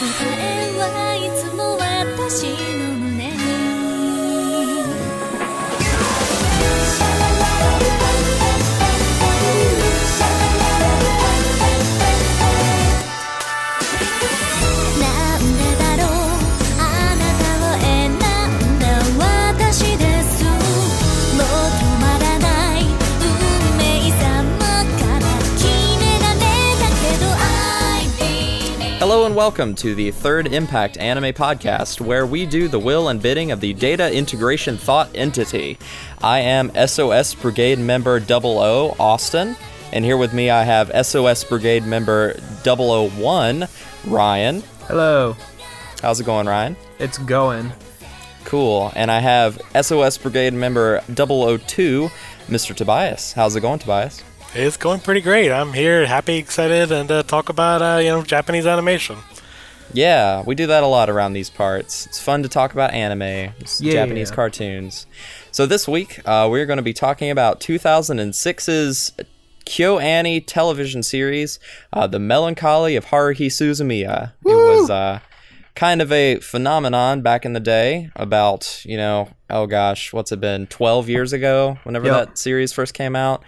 えはいつも私の胸。Welcome to the Third Impact Anime Podcast, where we do the will and bidding of the Data Integration Thought Entity. I am SOS Brigade member 00 Austin, and here with me I have SOS Brigade member 001 Ryan. Hello. How's it going, Ryan? It's going. Cool. And I have SOS Brigade member 002 Mr. Tobias. How's it going, Tobias? It's going pretty great. I'm here, happy, excited, and uh, talk about uh, you know Japanese animation. Yeah, we do that a lot around these parts. It's fun to talk about anime, Yeah. Japanese cartoons. So this week, uh, we're going to be talking about 2006's KyoAni television series, uh, The Melancholy of Haruhi Suzumiya. It was uh, kind of a phenomenon back in the day, about, you know, oh gosh, what's it been, 12 years ago, whenever Yep. that series first came out.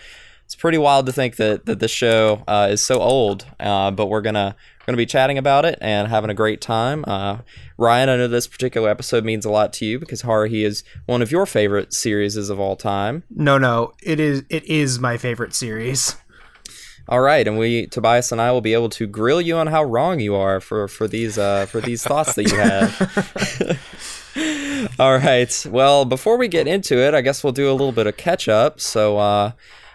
It's pretty wild to think that, that this show uh, is so old, uh, but we're gonna we're gonna be chatting about it and having a great time. Uh, Ryan, I know this particular episode means a lot to you because Haruhi is one of your favorite series of all time. No, no. It is it is my favorite series. All right, and we Tobias and I will be able to grill you on how wrong you are for for these uh, for these thoughts that you have. All right. Well, before we get into it, I guess we'll do a little bit of catch up. So,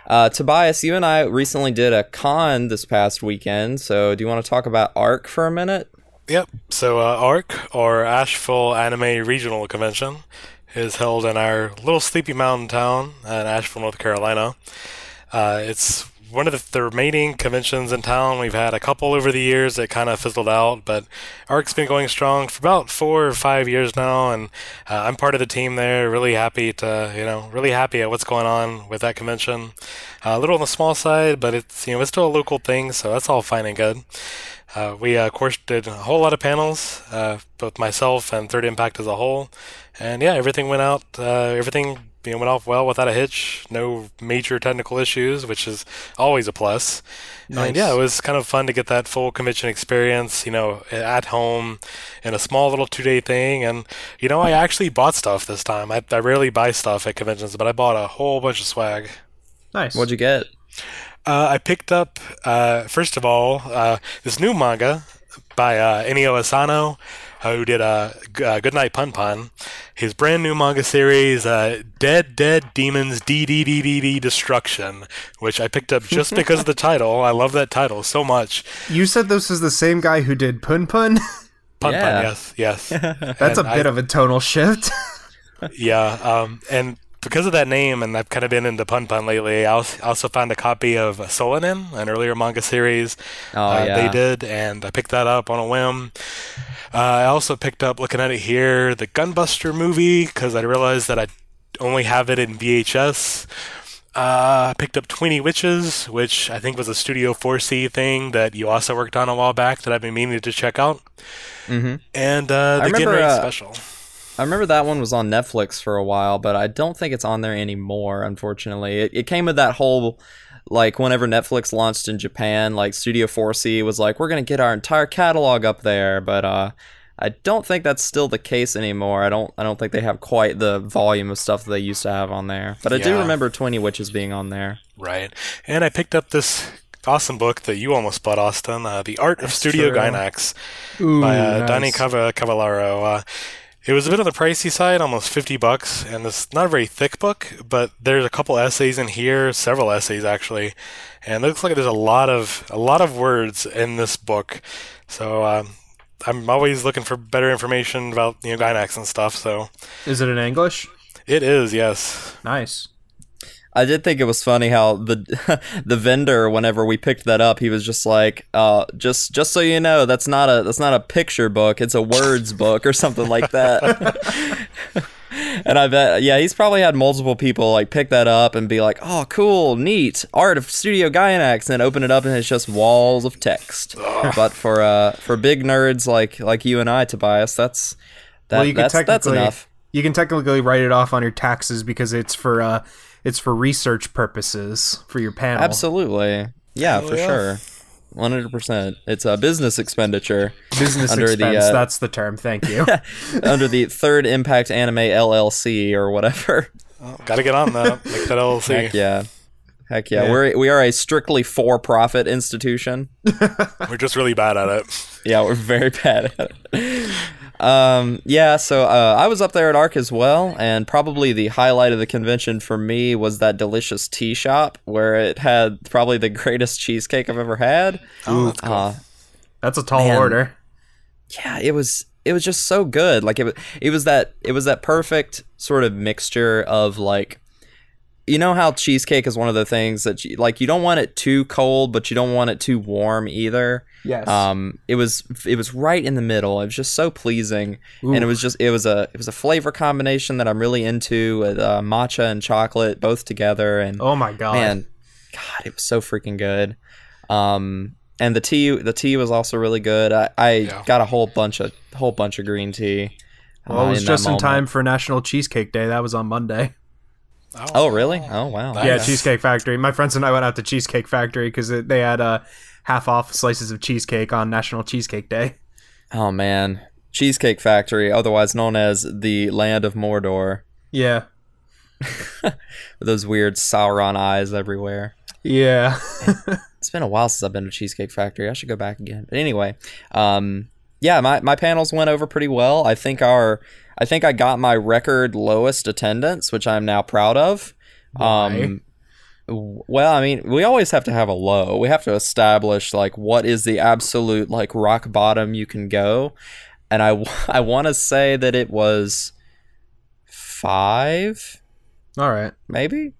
uh, Tobias, you and I recently did a con this past weekend. So, do you want to talk about ARC for a minute? Yep. So uh, ARC or Asheville Anime Regional Convention is held in our little sleepy mountain town in Asheville, North Carolina. Uh, it's one of the, the remaining conventions in town. We've had a couple over the years that kind of fizzled out, but ARC's been going strong for about four or five years now, and uh, I'm part of the team there. Really happy to, you know, really happy at what's going on with that convention. Uh, a little on the small side, but it's you know it's still a local thing, so that's all fine and good. Uh, we, uh, of course, did a whole lot of panels, uh, both myself and Third Impact as a whole. And yeah, everything went out, uh, everything you know, went off well without a hitch. No major technical issues, which is always a plus. Nice. And yeah, it was kind of fun to get that full convention experience, you know, at home in a small little two day thing. And, you know, I actually bought stuff this time. I, I rarely buy stuff at conventions, but I bought a whole bunch of swag. Nice. What'd you get? Uh, I picked up, uh, first of all, uh, this new manga by uh, Inio Asano, who did a G- uh, Goodnight Pun Pun. His brand new manga series, uh, Dead Dead Demons DDDDD Destruction, which I picked up just because of the title. I love that title so much. you said this is the same guy who did Pun Pun? Pun Yeah. Pun, yes, yes. That's a And I- bit of a tonal shift. Yeah, um, and because of that name, and I've kind of been into Pun Pun lately, I also found a copy of Solanin, an earlier manga series Oh uh, yeah. they did, and I picked that up on a whim. Uh, I also picked up, looking at it here, the Gunbuster movie, because I realized that I only have it in VHS. Uh, I picked up Tweeny Witches, which I think was a Studio 4C thing that you also worked on a while back that I've been meaning to check out. Mhm. And uh, the Genrate uh, special. I remember that one was on Netflix for a while, but I don't think it's on there anymore, unfortunately. It, it came with that whole, like, whenever Netflix launched in Japan, like, Studio 4C was like, we're going to get our entire catalog up there, but, uh, I don't think that's still the case anymore. I don't. I don't think they have quite the volume of stuff that they used to have on there. But I do remember Tweeny Witches being on there. Right. And I picked up this awesome book that you almost bought, Austin, uh, The Art of Studio true. Gainax. Ooh, by uh, nice. Dani Cavallaro. Uh, it was a bit on the pricey side, almost 50 bucks, and it's not a very thick book, but there's a couple essays in here, several essays actually, and it looks like there's a lot of a lot of words in this book. So um, I'm always looking for better information about you know Gainax and stuff. So Is it in English? it is, yes. Nice. I did think it was funny how the the vendor, whenever we picked that up, he was just like, uh, "Just just so you know, that's not a that's not a picture book. It's a words book or something like that." and I bet, yeah, he's probably had multiple people like pick that up and be like, "Oh, cool, neat, art of Studio Gainax," and open it up and it's just walls of text. but for uh for big nerds like like you and I, Tobias, that's that, well, you can that's that's enough. you can technically write it off on your taxes because it's for uh it's for research purposes for your panel. Absolutely, yeah, Hell for yeah. sure. One hundred percent. It's a business expenditure Business Under the, expense. uh, that's the term. Thank you. under the Third Impact Anime LLC or whatever. Got to get on that. Make that LLC. Heck yeah. Heck yeah. Yeah. We're we are a strictly for profit institution. We're just really bad at it. Yeah, we're very bad at it. Um, yeah, so uh, I was up there at ARC as well, and probably the highlight of the convention for me was that delicious tea shop where it had probably the greatest cheesecake I've ever had. Oh, that's cool. Uh, That's a tall Man. order. yeah, it was it was just so good. Like it was it was that it was that perfect sort of mixture of like you know how cheesecake is one of the things that you, like you don't want it too cold, but you don't want it too warm either. Yes. Um, it was it was right in the middle. It was just so pleasing, and it was just it was a it was a flavor combination that I'm really into with uh, matcha and chocolate both together, and oh my god. man, God, it was so freaking good. Um, and the tea the tea was also really good. I, I Yeah. got a whole bunch of whole bunch of green tea. Well, uh, it was that just in time for National Cheesecake Day. That was on Monday. Oh really? Oh wow. Nice. Yeah, Nice. Cheesecake Factory. My friends and I went out to Cheesecake Factory because they had uh, half off slices of cheesecake on National Cheesecake Day. Oh man, Cheesecake Factory, otherwise known as the Land of Mordor, Yeah. those weird Sauron eyes everywhere. Yeah. It's been a while since I've been to Cheesecake Factory. I should go back again. But anyway, um, yeah, my, my panels went over pretty well. I think our I think I got my record lowest attendance, which I'm now proud of. Um, well, I mean, we always have to have a low. We have to establish like what is the absolute like rock bottom you can go, and I I want to say that it was five All right. maybe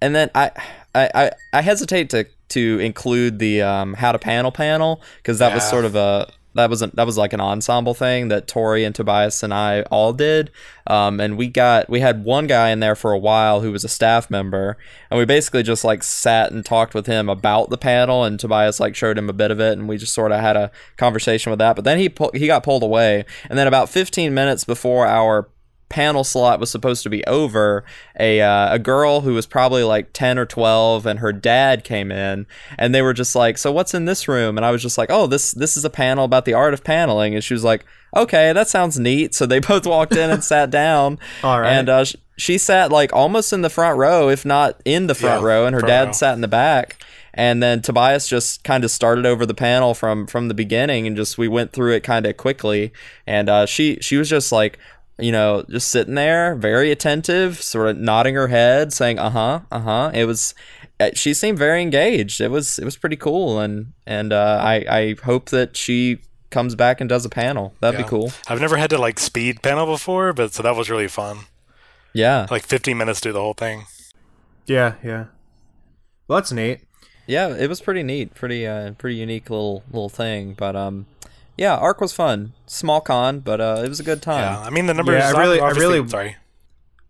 and then I, I i i hesitate to to include the um how to panel panel because that was sort of a that was a, that was like an ensemble thing that Tori and Tobias and I all did, um, and we got we had one guy in there for a while who was a staff member, and we basically just like sat and talked with him about the panel, and Tobias like showed him a bit of it, and we just sort of had a conversation with that. But then he pu- he got pulled away, and then about 15 minutes before our panel slot was supposed to be over, a uh, a girl who was probably like 10 or 12 and her dad came in and they were just like, "So what's in this room?" And I was just like, "Oh, this this is a panel about the art of paneling." And she was like, "Okay, that sounds neat." So they both walked in and sat down. All right. And uh, sh- she sat like almost in the front row, if not in the front Yeah, row, and her dad row. sat in the back. And then Tobias just kind of started over the panel from from the beginning, and just we went through it kind of quickly. And uh, she she was just like, you know, just sitting there, very attentive, sort of nodding her head, saying, "Uh huh, uh huh." It was. uh, She seemed very engaged. It was it was pretty cool, and and uh, I I hope that she comes back and does a panel. That'd Yeah. be cool. I've never had to like speed panel before, but so that was really fun. Yeah, Like 15 minutes to do the whole thing. Yeah, yeah. Well, that's neat. yeah. It was pretty neat, pretty uh, pretty unique little little thing. But um, yeah, Arc was fun. Small con, but uh, it was a good time. Yeah, I mean the numbers. Yeah, I really- I really- sorry.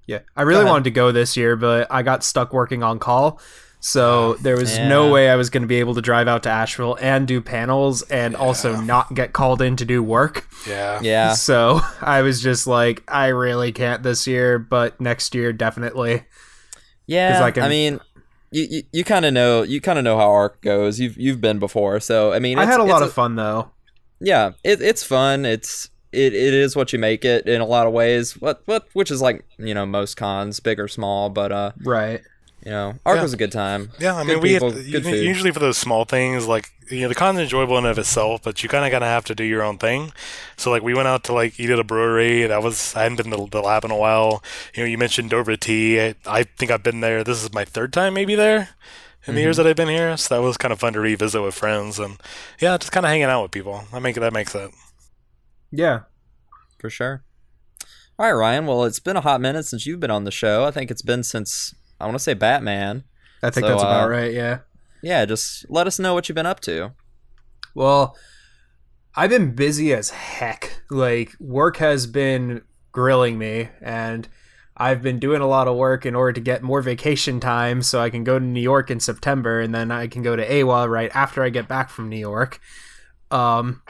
Yeah, I really wanted to go this year, but I got stuck working on call. So there was no way I was going to be able to drive out to Asheville and do panels and also not get called in to do work. Yeah. Yeah, So I was just like, I really can't this year, but next year definitely. Yeah, I I, mean, you you, you kind of know you kind of know how arc goes. You've you've been before, so I mean, I had a lot it's of fun though. Yeah. It, it's fun. It's it, it is what you make it in a lot of ways. What what which is like you know most cons, big or small, but uh Right. you know arc Yeah. was a good time. Yeah, I Good mean, we people, had, good food. usually for those small things, like you know, the con's enjoyable in and of itself, but you kind of gotta have to do your own thing. So like, we went out to like eat at a brewery. That was I hadn't been to the lab in a while. You know, you mentioned Dover Tea. I, I think I've been there. This is my third time maybe there in the years that I've been here. So that was kind of fun to revisit with friends and yeah, just kind of hanging out with people. I make that makes it. Yeah. for sure. All right, Ryan. Well, it's been a hot minute since you've been on the show. I think it's been since I want to say Batman. I think So, that's about uh, right. Yeah. Yeah, just let us know what you've been up to. Well, I've been busy as heck. Like work has been grilling me and I've been doing a lot of work in order to get more vacation time so I can go to New York in September and then I can go to AWA right after I get back from New York. Um,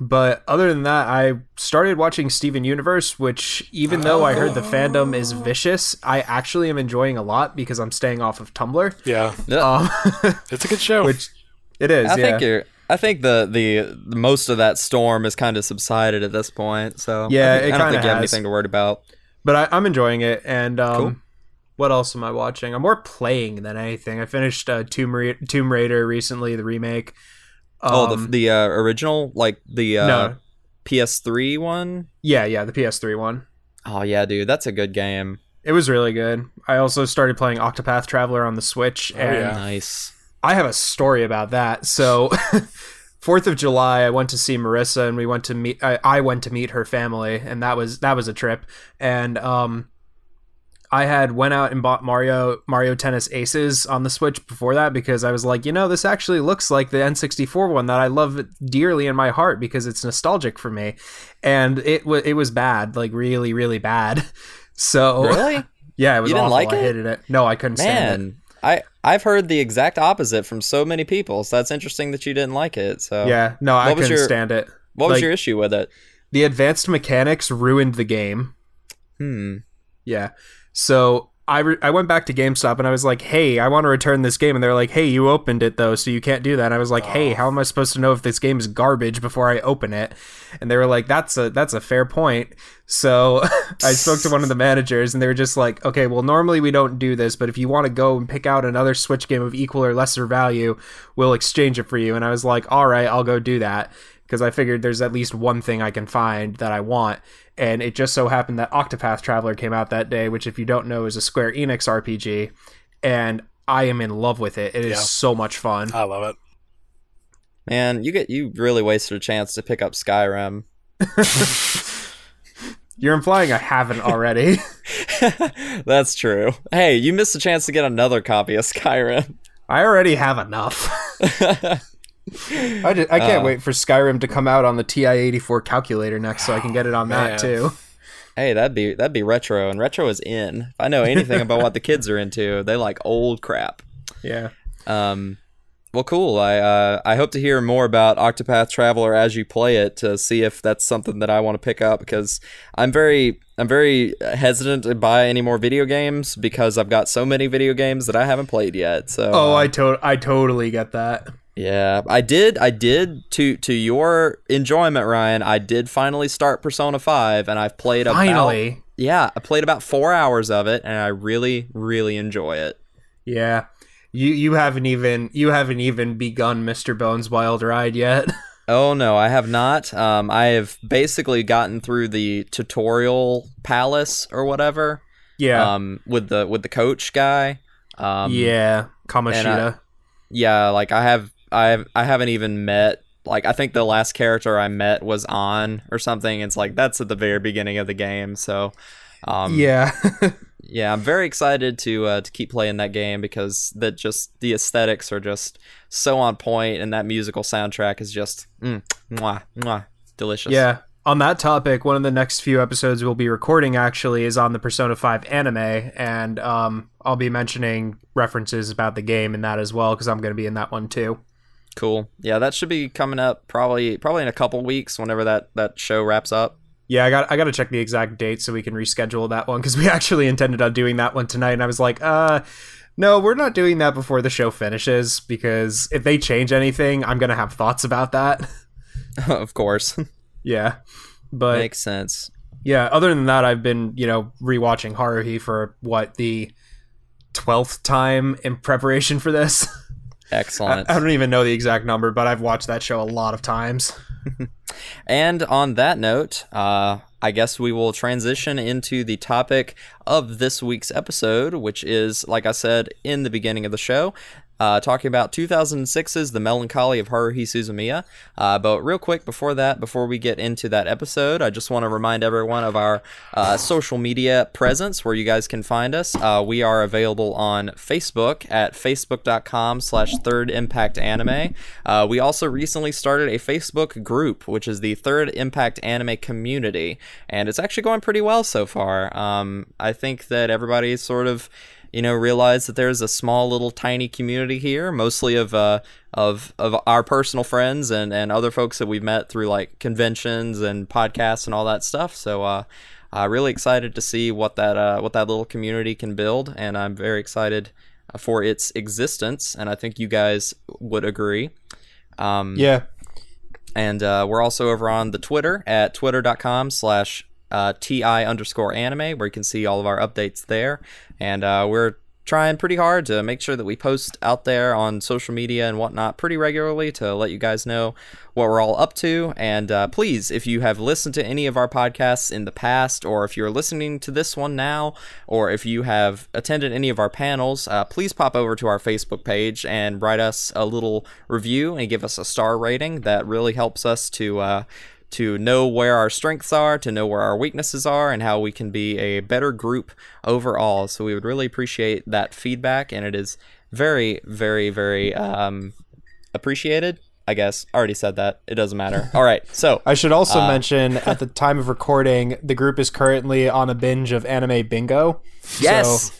but other than that, I started watching Steven Universe, which even though I heard the fandom is vicious, I actually am enjoying a lot because I'm staying off of Tumblr. Yeah, Um, it's a good show. which it is. I yeah. think you're. I think the, the the most of that storm has kind of subsided at this point. So Yeah, I, think, it I don't kinda think you have anything to worry about. But I, I'm enjoying it. And um, Cool. what else am I watching? I'm more playing than anything. I finished uh, Tomb, Ra- Tomb Raider recently, the remake. oh, the Um, the uh, original, like the uh, no, PS3 one. yeah, yeah, the PS3 one. Oh yeah, dude, that's a good game. It was really good. I also started playing Octopath Traveler on the Switch, and yeah. Nice. I have a story about that. So, Fourth of July, I went to see Marissa, and we went to meet. I, I went to meet her family, and that was that was a trip. And um, I had went out and bought Mario Mario Tennis Aces on the Switch before that because I was like, you know, this actually looks like the N64 one that I love dearly in my heart because it's nostalgic for me, and it was it was bad, like really really bad. So Really, yeah, it was You didn't awful. like I it? hated it. No, I couldn't stand it. man. I I've heard the exact opposite from so many people. So that's interesting that you didn't like it. So Yeah, no, I couldn't your- stand it. what was like- your issue with it? The advanced mechanics ruined the game. Hmm. Yeah. So I, re- I went back to GameStop and I was like, hey, I want to return this game. And they're like, hey, you opened it though, so you can't do that. And I was like, hey, how am I oh. supposed to know if this game is garbage before I open it? And they were like, that's a that's a fair point. So I spoke to one of the managers and they were just like, okay, well, normally we don't do this, but if you want to go and pick out another Switch game of equal or lesser value, we'll exchange it for you. And I was like, all right, I'll go do that because I figured there's at least one thing I can find that I want. And it just so happened that Octopath Traveler came out that day, which, if you don't know, is a Square Enix RPG. And I am in love with it. It is Yeah. so much fun. I love it. Man, you get you really wasted a chance to pick up Skyrim. You're implying I haven't already. That's true. Hey, you missed a chance to get another copy of Skyrim. I already have enough. I, just, I can't Uh. wait for Skyrim to come out on the TI-84 calculator next, so I can get it on Man. that too. hey, that'd be that'd be retro, and retro is in. If I know anything about what the kids are into, they like old crap. Yeah. Um, well, cool. I uh, I hope to hear more about Octopath Traveler as you play it to see if that's something that I want to pick up because I'm very I'm very hesitant to buy any more video games because I've got so many video games that I haven't played yet. So Oh, uh, I to- I totally get that. Yeah, I did I did to to your enjoyment, Ryan. I did finally start Persona Five, and I've played about Finally. yeah I played about four hours of it, and I really really enjoy it. Yeah. You you haven't even you haven't even begun Mr. Bones Wild Ride yet. Oh no, I have not. Um, I have basically gotten through the tutorial palace or whatever. yeah. Um, with the with the coach guy. Um, yeah. Kamoshida. yeah. Like I have, I I haven't even met. Like I think the last character I met was on or something. It's like that's at the very beginning of the game. So, um, yeah. yeah, I'm very excited to uh, to keep playing that game because that just the aesthetics are just so on point, and that musical soundtrack is just mm, mwah, mwah, delicious. yeah. On that topic, one of the next few episodes we'll be recording actually is on the Persona 5 anime, and um, I'll be mentioning references about the game in that as well because I'm going to be in that one too. Cool. Yeah, that should be coming up probably probably in a couple weeks whenever that that show wraps up. Yeah, I got I got to check the exact date so we can reschedule that one because we actually intended on doing that one tonight, and I was like, uh, no, we're not doing that before the show finishes because if they change anything, I'm gonna have thoughts about that. of course. yeah, but Makes sense. yeah, other than that, I've been you know rewatching Haruhi for what the twelfth time in preparation for this. I, Excellent. I don't even know the exact number, but I've watched that show a lot of times. And on that note, uh, I guess we will transition into the topic of this week's episode, which is, like I said in the beginning of the show, uh, talking about 2006's The Melancholy of Haruhi Suzumiya. Uh, but real quick before that, before we get into that episode, I just want to remind everyone of our uh, social media presence where you guys can find us. Uh, we are available on Facebook at facebook.com slash third impact anime. Uh, we also recently started a Facebook group, which is the third impact anime community, and it's actually going pretty well so far. Um, I think that everybody's sort of you know realized that there's a small little tiny community here mostly of uh of of our personal friends and and other folks that we've met through like conventions and podcasts and all that stuff so uh uh, really excited to see what that uh, what that little community can build, and I'm very excited uh, for its existence. And I think you guys would agree. Um, Yeah. and uh, we're also over on the Twitter at twitter.com slash uh, ti underscore anime, where you can see all of our updates there. And uh, we're trying pretty hard to make sure that we post out there on social media and whatnot pretty regularly to let you guys know what we're all up to. And uh, please, if you have listened to any of our podcasts in the past, or if you're listening to this one now, or if you have attended any of our panels, uh, please pop over to our Facebook page and write us a little review and give us a star rating. That really helps us to. Uh, to know where our strengths are, to know where our weaknesses are, and how we can be a better group overall. So we would really appreciate that feedback, and it is very, very, very um, appreciated. I guess I already said that. It doesn't matter. All right, so I should also mention at the time of recording, the group is currently on a binge of anime bingo. yes, So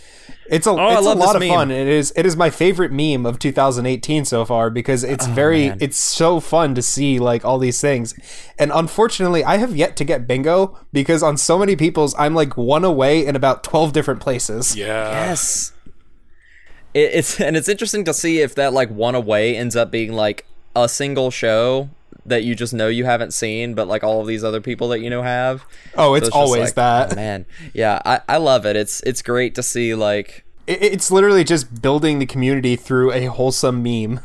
it's a oh, I it's a love lot of meme. fun. It is it is my favorite meme of 2018 so far because it's oh, very man. it's so fun to see like all these things. And unfortunately, I have yet to get bingo because on so many people's I'm like one away in about 12 different places. Yeah. yes. It, it's and it's interesting to see if that like one away ends up being like a single show that you just know you haven't seen, but like all of these other people that you know have. Oh, it's So just always like, that. oh, man. Yeah, I, I love it. It's it's great to see like It- it's literally just building the community through a wholesome meme.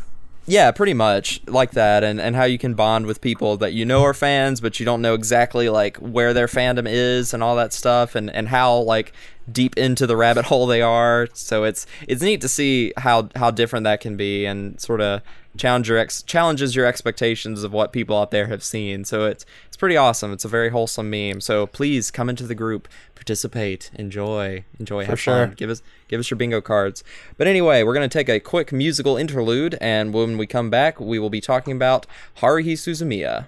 Yeah, pretty much like that, and and how you can bond with people that you know are fans, but you don't know exactly like where their fandom is and all that stuff, and and how like deep into the rabbit hole they are. So it's it's neat to see how how different that can be, and sort of challenge your ex- challenges your expectations of what people out there have seen. So it's it's pretty awesome. It's a very wholesome meme. So please come into the group, participate, enjoy, enjoy, have sure. fun. Give us give us your bingo cards. But anyway, we're gonna take a quick musical interlude, and when we come back, we will be talking about Haruhi Suzumiya.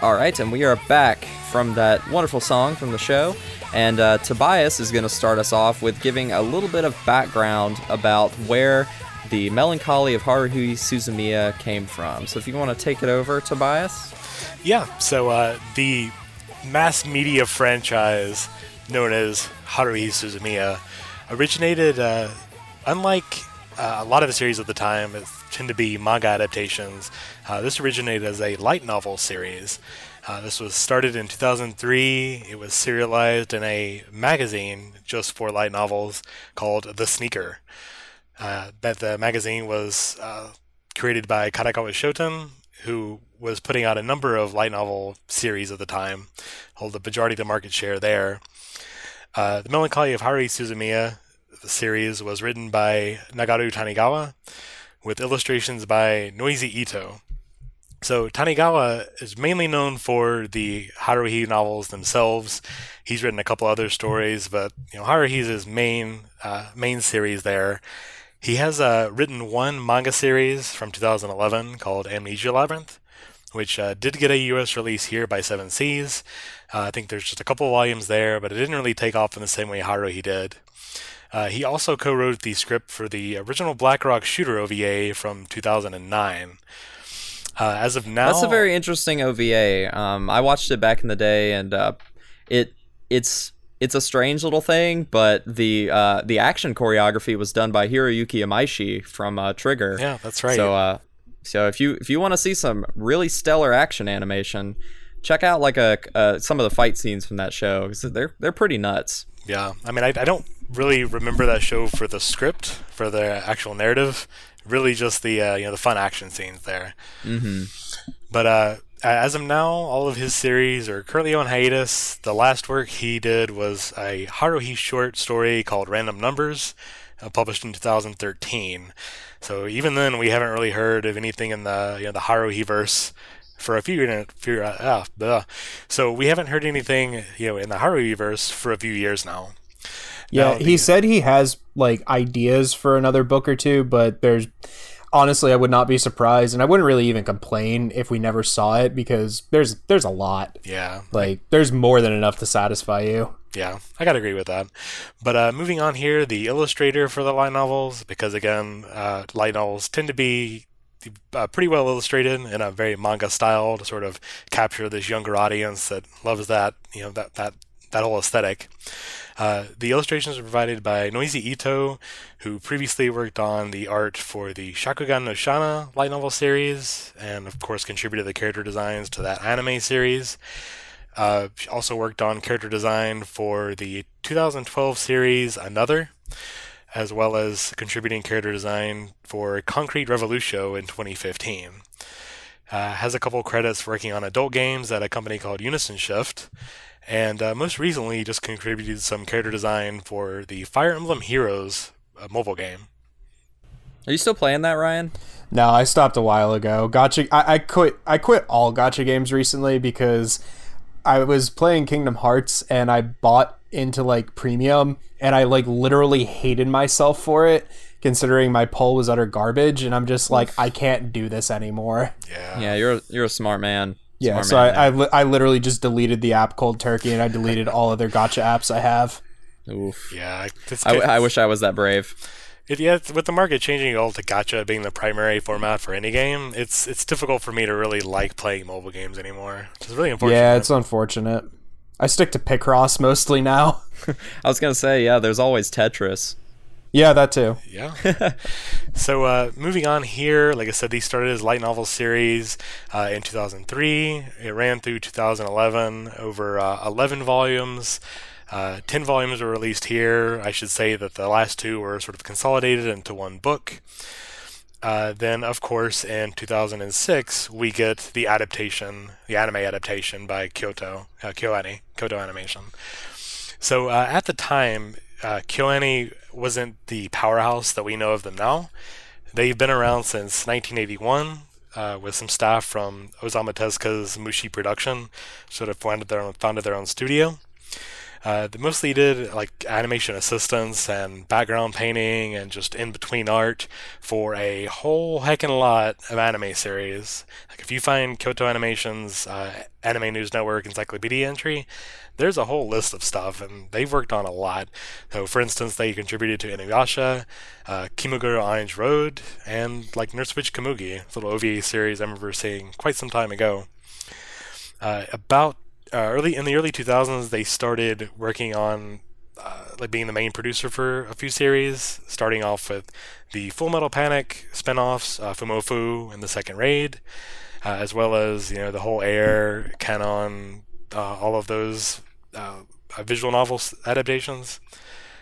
All right, and we are back from that wonderful song from the show. And uh, Tobias is going to start us off with giving a little bit of background about where the melancholy of Haruhi Suzumiya came from. So if you want to take it over, Tobias. Yeah, so uh, the mass media franchise known as Haruhi Suzumiya originated, uh, unlike uh, a lot of the series of the time, tend to be manga adaptations. Uh, this originated as a light novel series. Uh, this was started in 2003. It was serialized in a magazine just for light novels called The Sneaker. Uh, that the magazine was uh, created by Kadokawa Shoten, who was putting out a number of light novel series at the time, hold the majority of the market share there. Uh, the Melancholy of Haruhi Suzumiya, the series, was written by Nagaru Tanigawa, with illustrations by Noizi Ito. So Tanigawa is mainly known for the Haruhi novels themselves. He's written a couple other stories, but you know Haruhi's his main uh, main series there. He has uh, written one manga series from 2011 called Amnesia Labyrinth, which uh, did get a U.S. release here by Seven Seas. Uh, I think there's just a couple volumes there, but it didn't really take off in the same way Haruhi did. Uh, he also co-wrote the script for the original Black Rock Shooter OVA from 2009. Uh, as of now, That's a very interesting OVA. Um, I watched it back in the day, and uh, it it's it's a strange little thing, but the uh, the action choreography was done by Hiroyuki Imaishi from uh, Trigger. yeah, that's right. So uh, so if you if you want to see some really stellar action animation, check out like a uh, some of the fight scenes from that show 'cause they're they're pretty nuts. Yeah, I mean, I, I don't really remember that show for the script, for the actual narrative. Really, just the uh, you know the fun action scenes there. hmm But uh, as of now, all of his series are currently on hiatus. The last work he did was a Haruhi short story called Random Numbers, uh, published in 2013. So even then, we haven't really heard of anything in the you know the Haruhi verse for a few few uh, blah. So we haven't heard anything you know in the Haruhi verse for a few years now. Yeah, he the- said he has like ideas for another book or two, but there's honestly I would not be surprised and I wouldn't really even complain if we never saw it because there's there's a lot. Yeah, Like there's more than enough to satisfy you. Yeah, I gotta agree with that. But uh, moving on here, the illustrator for the light novels, because again, uh, light novels tend to be uh, pretty well illustrated in a very manga style to sort of capture this younger audience that loves that, you know, that that that whole aesthetic. Uh, the illustrations are provided by Noizi Ito, who previously worked on the art for the Shakugan no Shana light novel series, and of course contributed the character designs to that anime series. Uh, she also worked on character design for the 2012 series Another, as well as contributing character design for Concrete Revolution in 2015. Uh, has a couple credits working on adult games at a company called Unison Shift, and uh, most recently just contributed some character design for the Fire Emblem Heroes uh, mobile game. Are you still playing that, Ryan? No, I stopped a while ago. Gotcha. I, I quit. I quit all gacha games recently because I was playing Kingdom Hearts and I bought into like premium and I like literally hated myself for it, considering my poll was utter garbage. And I'm just like, I can't do this anymore. Yeah. Yeah, you're you're a smart man. Yeah, so I, I, li- I literally just deleted the app Cold Turkey and I deleted all other gacha apps I have. Oof. Yeah. It's, I, I wish I was that brave. It, yeah, with the market changing all to gacha being the primary format for any game, it's it's difficult for me to really like playing mobile games anymore. Which is really unfortunate. Yeah, it's unfortunate. I stick to Picross mostly now. I was gonna say, yeah, there's always Tetris. Yeah, that too. Yeah. so uh, moving on here, like I said, these started as light novel series uh, in 2003. It ran through 2011, over uh, 11 volumes. Uh, 10 volumes were released here. I should say that the last two were sort of consolidated into one book. Uh, then, of course, in 2006, we get the adaptation, the anime adaptation by Kyoto, uh, KyoAni, Kyoto Animation. So uh, at the time, uh, wasn't the powerhouse that we know of them now. They've been around since 1981 uh, with some staff from Osamu Tezuka's Mushi Production, sort of founded their own, founded their own studio. Uh, they mostly did like animation assistance and background painting and just in between art for a whole heckin' lot of anime series. Like if you find Kyoto Animation's uh, Anime News Network encyclopedia entry, there's a whole list of stuff, and they've worked on a lot. So, for instance, they contributed to Inuyasha, uh, Kimagure Orange Road, and like Nurse Witch Komugi, little OVA series I remember seeing quite some time ago. Uh, about uh, early in the early 2000s, they started working on uh, like being the main producer for a few series, starting off with the Full Metal Panic spin-offs, uh, Fumoffu and the Second Raid, uh, as well as you know the whole Air, Kanon, uh, all of those uh, uh, visual novels adaptations.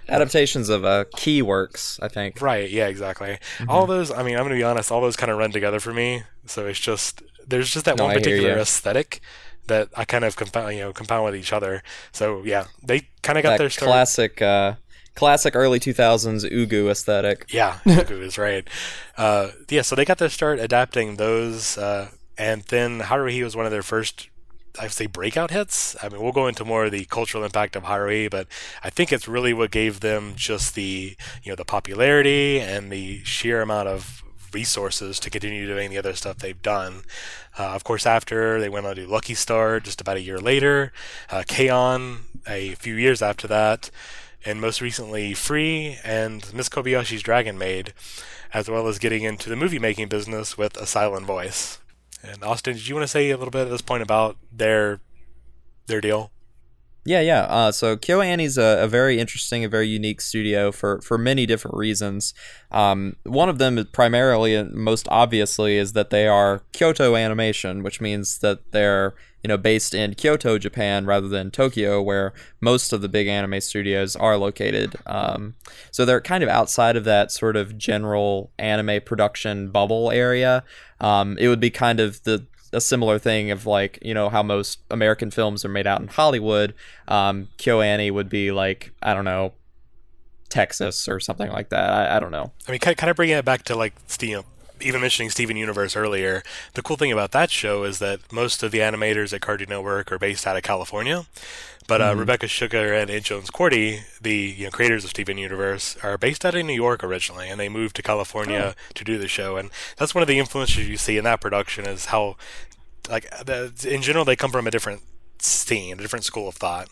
Adaptations of uh, key works, I think. Right? Yeah, exactly. All those. I mean, I'm gonna be honest. All those kind of run together for me. So it's just there's just that No, one I particular aesthetic that I kind of compound, you know, compound with each other. So yeah, they kind of got That their start. classic, uh, classic early 2000s Ugu aesthetic. Yeah, Goku is right. Uh, yeah, so they got their start adapting those, uh, and then Haruhi was one of their first, I'd say, breakout hits. I mean, we'll go into more of the cultural impact of Haruhi, but I think it's really what gave them just the, you know, the popularity and the sheer amount of resources to continue doing the other stuff they've done. Uh, of course, after they went on to Lucky Star just about a year later, uh, K-On! a few years after that, and most recently Free and Miss Kobayashi's Dragon Maid, as well as getting into the movie making business with A Silent Voice. And Austin, did you want to say a little bit at this point about their their deal? Yeah, yeah. Uh, so KyoAni's a, a very interesting, a very unique studio for for many different reasons. Um, one of them, is primarily and most obviously, is that they are Kyoto Animation, which means that they're you know based in Kyoto, Japan, rather than Tokyo, where most of the big anime studios are located. Um, so they're kind of outside of that sort of general anime production bubble area. Um, it would be kind of the a similar thing of like you know how most American films are made out in Hollywood. Um, KyoAni would be like I don't know, Texas or something like that. I, I don't know. I mean, kind of, bringing it back to like you even mentioning Steven Universe earlier. The cool thing about that show is that most of the animators at Cartoon Network are based out of California. But uh, Mhm. Rebecca Sugar and Ian Jones-Quartey, the you know, creators of Steven Universe, are based out of New York originally, and they moved to California to do the show. And that's one of the influences you see in that production is how, like, the, in general, they come from a different scene, a different school of thought.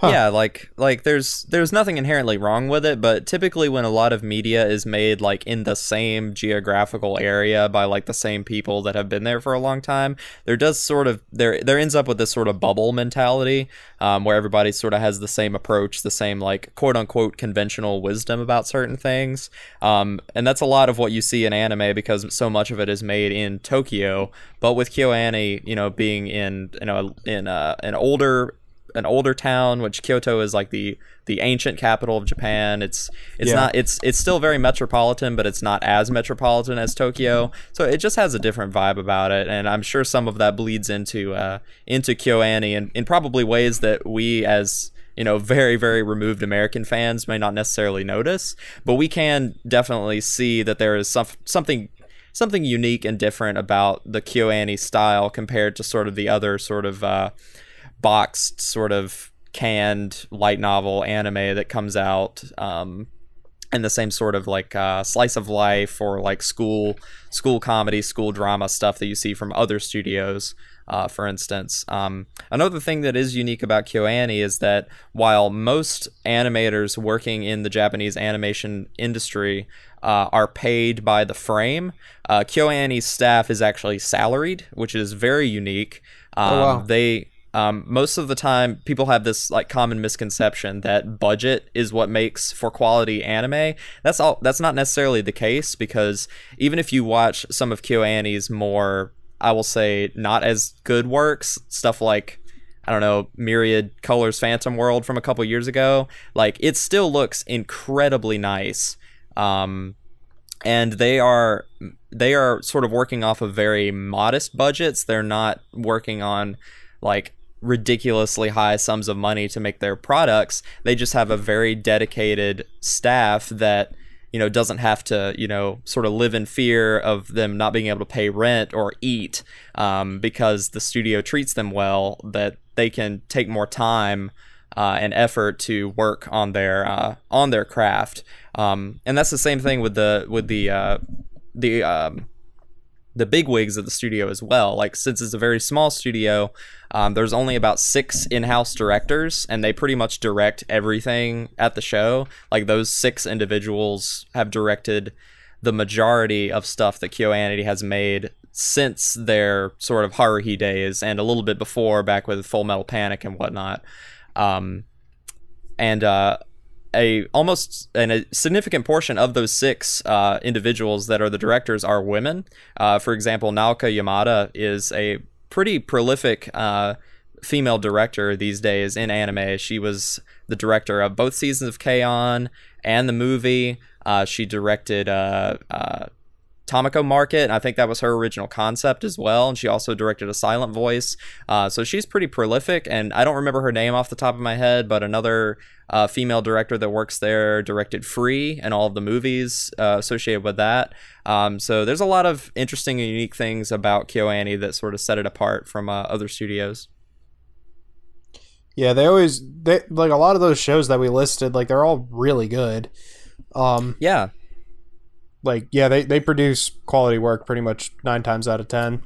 Huh. Yeah, like like there's there's nothing inherently wrong with it, but typically when a lot of media is made like in the same geographical area by like the same people that have been there for a long time, there does sort of there there ends up with this sort of bubble mentality um, where everybody sort of has the same approach, the same like quote unquote conventional wisdom about certain things, um, and that's a lot of what you see in anime because so much of it is made in Tokyo. But with KyoAni, you know, being in you know in uh, an older an older town, which Kyoto is like the the ancient capital of Japan. It's it's Yeah. not it's it's still very metropolitan, but it's not as metropolitan as Tokyo. So it just has a different vibe about it, and I'm sure some of that bleeds into uh, into KyoAni and in probably ways that we as you know very very removed American fans may not necessarily notice, but we can definitely see that there is some, something something unique and different about the KyoAni style compared to sort of the other sort of uh, boxed sort of canned light novel anime that comes out um, and the same sort of like uh, slice of life or like school school comedy school drama stuff that you see from other studios uh, for instance um, another thing that is unique about KyoAni is that while most animators working in the Japanese animation industry uh, are paid by the frame, uh, KyoAni's staff is actually salaried, which is very unique. Um, Oh, wow. They um, most of the time people have this like common misconception that budget is what makes for quality anime. That's all. That's not necessarily the case because even if you watch some of KyoAni's more, I will say, not as good works, stuff like I don't know, Myriad Colors Phantom World from a couple years ago, like it still looks incredibly nice. Um, and they are they are sort of working off of very modest budgets. They're not working on like ridiculously high sums of money to make their products. They just have a very dedicated staff that you know doesn't have to you know sort of live in fear of them not being able to pay rent or eat um, because the studio treats them well that they can take more time uh, and effort to work on their uh, on their craft um, and that's the same thing with the with the uh, the um, the big wigs of the studio as well. Like since it's a very small studio, um, there's only about six in-house directors, and they pretty much direct everything at the show. Like those six individuals have directed the majority of stuff that KyoAnity has made since their sort of Haruhi days, and a little bit before, back with Full Metal Panic and whatnot. Um, and uh, a almost and a significant portion of those six uh, individuals that are the directors are women. Uh, for example, Naoko Yamada is a pretty prolific uh, female director these days in anime. She was the director of both seasons of K-On! and the movie. Uh, she directed uh, Market, and I think that was her original concept as well. And she also directed a silent voice. Uh, so she's pretty prolific, and I don't remember her name off the top of my head, but another uh, female director that works there directed Free and all of the movies uh, associated with that. Um, so there's a lot of interesting and unique things about KyoAni that sort of set it apart from uh, other studios. Yeah, they always they like a lot of those shows that we listed. Like they're all really good. Um, Yeah, like yeah, they they produce quality work pretty much nine times out of ten.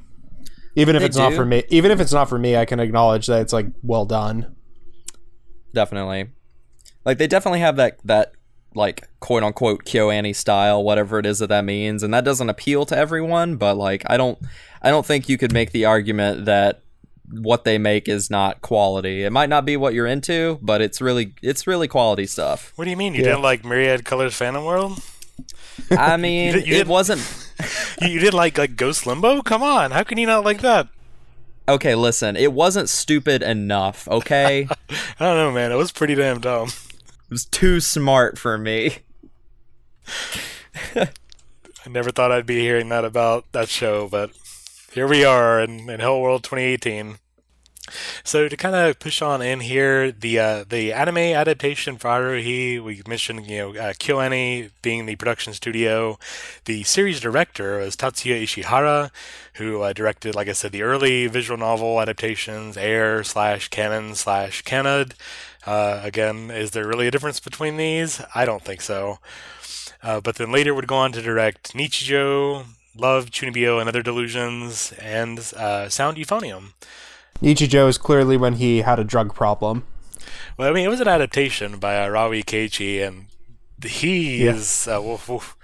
Even if They it's not for me, even if it's not for me, I can acknowledge that it's like well done. definitely. Like they definitely have that that like quote unquote KyoAni style, whatever it is that that means, and that doesn't appeal to everyone. But like, I don't, I don't think you could make the argument that what they make is not quality. It might not be what you're into, but it's really, it's really quality stuff. What do you mean? You Yeah. didn't like Myriad Colors Phantom World? I mean, did- you it didn't- wasn't. You, you didn't like like Ghost Limbo? Come on, how can you not like that? Okay, listen, it wasn't stupid enough. Okay, I don't know, man. It was pretty damn dumb. It was too smart for me. I never thought I'd be hearing that about that show, but here we are in, in Hell World 2018. So to kind of push on in here, the uh, the anime adaptation for Haruhi, we mentioned you know uh, KyoAni being the production studio. The series director was Tatsuya Ishihara, who uh, directed, like I said, the early visual novel adaptations, Air slash Kanon slash Clannad. Uh, again, is there really a difference between these? I don't think so. Uh, but then later would go on to direct Nichijou, Love, Chunibyo, and Other Delusions, and uh, Sound Euphonium. Nichijou is clearly when he had a drug problem. Well, I mean, it was an adaptation by uh, Arawi Keiichi, and he Yeah. is uh, woof, woof,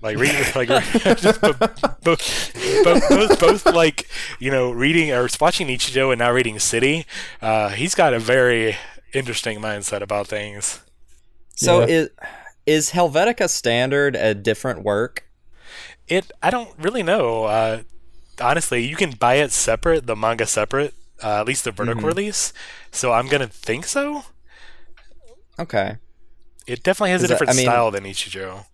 like reading, like just both, both, both, both, both, like you know, reading or watching Nichijou and now reading City. Uh, he's got a very interesting mindset about things. So Yeah. is is Helvetica Standard a different work? It, I don't really know. Uh, honestly, you can buy it separate, the manga separate, uh, at least the vertical release. So I'm gonna think so. Okay. It definitely has a Is that- different I mean- style than Nichijou.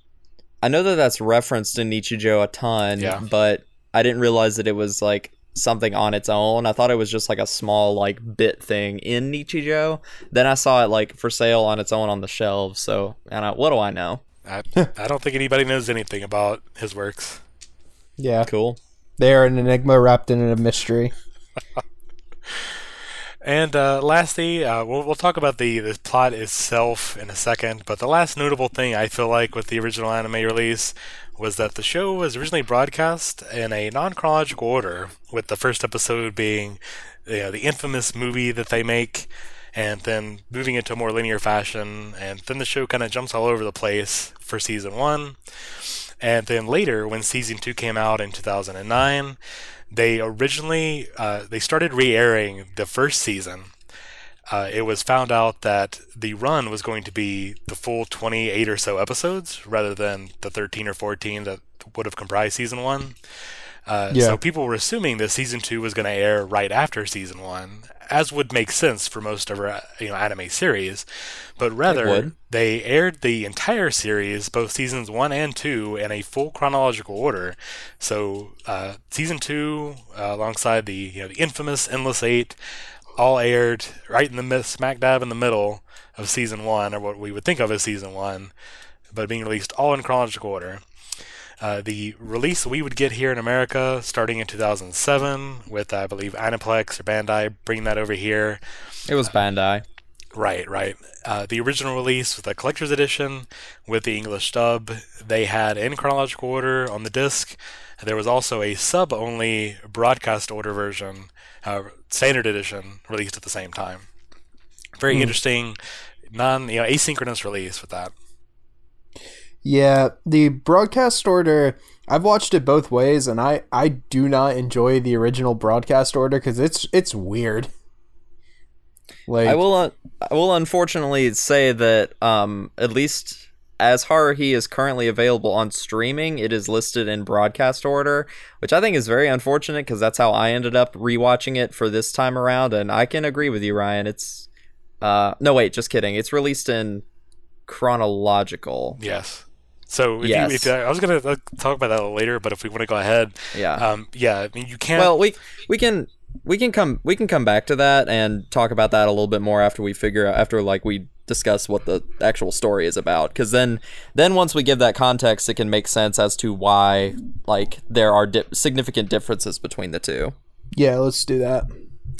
I know that that's referenced in Nichijou a ton, Yeah. but I didn't realize that it was like something on its own. I thought it was just like a small like bit thing in Nichijou. Then I saw it like for sale on its own on the shelves. So, and I, what do I know? I, I don't think anybody knows anything about his works. Yeah, Cool. They are an enigma wrapped in a mystery. And uh, lastly, uh, we'll, we'll talk about the, the plot itself in a second, but the last notable thing I feel like with the original anime release was that the show was originally broadcast in a non chronological order, with the first episode being you know, the infamous movie that they make, and then moving into a more linear fashion, and then the show kind of jumps all over the place for season one. And then later, when season two came out in 2009, they originally uh, they started re-airing the first season. Uh, it was found out that the run was going to be the full 28 or so episodes rather than the 13 or 14 that would have comprised season one. Uh, Yeah. So people were assuming that season two was going to air right after season one, as would make sense for most of our you know anime series. But rather, they aired the entire series, both seasons one and two, in a full chronological order. So uh, season two, uh, alongside the you know the infamous Endless Eight, all aired right in the mid- smack dab in the middle of season one, or what we would think of as season one, but being released all in chronological order. Uh, the release we would get here in America starting in 2007 with, I believe, Aniplex or Bandai bringing that over here. It was Bandai. Right, right. Uh, the original release was the collector's edition with the English dub. They had in chronological order on the disc. There was also a sub only broadcast order version, uh, standard edition, released at the same time. Very interesting, non you know asynchronous release with that. Yeah, the broadcast order. I've watched it both ways, and I I do not enjoy the original broadcast order because it's it's weird. Like I will. Uh, I will unfortunately say that um, at least as Haruhi is currently available on streaming, it is listed in broadcast order, which I think is very unfortunate because that's how I ended up rewatching it for this time around. And I can agree with you, Ryan. It's uh, no wait, just kidding. It's released in chronological. Yes. So if Yes. you, if, I was gonna uh, talk about that a little later, but if we want to go ahead, Yeah. um, yeah, I mean you can't. Well, we we can we can come we can come back to that and talk about that a little bit more after we figure out after like we discuss what the actual story is about because then then once we give that context it can make sense as to why like there are di- significant differences between the two yeah, let's do that.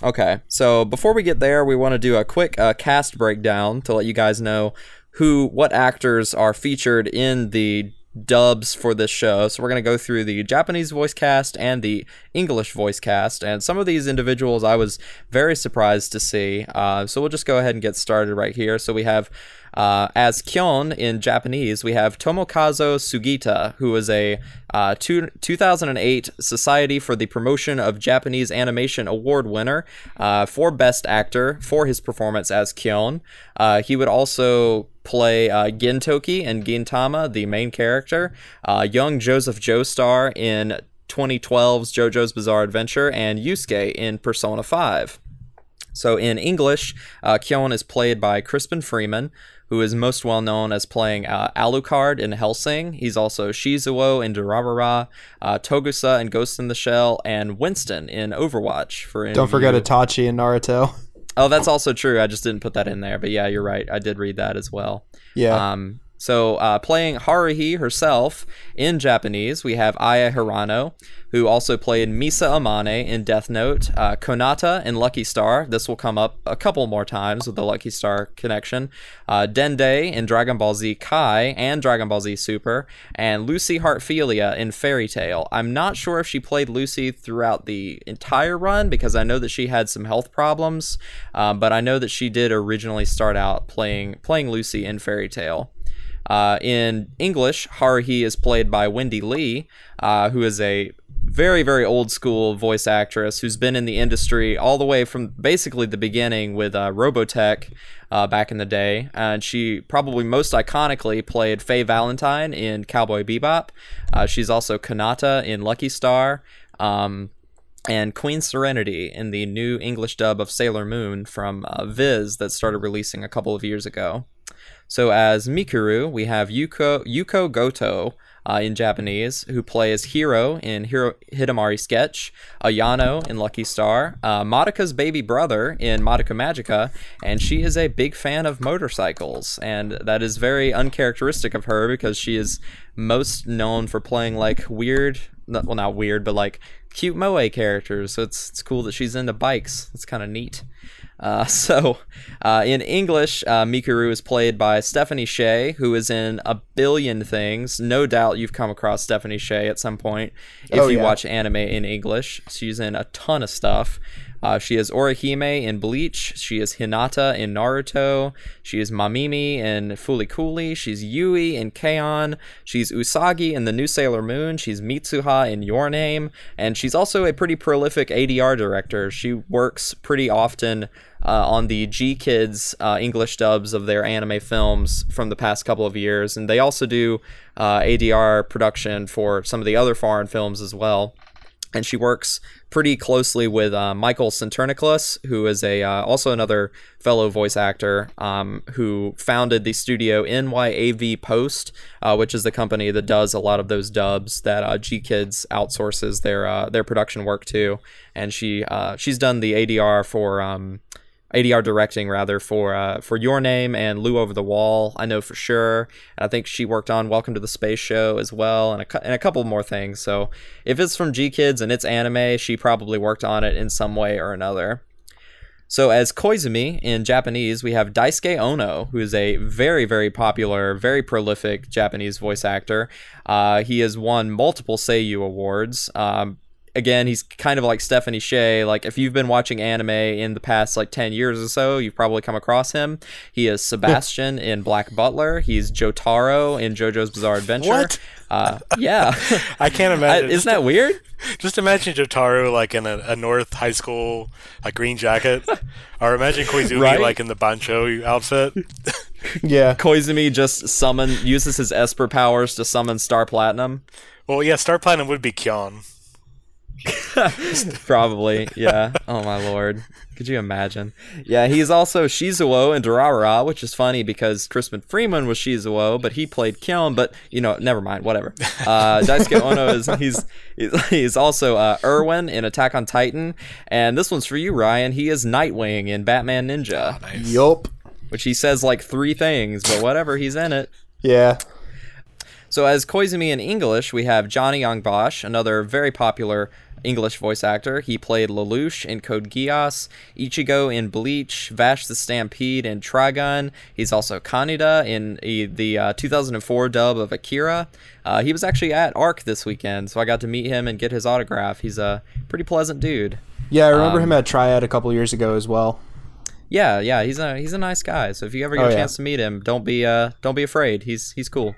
Okay, so before we get there, we want to do a quick uh, cast breakdown to let you guys know who, what actors are featured in the dubs for this show. So we're going to go through the Japanese voice cast and the English voice cast, and some of these individuals I was very surprised to see. Uh, so we'll just go ahead and get started right here. So we have Uh, as Kyon in Japanese, we have Tomokazu Sugita, who was a uh, two, 2008 Society for the Promotion of Japanese Animation Award winner uh, for Best Actor for his performance as Kyon. Uh, he would also play uh, Gintoki and Gintama, the main character, uh, young Joseph Joestar in 2012's JoJo's Bizarre Adventure, and Yusuke in Persona 5. So in English, uh, Kyon is played by Crispin Freeman, who is most well known as playing uh, Alucard in Hellsing. He's also Shizuo in Durarara, uh, Togusa in Ghost in the Shell, and Winston in Overwatch. For Don't forget Itachi and Naruto. Oh, that's also true. I just didn't put that in there. But yeah, you're right. I did read that as well. Yeah. Um, so uh, playing Haruhi herself in Japanese, we have Aya Hirano, who also played Misa Amane in Death Note, uh, Konata in Lucky Star. This will come up a couple more times with the Lucky Star connection. Uh, Dende in Dragon Ball Z Kai and Dragon Ball Z Super, and Lucy Heartfilia in Fairy Tail. I'm not sure if she played Lucy throughout the entire run because I know that she had some health problems, um, but I know that she did originally start out playing playing Lucy in Fairy Tail. Uh, in English, Haruhi is played by Wendee Lee, uh, who is a very, very old school voice actress who's been in the industry all the way from basically the beginning with uh, Robotech uh, back in the day. And she probably most iconically played Faye Valentine in Cowboy Bebop. Uh, she's also Konata in Lucky Star. Um, and Queen Serenity in the new English dub of Sailor Moon from uh, Viz that started releasing a couple of years ago. So as Mikuru, we have Yuko Yuko Goto uh, in Japanese, who plays Hiro in Hiro Hidamari Sketch, Ayano in Lucky Star, uh, Madoka's baby brother in Madoka Magica, and she is a big fan of motorcycles, and that is very uncharacteristic of her because she is most known for playing like weird, well not weird, but like cute moe characters. So it's it's cool that she's into bikes. It's kind of neat. Uh, so, uh, in English, uh, Mikuru is played by Stephanie Sheh, who is in a billion things. No doubt you've come across Stephanie Sheh at some point if Oh, you yeah. watch anime in English. She's in a ton of stuff. Uh, she is Orihime in Bleach. She is Hinata in Naruto. She is Mamimi in Fulikuli. She's Yui in K-On! She's Usagi in The New Sailor Moon. She's Mitsuha in Your Name. And she's also a pretty prolific ADR director. She works pretty often uh, on the GKIDS uh, English dubs of their anime films from the past couple of years. And they also do uh, ADR production for some of the other foreign films as well and she works pretty closely with uh, Michael Sinterniklaas, who is a uh, also another fellow voice actor um, who founded the studio NYAV Post, uh, which is the company that does a lot of those dubs that uh, GKIDS outsources their uh, their production work to, and she uh, she's done the ADR for. Um, ADR directing rather for uh, for Your Name and Lu Over the Wall. I know for sure. And I think she worked on Welcome to the Space Show as well, and a, and a couple more things. So if it's from GKIDS and it's anime, she probably worked on it in some way or another. So as Koizumi in Japanese, we have Daisuke Ono, who is a very, very popular, very prolific Japanese voice actor. Uh, he has won multiple Seiyu awards. Um, again, he's kind of like Stephanie Sheh. Like if you've been watching anime in the past like 10 years or so, you've probably come across him. He is Sebastian in Black Butler. He's Jotaro in JoJo's Bizarre Adventure. What? Uh, yeah. I can't I- imagine. isn't that weird? Just imagine Jotaro like in a, a North High School like green jacket, or imagine Koizumi Right? like in the Bancho outfit. Yeah. Koizumi just summon uses his Esper powers to summon Star Platinum. Well, yeah, Star Platinum would be Kyon. Probably, yeah. Oh my lord. Could you imagine? Yeah, he's also Shizuo in Durarara, which is funny because Crispin Freeman was Shizuo, but he played Kyon. But you know, never mind. Whatever. Uh, Daisuke Ono is he's he's- he's also uh, Erwin in Attack on Titan, and this one's for you, Ryan. He is Nightwing in Batman Ninja, Nice. Yup. which he says like three things, but whatever. He's in it. Yeah. So as Koizumi in English, we have Johnny Yong Bosch, another very popular English voice actor. He played Lelouch in Code Geass, Ichigo in Bleach, Vash the Stampede in Trigun. He's also Kaneda in the uh, 2004 dub of Akira. Uh, he was actually at ARC this weekend, so I got to meet him and get his autograph. He's a pretty pleasant dude. Yeah, I remember Um, him at Triad a couple years ago as well. Yeah, yeah, he's a he's a nice guy. So if you ever get Oh, a yeah. chance to meet him, don't be uh don't be afraid. He's he's cool.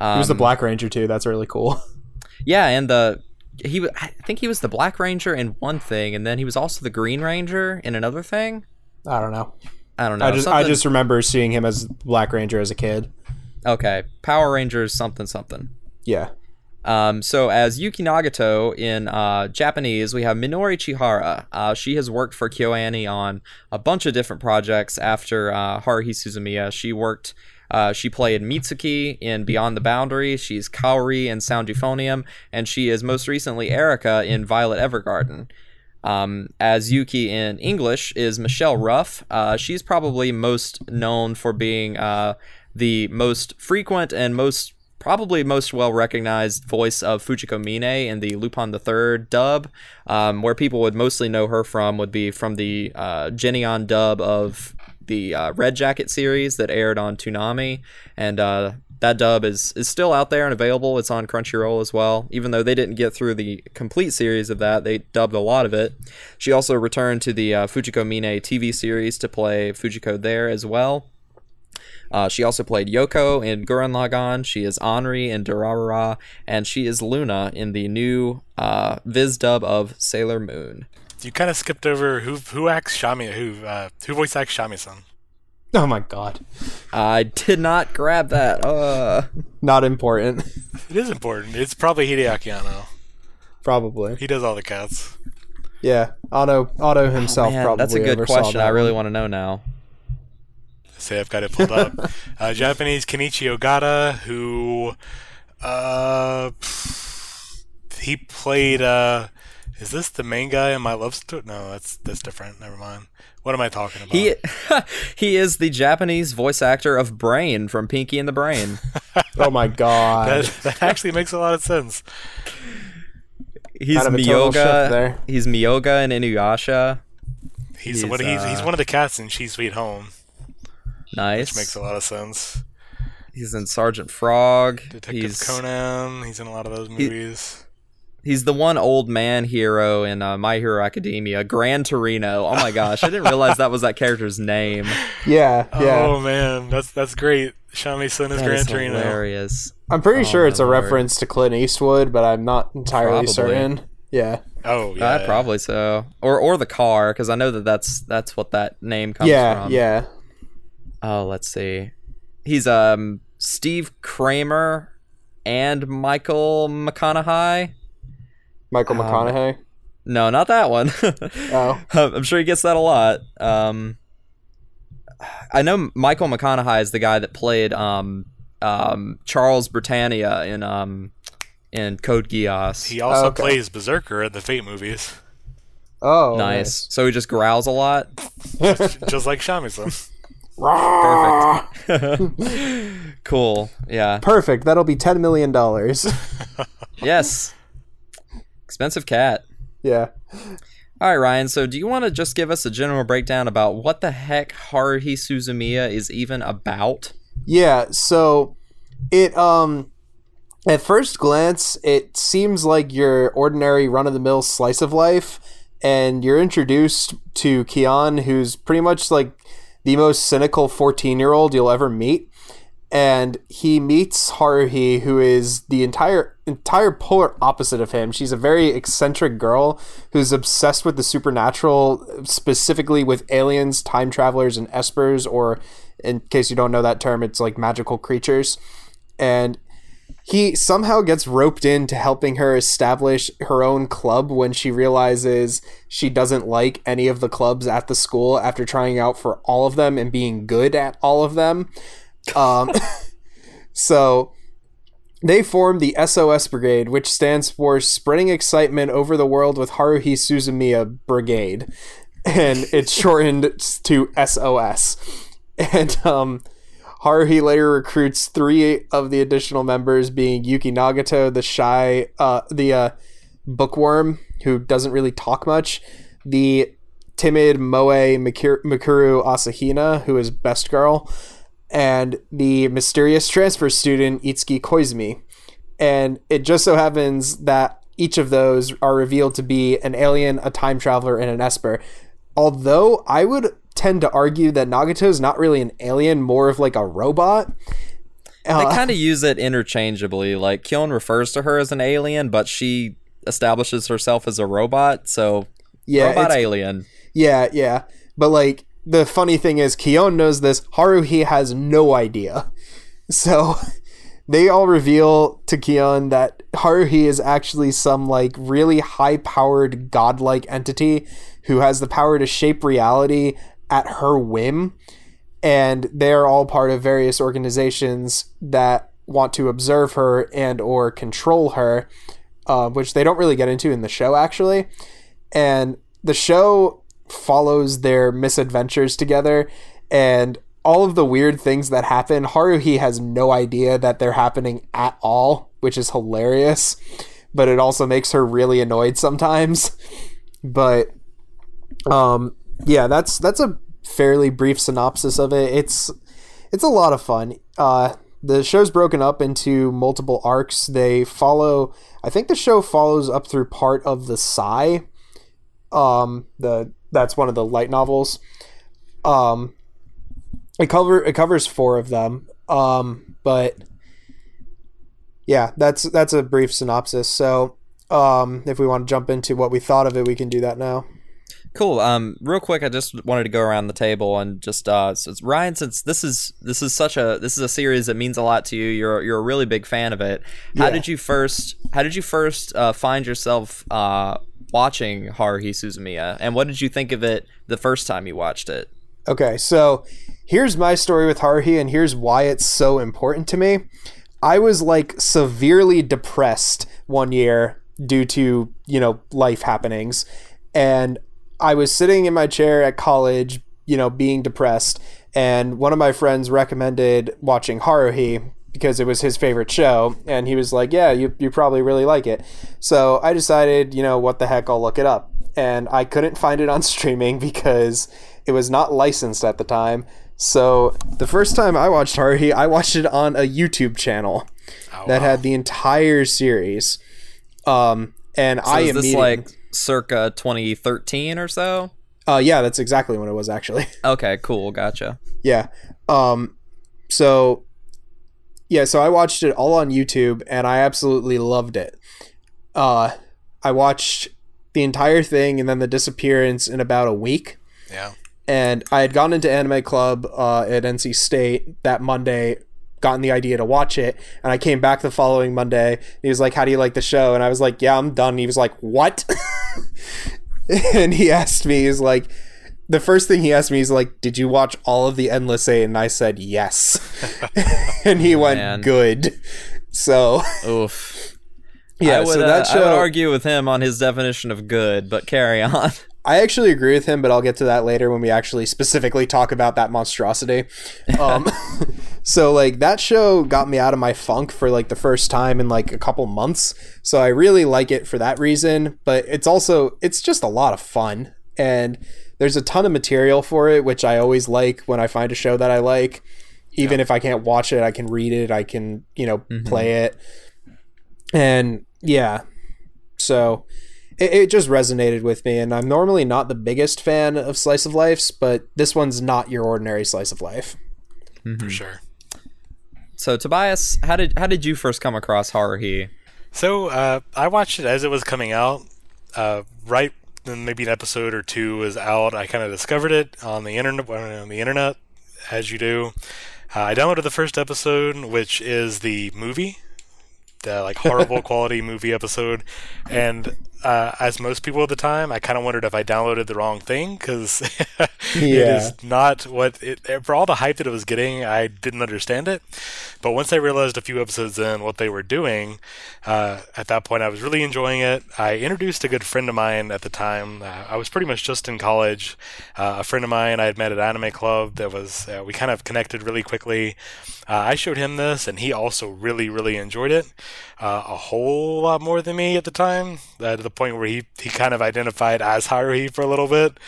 Um, He was the Black Ranger too. That's really cool. Yeah, and the he I think he was the Black Ranger in one thing, and then he was also the Green Ranger in another thing. I don't know. I don't know. I just I just remember seeing him as Black Ranger as a kid. okay. Power Rangers something something. Yeah. Um, so as Yuki Nagato in uh, Japanese, we have Minori Chihara. Uh, she has worked for KyoAni on a bunch of different projects after uh, Haruhi Suzumiya. She worked. Uh, she played Mitsuki in Beyond the Boundary. She's Kaori in Sound Euphonium, and she is most recently Erica in Violet Evergarden. Um, as Yuki in English is Michelle Ruff. Uh, she's probably most known for being uh, the most frequent and most probably most well recognized voice of Fujiko Mine in the Lupin Third dub. Um, where people would mostly know her from would be from the uh, Geneon dub of the uh, Red Jacket series that aired on Toonami, and uh, that dub is is still out there and available. It's on Crunchyroll as well. Even though they didn't get through the complete series of that, they dubbed a lot of it. She also returned to the uh, Fujiko Mine TV series to play Fujiko there as well. Uh, she also played Yoko in Gurren Lagann. She is Henri in Durarara, and she is Luna in the new uh, Viz dub of Sailor Moon. You kind of skipped over who who acts Shami, who uh, who voice acts Shami-san. Oh my god. I did not grab that. Uh, Not important. It is important. It's probably Hideaki Anno. Probably. He does all the cats. Yeah. Otto Otto himself Oh, man, probably that's a good question. I really one. want to know now. Say I've got it pulled up. uh, Japanese Kenichi Ogata, who uh, he played. Uh, is this the main guy in My Love Story? No, that's that's different. Never mind. What am I talking about? He he is the Japanese voice actor of Brain from Pinky and the Brain. Oh my god. that, that actually makes a lot of sense. He's Kind of a total shift Myoga. there. He's Myoga in Inuyasha. He's, He's, what he's, he's uh, one of the cats in Chi's Sweet Home, Nice. which makes a lot of sense. He's in Sergeant Frog. Detective he's Conan, he's in a lot of those movies. He's the one old man hero in uh, My Hero Academia, Gran Torino. Oh my gosh, I didn't realize that was that character's name. yeah, yeah. Oh man, that's that's great. Shami-san is That Gran is Torino. hilarious. I'm pretty Oh, sure it's a lord. reference to Clint Eastwood, but I'm not entirely Probably. certain. Yeah. Oh yeah, Uh, probably so, or or the car, because I know that that's that's what that name comes yeah, from. yeah. Oh, let's see. He's um Steve Kramer and Michael McConnohie. Michael Um, McConnohie. No, not that one. Oh. I'm sure he gets that a lot. Um, I know Michael McConnohie is the guy that played um, um, Charles Britannia in um, in Code Geass. He also okay. plays Berserker in the Fate movies, Oh. nice. So he just growls a lot. just like Shami-san. Perfect. cool. Yeah. Perfect. That'll be ten million dollars. Yes. Expensive cat. yeah. All right, Ryan. So, do you want to just give us a general breakdown about what the heck Haruhi Suzumiya is even about? Yeah, so it um at first glance it seems like your ordinary run of the mill slice of life and you're introduced to Kyon who's pretty much like the most cynical 14-year-old you'll ever meet and he meets Haruhi who is the entire entire polar opposite of him. She's a very eccentric girl who's obsessed with the supernatural, specifically with aliens, time travelers and espers or in case you don't know that term, it's like magical creatures. And he somehow gets roped into helping her establish her own club when she realizes she doesn't like any of the clubs at the school after trying out for all of them and being good at all of them. Um, so they form the SOS Brigade, which stands for Spreading Excitement Over the World with Haruhi Suzumiya Brigade. And it's shortened to SOS. And um, Haruhi later recruits three of the additional members, being Yuki Nagato, the shy, uh, the uh, bookworm who doesn't really talk much, the timid Moe Mikuru Asahina, who is best girl, and the mysterious transfer student Itsuki Koizumi. And it just so happens that each of those are revealed to be an alien, a time traveler, and an Esper. Although I would tend to argue that Nagato is not really an alien, more of like a robot. They Uh, kind of use it interchangeably. Like Kyon refers to her as an alien, but she establishes herself as a robot. So yeah, robot alien. Yeah, yeah. But like the funny thing is Kyon knows this, Haruhi has no idea. So they all reveal to Kyon that Haruhi is actually some like really high-powered godlike entity who has the power to shape reality at her whim. And they're all part of various organizations that want to observe her and or control her uh, which they don't really get into in the show actually. And the show follows their misadventures together and all of the weird things that happen haruhi has no idea that they're happening at all which is hilarious but it also makes her really annoyed sometimes. But um yeah that's that's a fairly brief synopsis of it. It's it's a lot of fun. Uh the show's broken up into multiple arcs. They follow i think the show follows up through part of the Psy um the that's one of the light novels um it cover it covers four of them um but yeah that's that's a brief synopsis so um if we want to jump into what we thought of it we can do that now Cool. Um, real quick, I just wanted to go around the table and just uh, so Ryan, since this is this is such a this is a series that means a lot to you. You're you're a really big fan of it. How Yeah. did you first How did you first uh, find yourself uh, watching Haruhi Suzumiya, and what did you think of it the first time you watched it? Okay, so here's my story with Haruhi, and here's why it's so important to me. I was like severely depressed one year due to, you know, life happenings. And I was sitting in my chair at college, you know, being depressed. And one of my friends recommended watching Haruhi because it was his favorite show. And he was like, Yeah, you, you probably really like it. So I decided, you know, what the heck, I'll look it up. And I couldn't find it on streaming because it was not licensed at the time. So the first time I watched Haruhi, I watched it on a YouTube channel that had the entire series. Um, and So I is this like circa 2013 or so? uh, yeah, that's exactly when it was actually. Okay, cool, gotcha. yeah. Um, so yeah, so I watched it all on YouTube and I absolutely loved it. Uh, I watched the entire thing and then the disappearance in about a week. Yeah. and I had gone into Anime Club uh, at NC State that Monday, gotten the idea to watch it, and I came back the following Monday. He was like, "How do you like the show?" And I was like, "Yeah, I'm done." And he was like, "What?" and he asked me, "He's like." The first thing he asked me is like, "Did you watch all of the Endless Eight?" And I said, "Yes." and he went, Man. "Good." So Oof. yeah, I would, so uh, that I would argue with him on his definition of good, but carry on. I actually agree with him, but I'll get to that later when we actually specifically talk about that monstrosity. Um, so like that show got me out of my funk for like the first time in like a couple months. So I really like it for that reason, but it's also it's just a lot of fun and there's a ton of material for it, which I always like when I find a show that I like. Even if I can't watch it, I can read it, I can, you know, play it. And yeah. So it, it just resonated with me and i'm normally not the biggest fan of slice of lifes but this one's not your ordinary slice of life For sure. So Tobias, how did how did you first come across Haruhi? So uh, I watched it as it was coming out. Uh, right, maybe an episode or two was out. I kind of discovered it on the internet. On the internet, as you do. Uh, I downloaded the first episode, which is the movie, the like horrible quality movie episode, and uh, as most people at the time, I kind of wondered if I downloaded the wrong thing because it Yeah. is not what it for all the hype that it was getting. I didn't understand it, but once I realized a few episodes in what they were doing, uh, at that point I was really enjoying it. I introduced a good friend of mine at the time. Uh, I was pretty much just in college. Uh, a friend of mine I had met at Anime Club that was uh, we kind of connected really quickly. Uh, I showed him this, and he also really, really enjoyed it. Uh, a whole lot more than me at the time, uh, the point where he, he kind of identified as Haruhi for a little bit.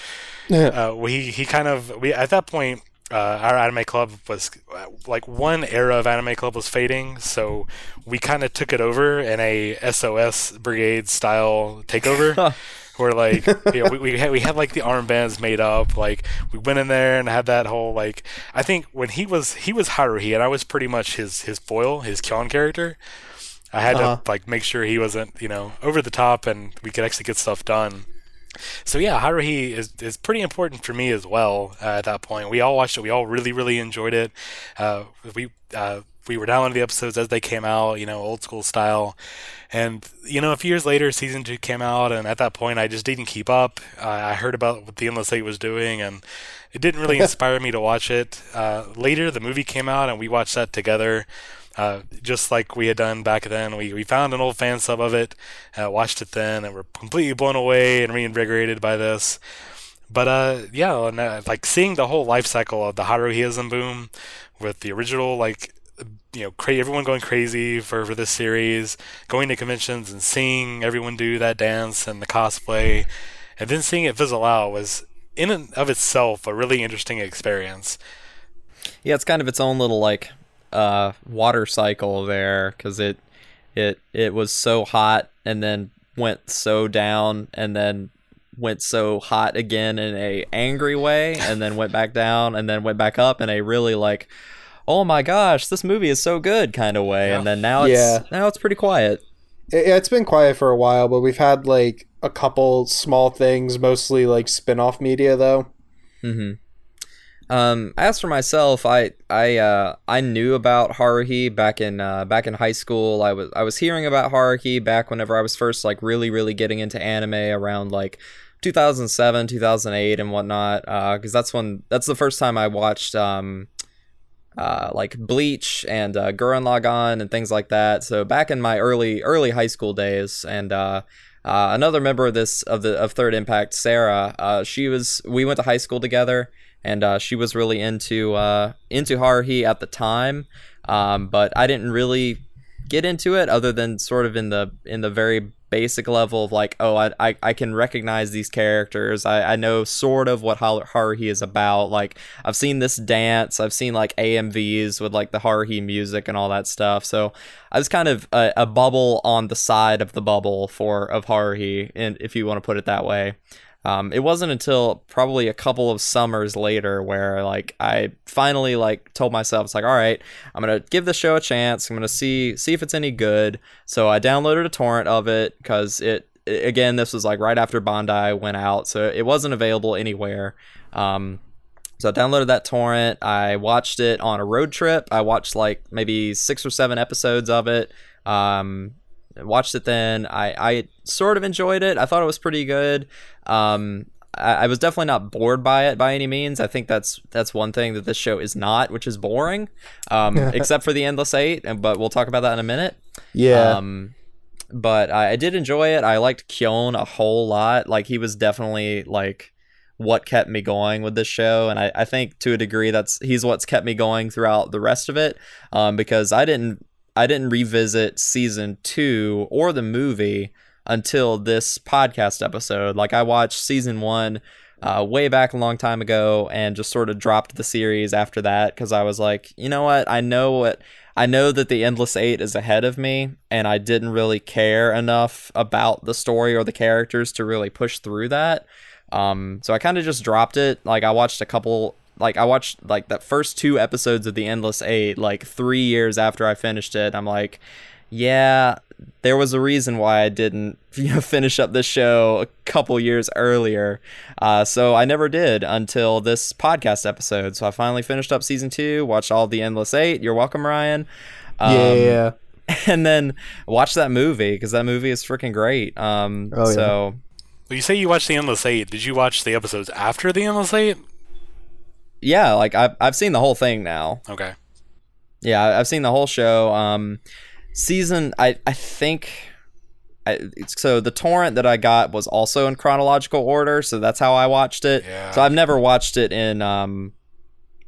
Uh, we he kind of we at that point. Uh, our anime club was uh, like one era of anime club was fading, so we kind of took it over in a SOS brigade style takeover, where like you know, we we had, we had like the armbands made up. Like we went in there and had that whole like I think when he was he was Haruhi and I was pretty much his his foil, his Kyon character. I had Uh-huh. to like make sure he wasn't you know over the top and we could actually get stuff done. So yeah, Haruhi is, is pretty important for me as well. Uh, at that point, we all watched it. We all really really enjoyed it. Uh, we uh, we were downloading the episodes as they came out, you know, old school style. And you know, a few years later, season two came out, and at that point, I just didn't keep up. Uh, I heard about what the Endless Eight was doing, and it didn't really inspire me to watch it. Uh, later, the movie came out, and we watched that together. Uh, just like we had done back then, we, we found an old fan sub of it, uh, watched it then, and were completely blown away and reinvigorated by this. But uh, yeah, and, uh, like seeing the whole life cycle of the Haruhiism boom, with the original like you know cra- everyone going crazy for for this series, going to conventions and seeing everyone do that dance and the cosplay, and then seeing it fizzle out was in and of itself a really interesting experience. Yeah, it's kind of its own little like uh water cycle there because it it it was so hot and then went so down and then went so hot again in a angry way and then went back down and then went back up in a really like oh my gosh this movie is so good kind of way and then now it's Yeah. now it's pretty quiet It, it's been quiet for a while, but we've had like a couple small things, mostly like spin-off media though. Mm-hmm. Um, as for myself, I I uh, I knew about Haruhi back in uh, back in high school. I was I was hearing about Haruhi back whenever I was first like really really getting into anime around like 2007 2008 and whatnot. Because that's when that's the first time I watched um, uh, like Bleach and uh, Gurren Lagann and things like that. So back in my early early high school days, and uh, uh, another member of this of the of Third Impact, Sarah, uh, she was we went to high school together, and uh, she was really into uh, into Haruhi at the time, um, but I didn't really get into it other than sort of in the in the very basic level of like oh I, I, I can recognize these characters. I, I know sort of what Har- Haruhi is about. Like I've seen this dance. I've seen like AMVs with like the Haruhi music and all that stuff. So I was kind of a, a bubble on the side of the bubble for of Haruhi and if you want to put it that way um, it wasn't until probably a couple of summers later where like I finally like told myself it's like all right I'm gonna give the show a chance. I'm gonna see see if it's any good. So I downloaded a torrent of it because it again this was like right after Bandai went out so it wasn't available anywhere. Um, so I downloaded that torrent. I watched it on a road trip. I watched like maybe six or seven episodes of it. Um, watched it then I, I sort of enjoyed it i thought it was pretty good um, I, I was definitely not bored by it by any means i think that's that's one thing that this show is not which is boring um, except for the endless eight and but we'll talk about that in a minute Yeah. um, but I, I did enjoy it. I liked Kyon a whole lot. Like he was definitely like what kept me going with this show, and I, I think to a degree that's he's what's kept me going throughout the rest of it. Um, because I didn't I didn't revisit season two or the movie until this podcast episode. Like I watched season one. Uh, way back a long time ago, and just sort of dropped the series after that because I was like, you know what? I know what I know that the Endless Eight is ahead of me, and I didn't really care enough about the story or the characters to really push through that. Um, so I kind of just dropped it. Like I watched a couple, like I watched like the first two episodes of the Endless Eight, like three years after I finished it. I'm like, yeah, there was a reason why I didn't you know, finish up this show a couple years earlier. Uh, so I never did until this podcast episode. So I finally finished up season two, watched all the Endless Eight. You're welcome, Ryan. Um, yeah. And then watch that movie because that movie is freaking great. Um, Oh, yeah. so Well, you say you watched the Endless Eight. Did you watch the episodes after the Endless Eight? Yeah, like I've I've seen the whole thing now. Okay. Yeah, I- I've seen the whole show. Um, season, I I think. I, so the torrent that I got was also in chronological order, so that's how I watched it. Yeah. So I've never watched it in um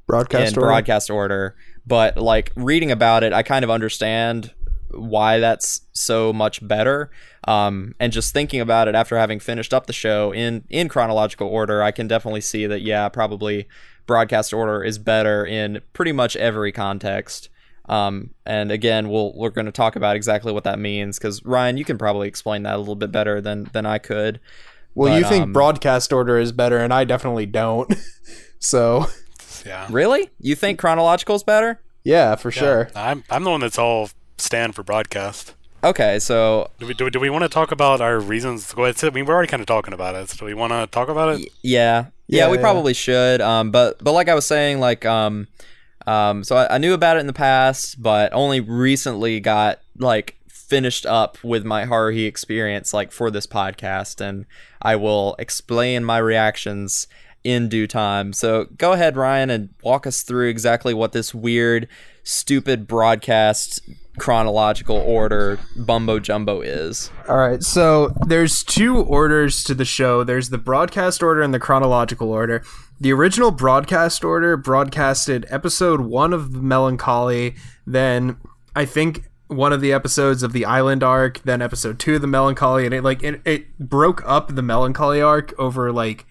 Broadcast in order? broadcast order, but like reading about it, I kind of understand why that's so much better. Um, and just thinking about it after having finished up the show in in chronological order, I can definitely see that yeah, probably broadcast order is better in pretty much every context. Um, and again, we'll we're going to talk about exactly what that means because Ryan, you can probably explain that a little bit better than than I could. Well, you think um, broadcast order is better, and I definitely don't. so Yeah. Really? You think chronological is better? yeah, for sure. I'm I'm the one that's all stand for broadcast. Okay, so Do we, do we, do we want to talk about our reasons? Go ahead. I mean, we're already kind of talking about it. So do we want to talk about it? yeah, yeah, Yeah, we yeah. probably should. Um, but but like I was saying, like um, um, so I, I knew about it in the past, but only recently got like finished up with my Haruhi experience, like for this podcast, and I will explain my reactions in due time. So go ahead, Ryan, and walk us through exactly what this weird, stupid broadcast chronological order bumbo jumbo is. All right, so there's two orders to the show. There's the broadcast order and the chronological order. The original broadcast order broadcasted episode one of Melancholy, then I think one of the episodes of the Island arc, then episode two of the Melancholy, and it like it, it broke up the Melancholy arc over like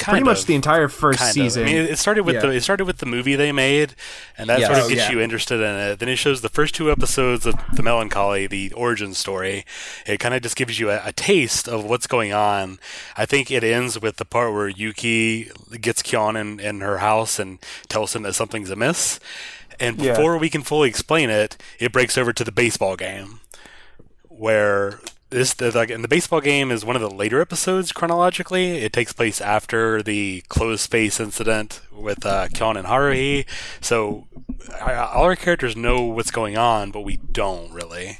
Kind pretty much the entire first season. Of. I mean, it started with Yeah. the it started with the movie they made, and that Yes. sort of Oh, gets yeah. you interested in it. Then it shows the first two episodes of the Melancholy, the origin story. It kind of just gives you a, a taste of what's going on. I think it ends with the part where Yuki gets Kyon in, in her house and tells him that something's amiss. And Yeah. before we can fully explain it, it breaks over to the baseball game, where this the, like and the baseball game is one of the later episodes chronologically. It takes place after the closed space incident with uh, Kyon and Haruhi. So I, all our characters know what's going on, but we don't really.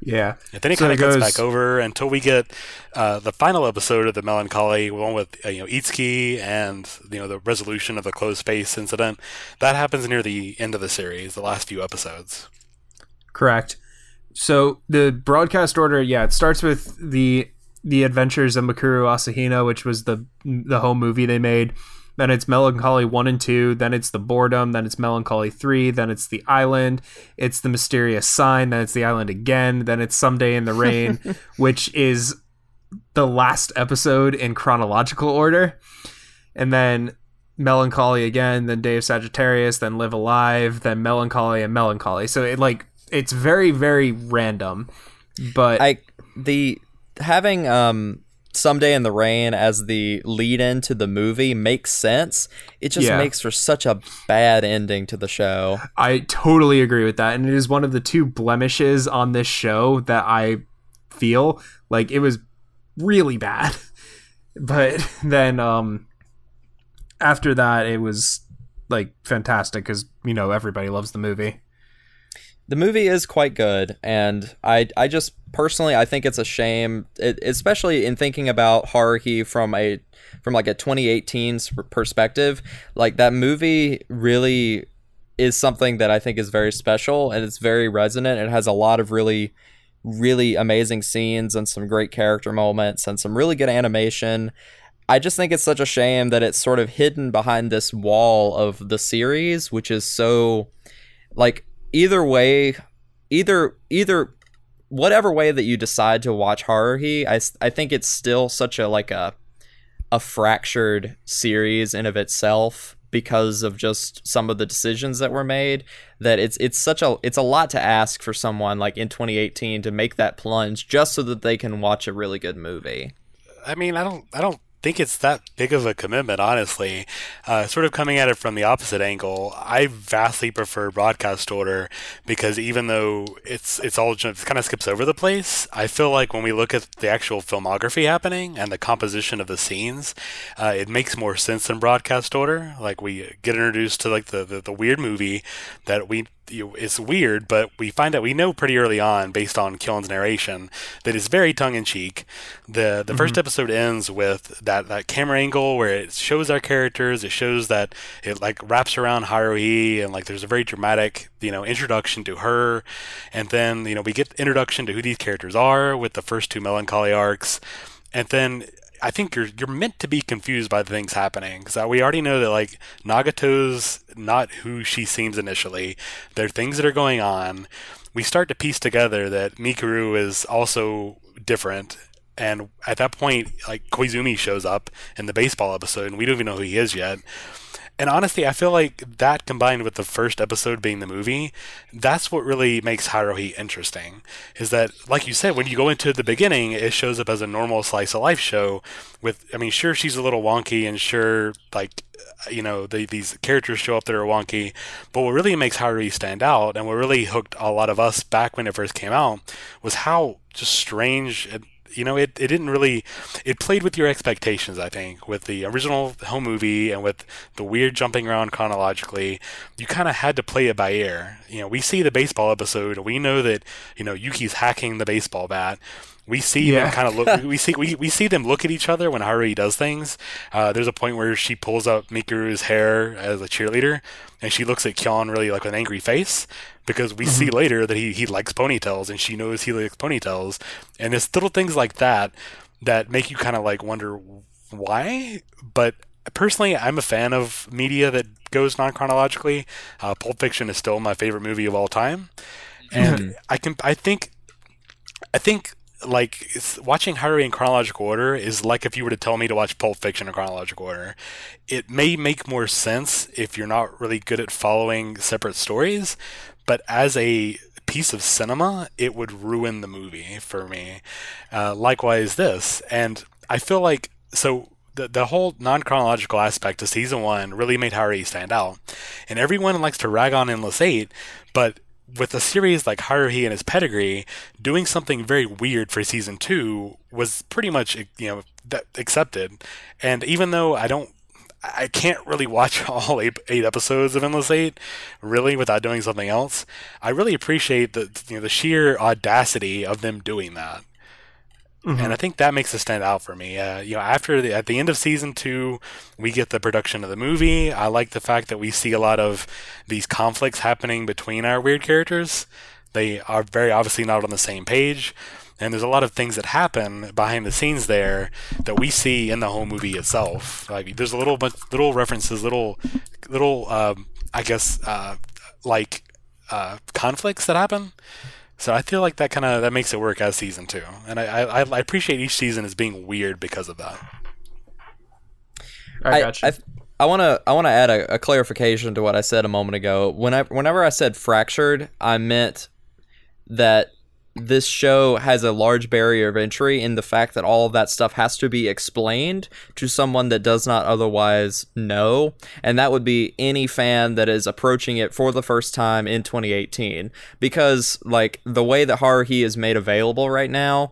yeah. And then it So kind of goes goes- back over until we get uh, the final episode of the Melancholy, one with uh, you know Itsuki and you know the resolution of the closed space incident. That happens near the end of the series, the last few episodes. Correct. So the broadcast order, yeah, it starts with the the Adventures of Mikuru Asahina, which was the the home movie they made. Then it's Melancholy one and two. Then it's the Boredom. Then it's Melancholy three. Then it's the Island. It's the Mysterious Sign. Then it's the Island again. Then it's Someday in the Rain, which is the last episode in chronological order. And then Melancholy again. Then Day of Sagittarius. Then Live Alive. Then Melancholy and Melancholy. So it like it's very very random, but I the having um someday in the rain as the lead in to the movie makes sense. It just Yeah. makes for such a bad ending to the show. I totally agree with that. And it is one of the two blemishes on this show that I feel like it was really bad. But then um after that it was like fantastic cuz you know everybody loves the movie. The movie is quite good, and I I just personally I think it's a shame, it, especially in thinking about Haruhi from a from like a 2018 s- perspective. Like that movie really is something that I think is very special and it's very resonant. It has a lot of really really amazing scenes and some great character moments and some really good animation. I just think it's such a shame that it's sort of hidden behind this wall of the series, which is so like either way, either either whatever way that you decide to watch Haruhi, I think it's still such a like a a fractured series in of itself because of just some of the decisions that were made that it's it's such a it's a lot to ask for someone like in 2018 to make that plunge just so that they can watch a really good movie. I mean, I don't, I don't think it's that big of a commitment, honestly. Uh, sort of coming at it from the opposite angle, I vastly prefer broadcast order because even though it's it's all just kind of skips over the place, I feel like when we look at the actual filmography happening and the composition of the scenes, uh, it makes more sense in broadcast order. Like we get introduced to like the the, the weird movie that we it's weird, but we find out we know pretty early on, based on Kyon's narration, that it's very tongue in cheek. the The mm-hmm. first episode ends with that that camera angle where it shows our characters. It shows that it like wraps around Haruhi, and like there's a very dramatic, you know, introduction to her, and then you know we get introduction to who these characters are with the first two melancholy arcs, and then I think you're you're meant to be confused by the things happening because we already know that like Nagato's not who she seems initially. There are things that are going on. We start to piece together that Mikuru is also different, and at that point, like Koizumi shows up in the baseball episode, and we don't even know who he is yet. And honestly, I feel like that combined with the first episode being the movie, that's what really makes Haruhi interesting. Is that, like you said, when you go into the beginning, it shows up as a normal slice of life show. With, I mean, sure, she's a little wonky, and sure, like, you know, the, these characters show up that are wonky. But what really makes Haruhi stand out, and what really hooked a lot of us back when it first came out, was how just strange you know, it, it didn't really, it played with your expectations, I think, with the original home movie and with the weird jumping around chronologically. You kind of had to play it by ear. You know, we see the baseball episode, we know that, you know, Yuki's hacking the baseball bat. We see Yeah. them kind of look. We see we, we see them look at each other when Haruhi does things. Uh, there's a point where she pulls up Mikuru's hair as a cheerleader, and she looks at Kyon really like with an angry face because we see later that he, he likes ponytails and she knows he likes ponytails, and it's little things like that that make you kind of like wonder why. But personally, I'm a fan of media that goes non chronologically. Uh, Pulp Fiction is still my favorite movie of all time, and I can I think I think like watching Haruhi in chronological order is like if you were to tell me to watch Pulp Fiction in chronological order. It may make more sense if you're not really good at following separate stories, but as a piece of cinema, it would ruin the movie for me. Uh, likewise, this, and I feel like so. The, the whole non chronological aspect of season one really made Haruhi stand out. And everyone likes to rag on Endless Eight, but with a series like Haruhi and his pedigree, doing something very weird for season two was pretty much you know accepted. And even though I don't, I can't really watch all eight, eight episodes of Endless Eight really without doing something else. I really appreciate the you know the sheer audacity of them doing that. And I think that makes it stand out for me. Uh, you know, after the at the end of season two, we get the production of the movie. I like the fact that we see a lot of these conflicts happening between our weird characters. They are very obviously not on the same page, and there's a lot of things that happen behind the scenes there that we see in the whole movie itself. Like there's a little bunch, little references, little, little, um, I guess, uh, like uh, conflicts that happen. So I feel like that kind of that makes it work as season two, and I, I I appreciate each season as being weird because of that. I got you. I, I want to I want to add a, a clarification to what I said a moment ago. Whenever whenever I said fractured, I meant that this show has a large barrier of entry in the fact that all of that stuff has to be explained to someone that does not otherwise know, and that would be any fan that is approaching it for the first time in 2018. Because like the way that Haruhi is made available right now,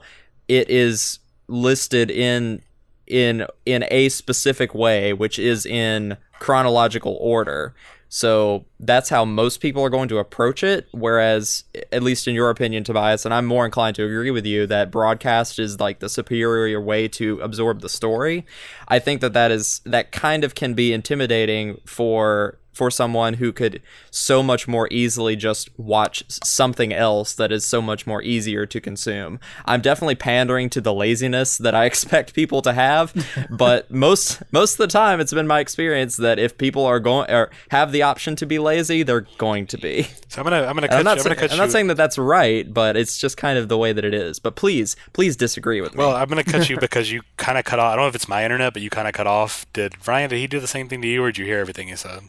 it is listed in in in a specific way, which is in chronological order. So that's how most people are going to approach it. Whereas, at least in your opinion, Tobias, and I'm more inclined to agree with you that broadcast is like the superior way to absorb the story. I think that that is that kind of can be intimidating for for someone who could so much more easily just watch something else that is so much more easier to consume. I'm definitely pandering to the laziness that I expect people to have, but most most of the time it's been my experience that if people are going or have the option to be lazy, they're going to be. So I'm gonna I'm gonna cut I'm not, you, I'm I'm not saying that that's right, but it's just kind of the way that it is. But please, please disagree with me. well, I'm gonna cut you because you kind of cut off. I don't know if it's my internet, but you kind of cut off. Did Ryan? Did he do the same thing to you, or did you hear everything he said?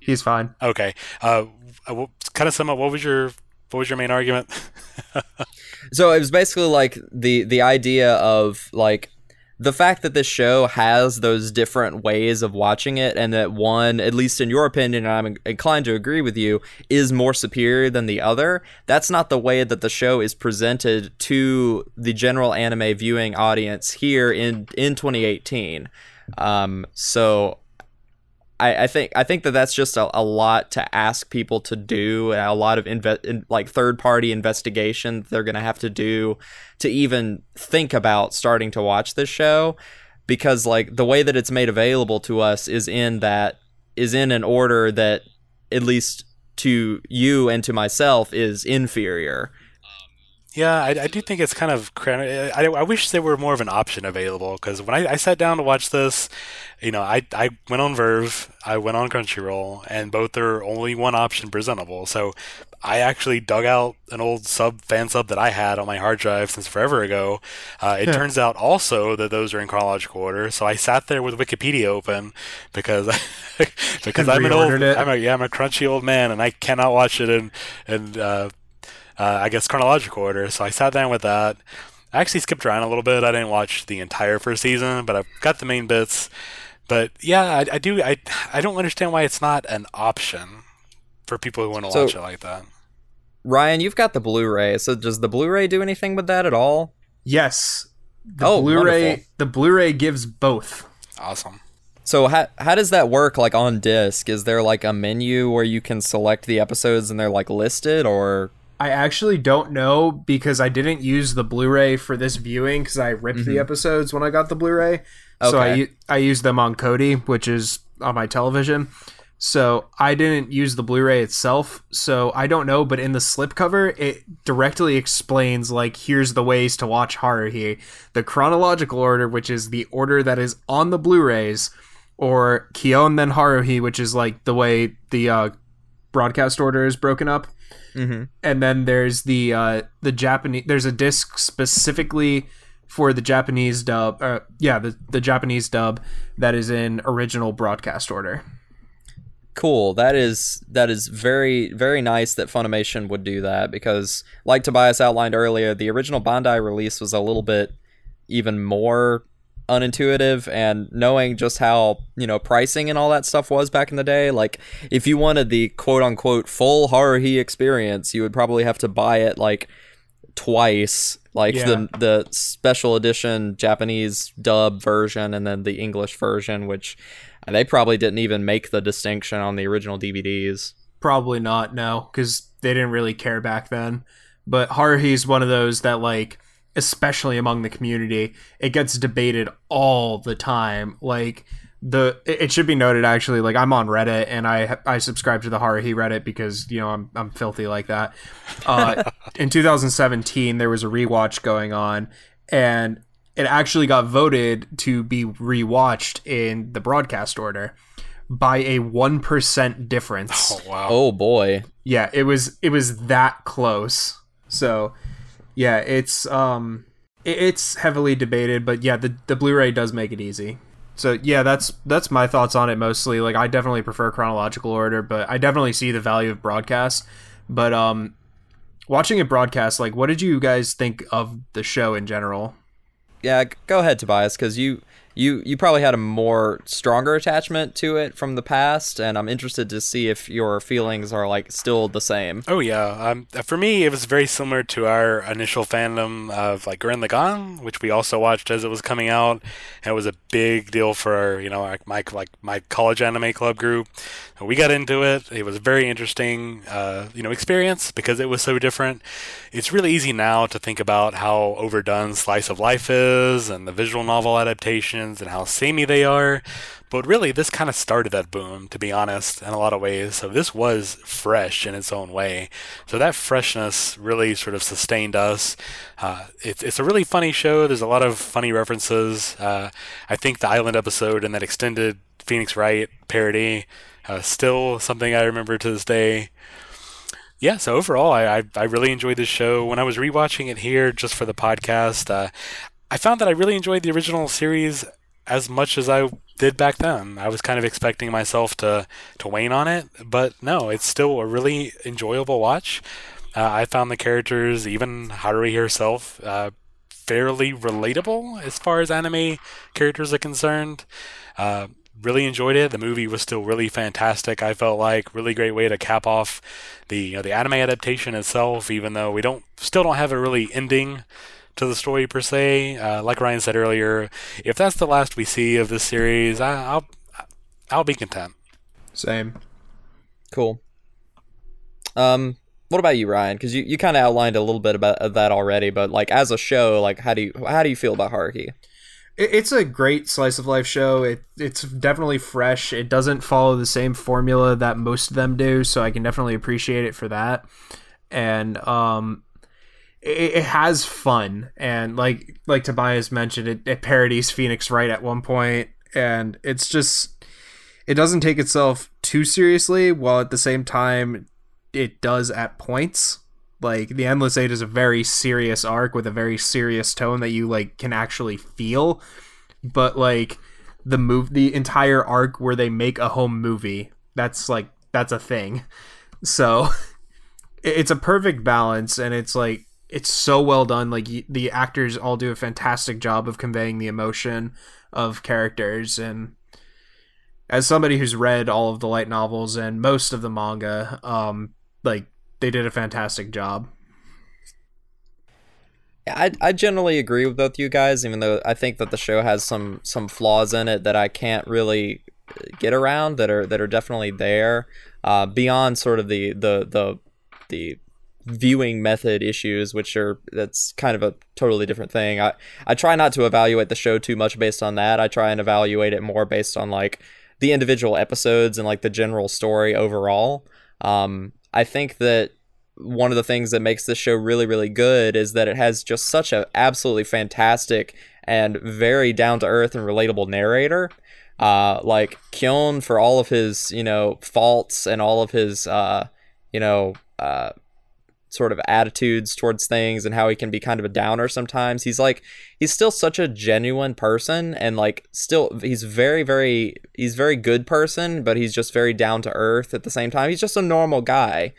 He's fine. Okay. Uh, kind of sum up. What was your what was your main argument? So it was basically like the the idea of like the fact that this show has those different ways of watching it and that one at least in your opinion and I'm inclined to agree with you is more superior than the other that's not the way that the show is presented to the general anime viewing audience here in in 2018 um so I, I think I think that that's just a, a lot to ask people to do, a lot of inve- in, like third party investigation they're gonna have to do to even think about starting to watch this show, because like the way that it's made available to us is in that is in an order that at least to you and to myself is inferior. Yeah, I, I do think it's kind of. cra- I, I wish there were more of an option available because when I, I sat down to watch this, you know, I, I went on VRV, I went on Crunchyroll, and both are only one option presentable. So I actually dug out an old sub fan sub that I had on my hard drive since forever ago. Uh, it turns out also that those are in chronological order. So I sat there with Wikipedia open because because I'm an old. I'm a yeah I'm a crunchy old man and I cannot watch it in in uh, uh, I guess chronological order. So I sat down with that. I actually skipped around a little bit. I didn't watch the entire first season, but I've got the main bits. But yeah, I, I do. I I don't understand why it's not an option for people who want to So- watch it like that. Ryan, you've got the Blu-ray. So does the Blu-ray do anything with that at all? Yes. The Oh, Blu-ray wonderful. the Blu-ray gives both. Awesome. So how how does that work like on disc? Is there like a menu where you can select the episodes and they're like listed or I actually don't know because I didn't use the Blu-ray for this viewing because I ripped the episodes when I got the Blu-ray. So I Okay. I used them on Kodi, which is on my television. So I didn't use the Blu-ray itself. So I don't know, but in the slipcover, it directly explains like here's the ways to watch horror here. The chronological order, which is the order that is on the Blu-rays, or Kyon then Haruhi, which is like the way the uh, broadcast order is broken up and then there's the uh the Japanese there's a disc specifically for the Japanese dub uh, yeah the the Japanese dub that is in original broadcast order. Cool. That is that is very very nice that Funimation would do that because, like Tobias outlined earlier, the original Bandai release was a little bit even more unintuitive, and knowing just how you know pricing and all that stuff was back in the day, like if you wanted the quote unquote full Haruhi experience, you would probably have to buy it like twice like Yeah. the the special edition Japanese dub version and then the English version which they probably didn't even make the distinction on the original DVDs. Probably not no because they didn't really care back then. But Haruhi is one of those that like especially among the community it gets debated all the time like the it it should be noted actually like I'm on Reddit and I I subscribe to the Haruhi Reddit because you know I'm I'm filthy like that. Uh, in 2017 there was a rewatch going on and it actually got voted to be rewatched in the broadcast order by a 1% difference. Oh wow. Oh boy. Yeah, it was it was that close. So, yeah, it's um it's heavily debated, but yeah, the the Blu-ray does make it easy. So, yeah, that's that's my thoughts on it mostly. Like I definitely prefer chronological order, but I definitely see the value of broadcast. But um watching it broadcast, like what did you guys think of the show in general? Yeah, go ahead Tobias cuz you you you probably had a more stronger attachment to it from the past and I'm interested to see if your feelings are like still the same. Oh yeah. Um, for me, it was very similar to our initial fandom of like Gurren Lagann, which we also watched as it was coming out, and it was a big deal for you know my like my college anime club group. We got into it. It was a very interesting, uh, you know, experience because it was so different. It's really easy now to think about how overdone Slice of Life is, and the visual novel adaptations, and how samey they are. But really, this kind of started that boom, to be honest, in a lot of ways. So this was fresh in its own way. So that freshness really sort of sustained us. Uh, it's it's a really funny show. There's a lot of funny references. Uh, I think the island episode and that extended Phoenix Wright parody uh, still something I remember to this day. Yeah, so overall, I, I I really enjoyed this show. When I was rewatching it here just for the podcast, uh, I found that I really enjoyed the original series as much as I did back then. I was kind of expecting myself to to wane on it, but no, it's still a really enjoyable watch. Uh, I found the characters, even Haruhi herself, uh, fairly relatable as far as anime characters are concerned. Uh, really enjoyed it. The movie was still really fantastic. I felt like really great way to cap off the you know, the anime adaptation itself. Even though we don't still don't have a really ending to the story per se. Uh, like Ryan said earlier, if that's the last we see of this series, I, I'll I'll be content. Same. Cool. Um, what about you, Ryan? Because you, you kind of outlined a little bit about that already, but like as a show, like how do you how do you feel about Haruhi? It- It's a great slice of life show. It it's definitely fresh. It doesn't follow the same formula that most of them do, so I can definitely appreciate it for that. And um, it, it has fun, and like like Tobias mentioned, it, it parodies Phoenix Wright at one point, and it's just it doesn't take itself too seriously, while at the same time it does at points. Like the Endless Eight is a very serious arc with a very serious tone that you like can actually feel. But like the move the entire arc where they make a home movie, that's like that's a thing. So it's a perfect balance and it's like it's so well done like the actors all do a fantastic job of conveying the emotion of characters and as somebody who's read all of the light novels and most of the manga um like they did a fantastic job I, I generally agree with both you guys even though i think that the show has some some flaws in it that i can't really get around that are that are definitely there uh, beyond sort of the the the the viewing method issues, which are that's kind of a totally different thing. I I try not to evaluate the show too much based on that. I try and evaluate it more based on like the individual episodes and like the general story overall. Um, I think that one of the things that makes this show really really good is that it has just such a absolutely fantastic and very down to earth and relatable narrator. Uh, like Kyon for all of his you know faults and all of his uh, you know uh, sort of attitudes towards things and how he can be kind of a downer sometimes. He's like he's still such a genuine person and like still he's very very he's very good person, but he's just very down to earth at the same time. He's just a normal guy.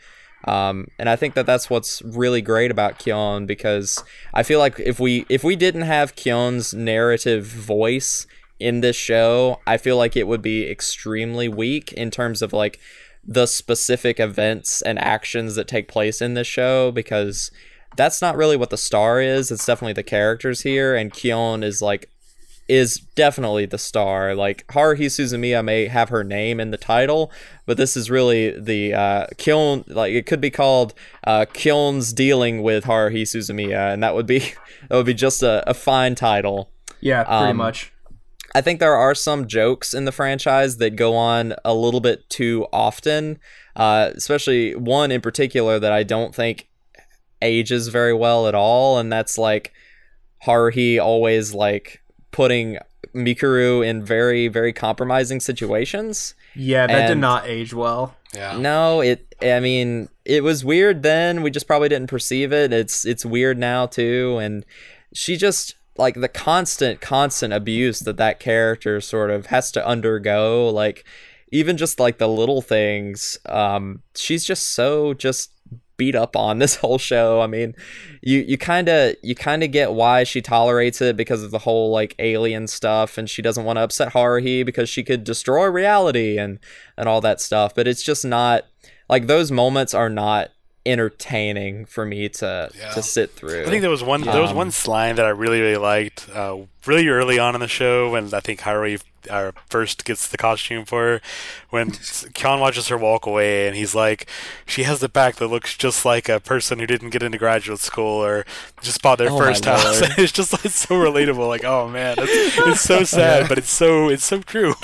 Um, and I think that that's what's really great about Kyon because I feel like if we if we didn't have Kyon's narrative voice in this show, I feel like it would be extremely weak in terms of like the specific events and actions that take place in this show because that's not really what the star is. It's definitely the characters here, and Kyon is like is definitely the star. Like Haruhi Suzumiya may have her name in the title, but this is really the uh, Kyon. Like it could be called uh, Kyon's dealing with Haruhi Suzumiya, and that would be that would be just a, a fine title. Yeah, pretty um, much. I think there are some jokes in the franchise that go on a little bit too often, uh, especially one in particular that I don't think ages very well at all, and that's like Haruhi always like putting Mikuru in very very compromising situations. Yeah, that and did not age well. Yeah. No, it I mean, it was weird then. We just probably didn't perceive it. It's it's weird now too and she just like the constant constant abuse that that character sort of has to undergo like even just like the little things um she's just so just beat up on this whole show. I mean you you kind of you kind of get why she tolerates it because of the whole like alien stuff and she doesn't want to upset haruhi because she could destroy reality and and all that stuff but it's just not like those moments are not entertaining for me to yeah. to sit through. I think there was one there was one line that I really really liked uh, really early on in the show when I think Haruhi uh, first gets the costume for her when Kyon watches her walk away and he's like she has the back that looks just like a person who didn't get into graduate school or just bought their oh first house. it's just like so relatable like oh man it's, it's so sad but it's so it's so true.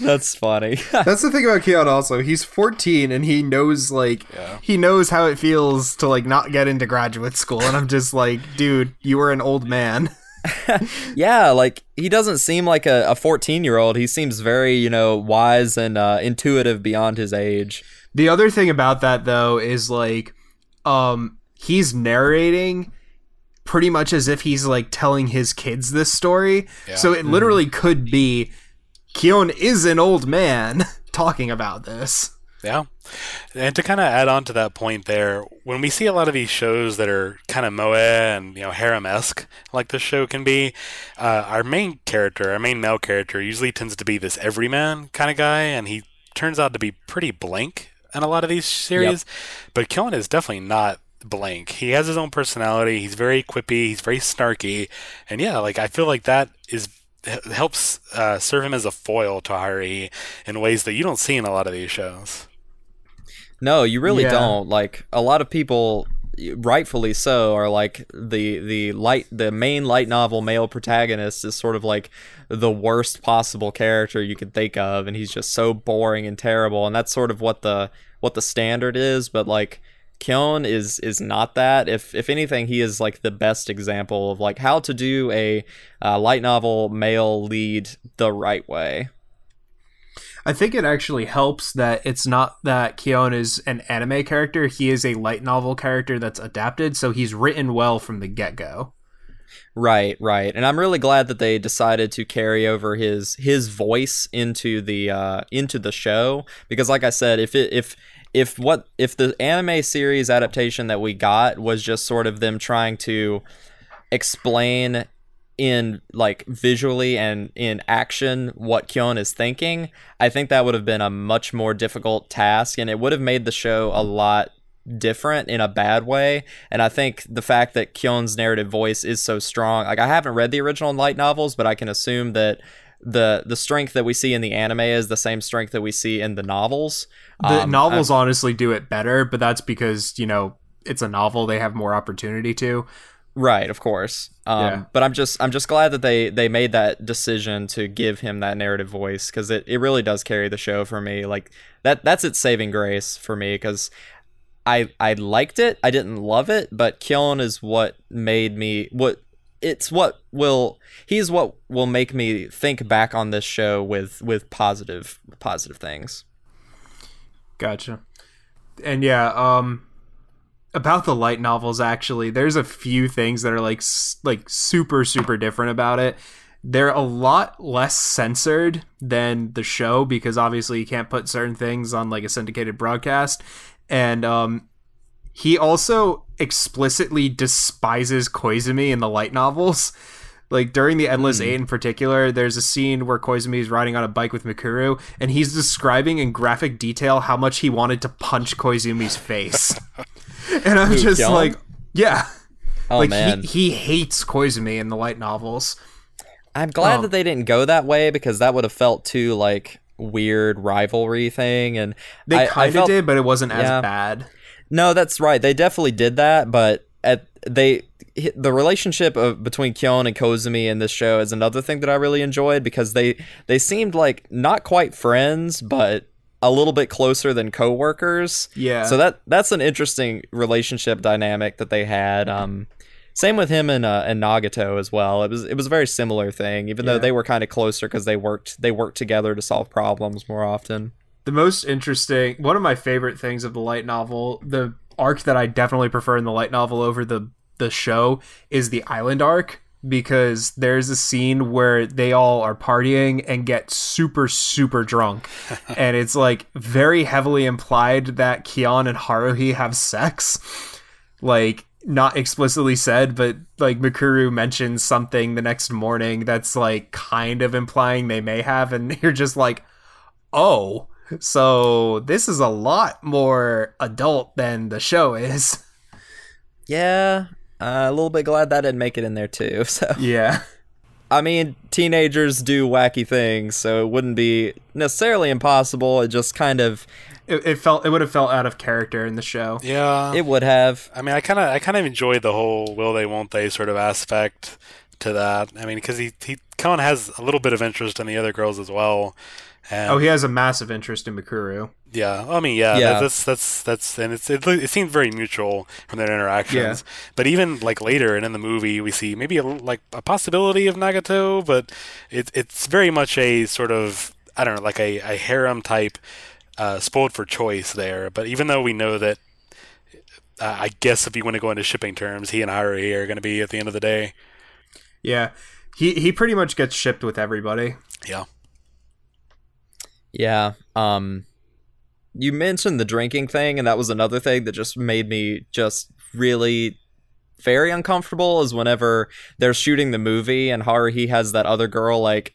That's funny. That's the thing about Kyon also. He's 14 and he knows like yeah. he knows how it feels to like not get into graduate school and I'm just like, dude, you are an old man. yeah, like he doesn't seem like a 14 year old. He seems very, you know, wise and uh, intuitive beyond his age. The other thing about that though is like um he's narrating pretty much as if he's like telling his kids this story. Yeah. So it literally mm. could be Kyon is an old man talking about this. Yeah. And to kind of add on to that point there, when we see a lot of these shows that are kind of moe and, you know, harem-esque, like this show can be, uh, our main character, our main male character, usually tends to be this everyman kind of guy, and he turns out to be pretty blank in a lot of these series. Yep. But Kyon is definitely not blank. He has his own personality. He's very quippy. He's very snarky. And yeah, like, I feel like that is helps uh, serve him as a foil to Haruhi in ways that you don't see in a lot of these shows. No, you really yeah. don't. Like a lot of people rightfully so are like the the light the main light novel male protagonist is sort of like the worst possible character you could think of and he's just so boring and terrible and that's sort of what the what the standard is but like Kyon is is not that. If if anything, he is like the best example of like how to do a uh, light novel male lead the right way. I think it actually helps that it's not that Kyon is an anime character. He is a light novel character that's adapted, so he's written well from the get go. Right, right. And I'm really glad that they decided to carry over his his voice into the uh into the show because like I said, if it if if what if the anime series adaptation that we got was just sort of them trying to explain in like visually and in action what Kyon is thinking, I think that would have been a much more difficult task and it would have made the show a lot different in a bad way. And I think the fact that Kyon's narrative voice is so strong, like I haven't read the original light novels, but I can assume that the the strength that we see in the anime is the same strength that we see in the novels. The Um, novels honestly do it better, but that's because, you know, it's a novel, they have more opportunity to. Right, of course. Um, Yeah. But I'm just I'm just glad that they they made that decision to give him that narrative voice because it, it really does carry the show for me. Like that that's its saving grace for me because I I liked it. I didn't love it, but Kyon is what made me what it's what will he's what will make me think back on this show with with positive positive things. Gotcha. And yeah, um about the light novels actually, there's a few things that are like like super super different about it. They're a lot less censored than the show because obviously you can't put certain things on like a syndicated broadcast. And um he also explicitly despises Koizumi in the light novels. Like during the Endless hmm. Eight in particular, there's a scene where Koizumi is riding on a bike with Mikuru, and he's describing in graphic detail how much he wanted to punch Koizumi's face. and I'm just Kyon? like, yeah. Oh like man. He, he hates Koizumi in the light novels. I'm glad Oh. that they didn't go that way because that would have felt too like weird rivalry thing and They kind of did, but it wasn't as Yeah. bad. No, that's right. They definitely did that, but at they the relationship of between Kyon and Koizumi in this show is another thing that I really enjoyed because they they seemed like not quite friends, but a little bit closer than coworkers. Yeah. So that that's an interesting relationship dynamic that they had. Um, same with him and uh, and Nagato as well. It was it was a very similar thing, even though they were kind of closer because they worked they worked together to solve problems more often. The most interesting one of my favorite things of the light novel the arc that i definitely prefer in the light novel over the the show is the island arc because there's a scene where they all are partying and get super super drunk. And it's like very heavily implied that Kyon and Haruhi have sex. Like not explicitly said but like Mikuru mentions something the next morning that's like kind of implying they may have. And you're just like oh so this is a lot more adult than the show is Yeah, uh, a little bit glad that didn't make it in there too. So yeah I mean, teenagers do wacky things, so it wouldn't be necessarily impossible. It just kind of it, it felt it would have felt out of character in the show Yeah. it would have. I mean, I kind of, I kind of enjoyed the whole will they, won't they sort of aspect to that. I mean, because he, he, Kyon has a little bit of interest in the other girls as well. And oh he has a massive interest in Mikuru yeah, I mean, yeah, Yeah. That, that's that's that's, and it's it, it seemed very mutual from their interactions. Yeah. But even like later and in the movie, we see maybe a, like a possibility of Nagato, but it's it's very much a sort of I don't know, like a, a harem type, uh, spoiled for choice there. But even though we know that. Uh, I guess if you want to go into shipping terms, he and Haruhi are going to be at the end of the day. yeah he he pretty much gets shipped with everybody Yeah. Yeah. Um, you mentioned the drinking thing, and that was another thing that just made me just really very uncomfortable. Is whenever they're shooting the movie and Haruhi has that other girl like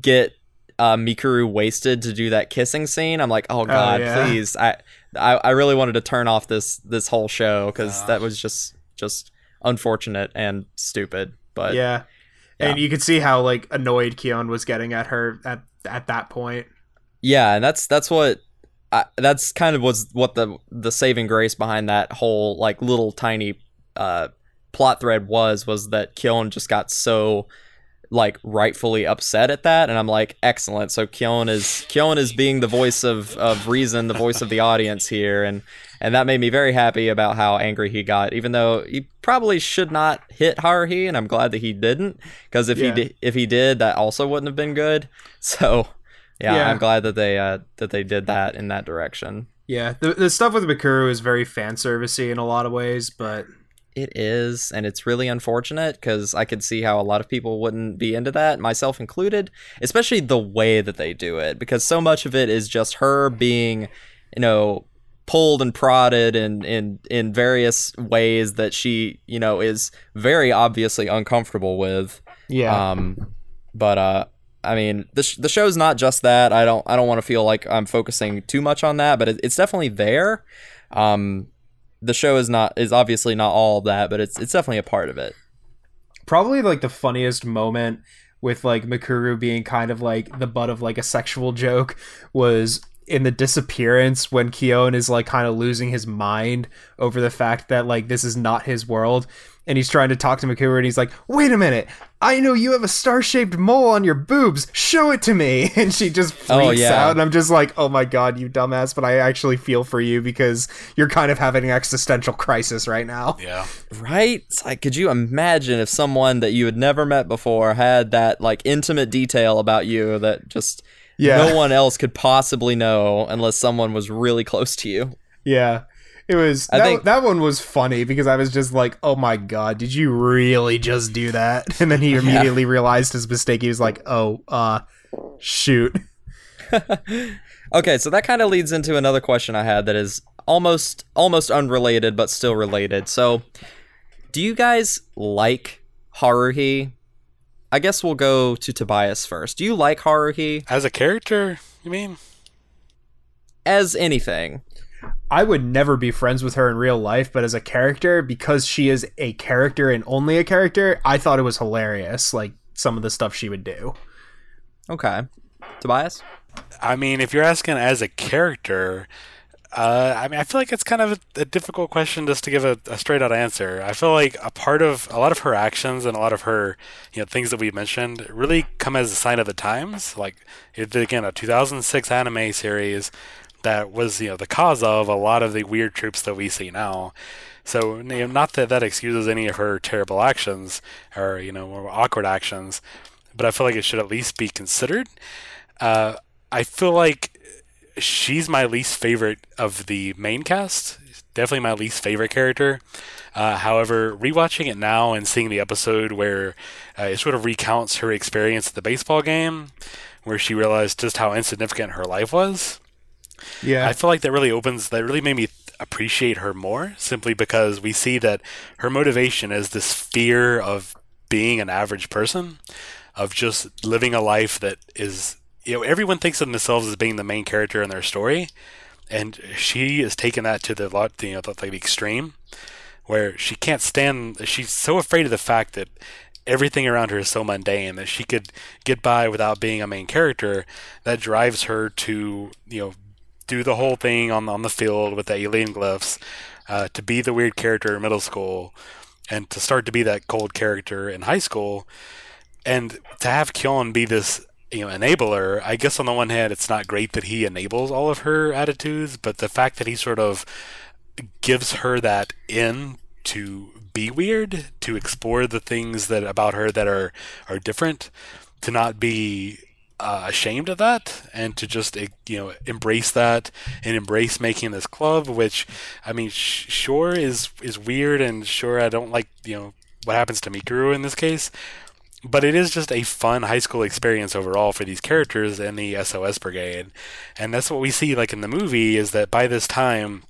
get uh, Mikuru wasted to do that kissing scene. I'm like, oh god, yeah. please! I, I I really wanted to turn off this this whole show because that was just just unfortunate and stupid. But yeah and you could see how like annoyed Kyon was getting at her at at that point Yeah, and that's that's what I, that's kind of was what the the saving grace behind that whole like little tiny uh plot thread was was that Kyon just got so like rightfully upset at that and I'm like excellent so Kyon is Kyon is being the voice of of reason the voice of the audience here and and that made me very happy about how angry he got even though he probably should not hit Haruhi and I'm glad that he didn't because if Yeah. he di- if he did that also wouldn't have been good so yeah, Yeah. I'm glad that they uh, that they did that in that direction. Yeah, the, the stuff with Mikuru is very fan servicey in a lot of ways, but It is, and it's really unfortunate because I could see how a lot of people wouldn't be into that, myself included, especially the way that they do it, because so much of it is just her being, you know, pulled and prodded in in in various ways that she, you know, is very obviously uncomfortable with. yeah, Um, but uh, I mean, the sh- the show's not just that. I don't I don't want to feel like I'm focusing too much on that, but it, it's definitely there. Um, the show is not is obviously not all of that, but it's it's definitely a part of it. probably like the funniest moment with like Mikuru being kind of like the butt of like a sexual joke was in the disappearance when Kyon is like kind of losing his mind over the fact that like this is not his world and he's trying to talk to Mikuru and he's like wait a minute I know you have a star-shaped mole on your boobs show it to me and she just oh, freaks Oh, yeah. out and I'm just like oh my god you dumbass but I actually feel for you because you're kind of having an existential crisis right now Yeah. Right? It's like, could you imagine if someone that you had never met before had that like intimate detail about you that just Yeah. no one else could possibly know unless someone was really close to you? Yeah. It was I that, think- that one was funny because I was just like, "Oh my god, did you really just do that?" And then he immediately realized his mistake. He was like, "Oh, uh shoot." Okay, so that kind of leads into another question I had that is almost almost unrelated but still related. So, do you guys like Haruhi? I guess we'll go to Tobias first. Do you like Haruhi As a character, you mean? as anything? I would never be friends with her in real life, but as a character because she is a character and only a character, I thought it was hilarious like some of the stuff she would do. Okay. Tobias? I mean, if you're asking as a character, uh, I mean, I feel like it's kind of a, a difficult question just to give a, a straight out answer. I feel like a part of a lot of her actions and a lot of her, you know, things that we mentioned really come as a sign of the times. Like, it, again, a 2006 anime series that was, you know, the cause of a lot of the weird tropes that we see now. So, you know, not that that excuses any of her terrible actions or, you know, awkward actions, but I feel like it should at least be considered. Uh, I feel like she's my least favorite of the main cast. Definitely my least favorite character. Uh, however, rewatching it now and seeing the episode where uh, it sort of recounts her experience at the baseball game, where she realized just how insignificant her life was, Yeah. I feel like that really opens, that really made me appreciate her more simply because we see that her motivation is this fear of being an average person, of just living a life that is, you know, everyone thinks of themselves as being the main character in their story. And she is taking that to the lot, you know, the, like the extreme, where she can't stand. She's so afraid of the fact that everything around her is so mundane that she could get by without being a main character. That drives her to, you know, do the whole thing on on the field with the alien glyphs, uh, to be the weird character in middle school, and to start to be that cold character in high school, and to have Kyon be this you know enabler. I guess on the one hand, it's not great that he enables all of her attitudes, but the fact that he sort of gives her that in to be weird, to explore the things that about her that are are different, to not be uh, ashamed of that, and to just eh, you know embrace that and embrace making this club, which I mean, sh- sure is is weird, and sure I don't like you know what happens to Mikuru in this case. But it is just a fun high school experience overall for these characters and the SOS Brigade. And that's what we see like in the movie is that by this time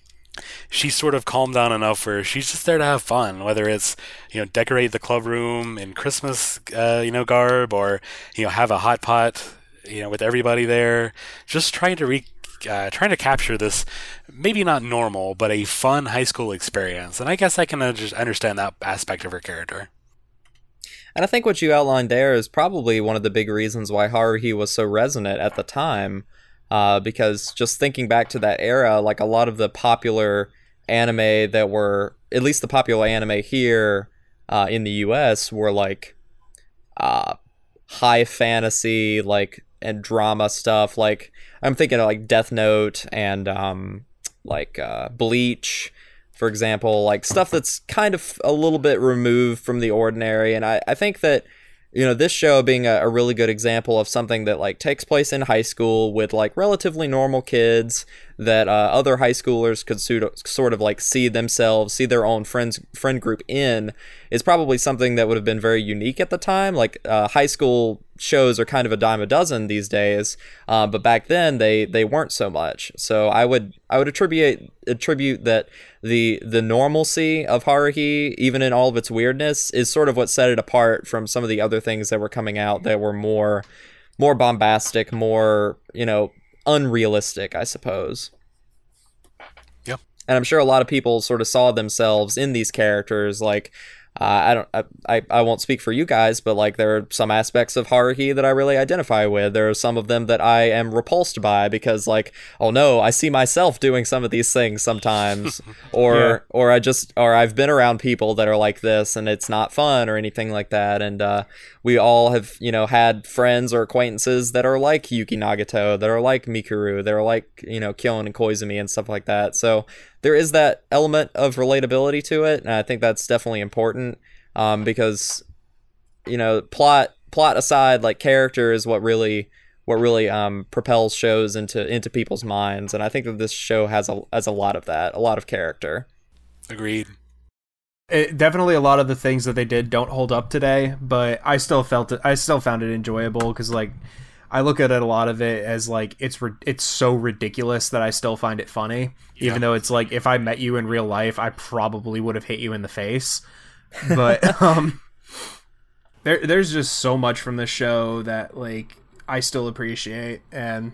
she's sort of calmed down enough where she's just there to have fun, whether it's you know decorate the club room in Christmas uh, you know garb or you know have a hot pot you know with everybody there, just trying to re uh, trying to capture this maybe not normal but a fun high school experience. And I guess I can uh, just understand that aspect of her character. And I think what you outlined there is probably one of the big reasons why Haruhi was so resonant at the time. Uh, because just thinking back to that era, like a lot of the popular anime that were, at least the popular anime here uh, in the US, were like uh, high fantasy, like, and drama stuff. Like, I'm thinking of like Death Note and um, like uh, Bleach for example, like stuff that's kind of a little bit removed from the ordinary. And I, I think that you know this show being a, a really good example of something that like takes place in high school with like relatively normal kids that uh, other high schoolers could sort of like see themselves see their own friends friend group in is probably something that would have been very unique at the time. Like uh, high school shows are kind of a dime a dozen these days uh, but back then they they weren't so much. So i would i would attribute attribute that the the normalcy of haruhi even in all of its weirdness is sort of what set it apart from some of the other things that were coming out that were more more bombastic more you know unrealistic i suppose Yep. and i'm sure a lot of people sort of saw themselves in these characters like uh, I don't. I, I I won't speak for you guys, but like there are some aspects of Haruhi that I really identify with. There are some of them that I am repulsed by because like, oh no, I see myself doing some of these things sometimes, or Yeah. or I just or I've been around people that are like this and it's not fun or anything like that. And uh, we all have you know had friends or acquaintances that are like Yuki Nagato, that are like Mikuru, that are like you know Kyon and Koizumi and stuff like that. So there is that element of relatability to it, and I think that's definitely important um, because you know plot plot aside, like character is what really what really um, propels shows into into people's minds, and I think that this show has a has a lot of that, a lot of character. Agreed. it, definitely a lot of the things that they did don't hold up today, but I still felt it. I still found it enjoyable because like I look at it a lot of it as like it's it's so ridiculous that I still find it funny, Yeah. even though it's like if I met you in real life, I probably would have hit you in the face. But um, there there's just so much from the show that like I still appreciate, and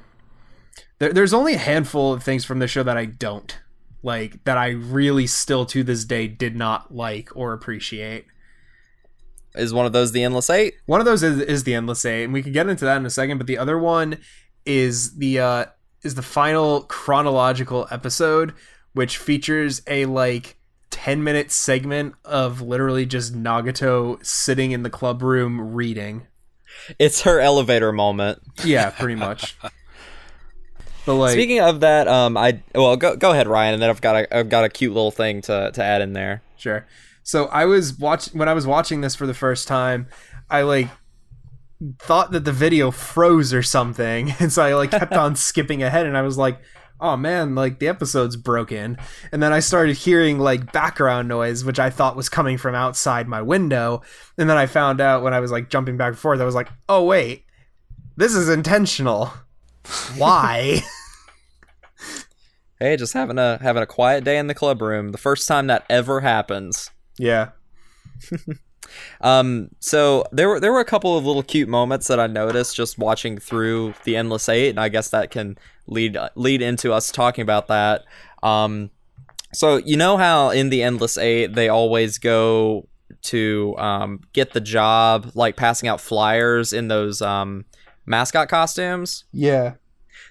there, there's only a handful of things from the show that I don't like that I really still to this day did not like or appreciate. Is one of those the endless eight? One of those is, is the endless eight, and we can get into that in a second. But the other one is the uh, is the final chronological episode, which features a like ten minute segment of literally just Nagato sitting in the club room reading. It's her elevator moment. Yeah, pretty much. but like, Speaking of that, um, I well go go ahead, Ryan, and then I've got a I've got a cute little thing to to add in there. Sure. So I was watch when I was watching this for the first time, I like thought that the video froze or something, and so I like kept on skipping ahead, and I was like, "Oh man, like the episode's broken." And then I started hearing like background noise, which I thought was coming from outside my window, and then I found out when I was like jumping back and forth, I was like, "Oh wait, this is intentional." Why? Hey, just having a having a quiet day in the club room. The first time that ever happens. Yeah. Um, so there were there were a couple of little cute moments that I noticed just watching through the Endless Eight, and I guess that can lead lead into us talking about that. Um, so you know how in the Endless Eight they always go to um, get the job, like passing out flyers in those um, mascot costumes. Yeah.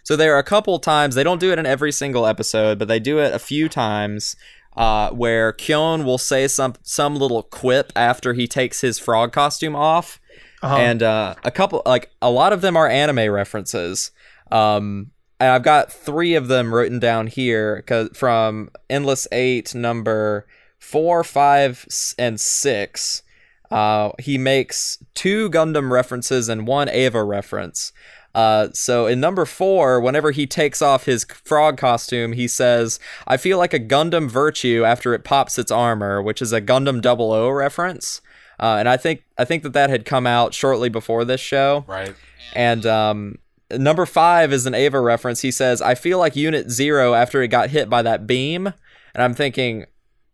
So there are a couple times they don't do it in every single episode, but they do it a few times uh, where Kyon will say some some little quip after he takes his frog costume off, Uh-huh. and uh, a couple like a lot of them are anime references. Um, and I've got three of them written down here 'cause- from Endless Eight number four, five, and six. Uh, he makes two Gundam references and one Eva reference. Uh, so in number four, whenever he takes off his frog costume, he says, "I feel like a Gundam Virtue after it pops its armor," which is a Gundam Double O reference. Uh, and I think I think that that had come out shortly before this show. Right. And um, number five is an Eva reference. He says, "I feel like Unit Zero after it got hit by that beam," and I'm thinking,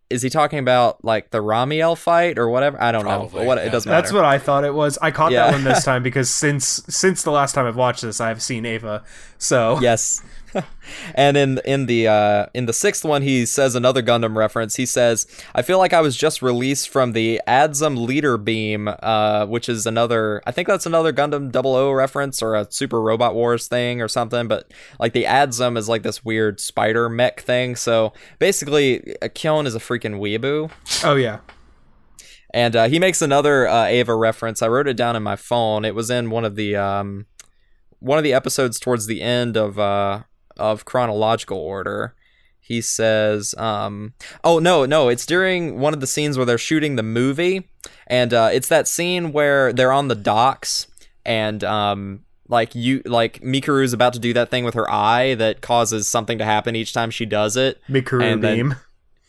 is he talking about like the Ramiel fight or whatever? I don't know. Probably, But what it doesn't matter. That's what I thought it was. I caught Yeah. that one this time because since since the last time I've watched this, I've seen Eva. So yes. and in in the uh, in the sixth one, he says another Gundam reference. He says, "I feel like I was just released from the Adzam Leader Beam, uh, which is another. I think that's another Gundam 00 reference or a Super Robot Wars thing or something. But like the Adzam is like this weird spider mech thing. So basically, uh, Kyon is a freaking weeaboo." oh yeah, And uh, he makes another uh, Eva reference. I wrote it down in my phone. It was in one of the um, one of the episodes towards the end of uh, of chronological order. he says, um, "Oh no, no, it's during one of the scenes where they're shooting the movie, and uh, it's that scene where they're on the docks and um." Like you, like Mikuru's about to do that thing with her eye that causes something to happen each time she does it. Mikuru And then-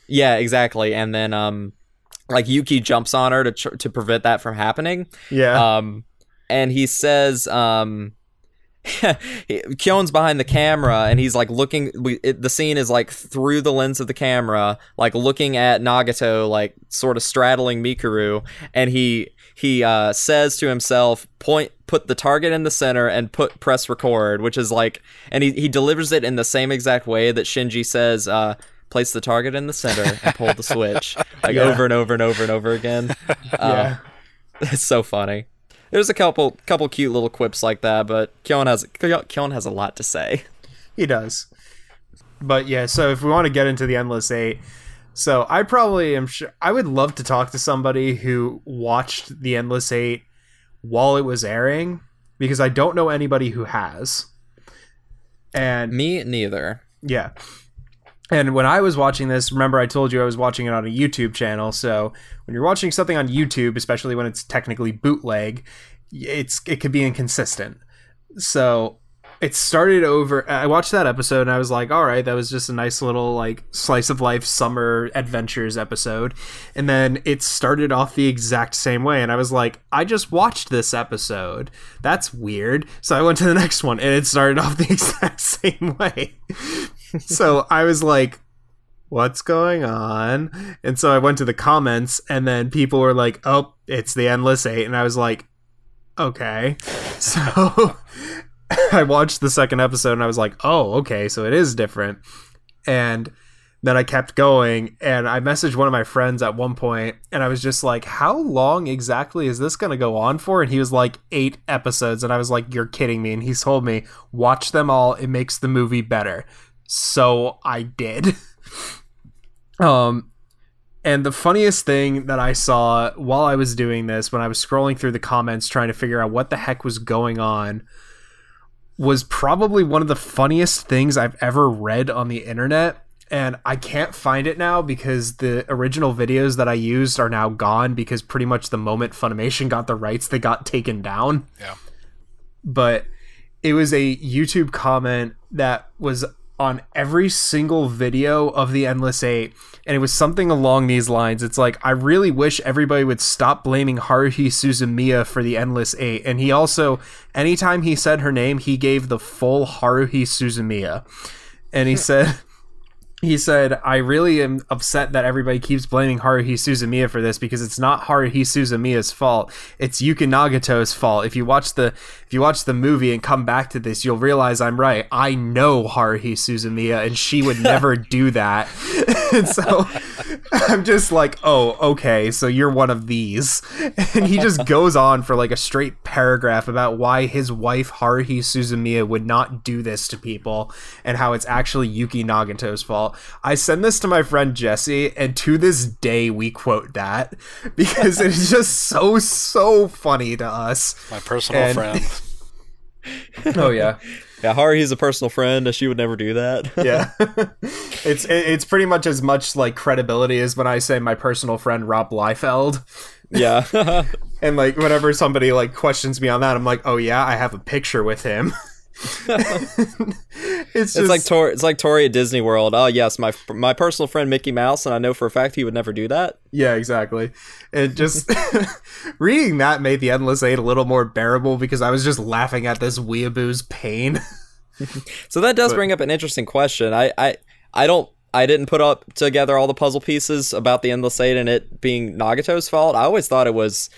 Yeah, exactly. And then, um, like Yuki jumps on her to tr- to prevent that from happening. Yeah. Um, and he says, um, Kyon's behind the camera and he's like looking. We, it, the scene is like through the lens of the camera, like looking at Nagato, like sort of straddling Mikuru, and he he uh, says to himself, "Point, put the target in the center and put press record," which is like, and he he delivers it in the same exact way that Shinji says. Uh, Place the target in the center and pull the switch, like Yeah. over and over and over and over again. yeah. It's so funny. There's a couple couple cute little quips like that, but Kyon has Kyon has a lot to say. He does. But yeah, so if we want to get into the Endless Eight, so I probably am sure I would love to talk to somebody who watched the Endless Eight while it was airing because I don't know anybody who has. And Me neither. yeah. And when I was watching this, remember I told you I was watching it on a YouTube channel. So when you're watching something on YouTube, especially when it's technically bootleg, it's it could be inconsistent. So it started over I watched that episode and I was like, all right, that was just a nice little like slice of life summer adventures episode. And then it started off the exact same way and I was like, I just watched this episode. That's weird. So I went to the next one and it started off the exact same way. So I was like, what's going on? And so I went to the comments, and then people were like, oh, it's the Endless Eight. And I was like, okay. So I watched the second episode, and I was like, oh, okay, so it is different. And then I kept going, and I messaged one of my friends at one point, and I was just like, how long exactly is this going to go on for? And he was like, eight episodes. And I was like, you're kidding me. And he told me, watch them all. It makes the movie better. So I did. Um, and the funniest thing that I saw while I was doing this, when I was scrolling through the comments trying to figure out what the heck was going on, was probably one of the funniest things I've ever read on the internet. And I can't find it now because the original videos that I used are now gone because pretty much the moment Funimation got the rights, they got taken down Yeah. but it was a YouTube comment that was on every single video of the Endless Eight, and it was something along these lines. It's like, I really wish everybody would stop blaming Haruhi Suzumiya for the Endless Eight. And he also, anytime he said her name, he gave the full Haruhi Suzumiya. And he said, he said, I really am upset that everybody keeps blaming Haruhi Suzumiya for this because it's not Haruhi Suzumiya's fault. It's Yuki Nagato's fault. If you watch the if you watch the movie and come back to this, you'll realize I'm right. I know Haruhi Suzumiya and she would never do that. and so I'm just like, oh, okay, so you're one of these. And he just goes on for like a straight paragraph about why his wife Haruhi Suzumiya would not do this to people and how it's actually Yuki Nagato's fault. I send this to my friend Jesse, and to this day we quote that because it's just so so funny to us. My personal And- friend. Oh yeah. Yeah, Haruhi's a personal friend. She would never do that. yeah it's it- it's pretty much as much like credibility as when i say my personal friend rob liefeld yeah. and like whenever somebody like questions me on that i'm like oh yeah i have a picture with him it's just It's like Tor- it's like Tori at Disney World. Oh yes, my my personal friend Mickey Mouse, and I know for a fact he would never do that. yeah exactly And just reading that made the endless eight a little more bearable because i was just laughing at this weeaboo's pain So that does bring up an interesting question. I I I don't I didn't put up together all the puzzle pieces about the endless eight and it being Nagato's fault. I always thought it was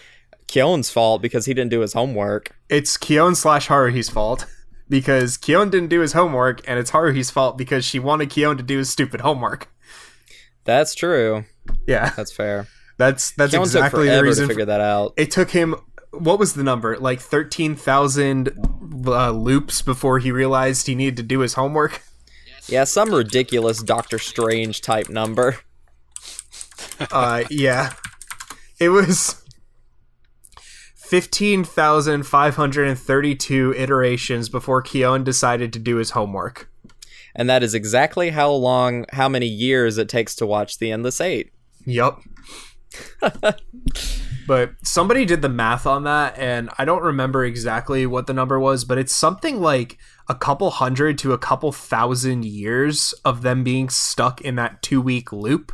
Kyon's fault because he didn't do his homework. it's Kyon slash Haruhi's fault because Kyon didn't do his homework, and it's Haruhi's fault because she wanted Kyon to do his stupid homework. That's true. Yeah, That's fair. that's that's exactly the reason. to figure that out. it took him what was the number? Like thirteen thousand uh, loops before he realized he needed to do his homework. Yeah, some ridiculous Doctor Strange type number. Uh, yeah, it was fifteen thousand five hundred and thirty-two iterations before Kyon decided to do his homework. and that is exactly how long, how many years it takes to watch The Endless Eight. Yep. but somebody did the math on that, and I don't remember exactly what the number was, but it's something like a couple hundred to a couple thousand years of them being stuck in that two week loop.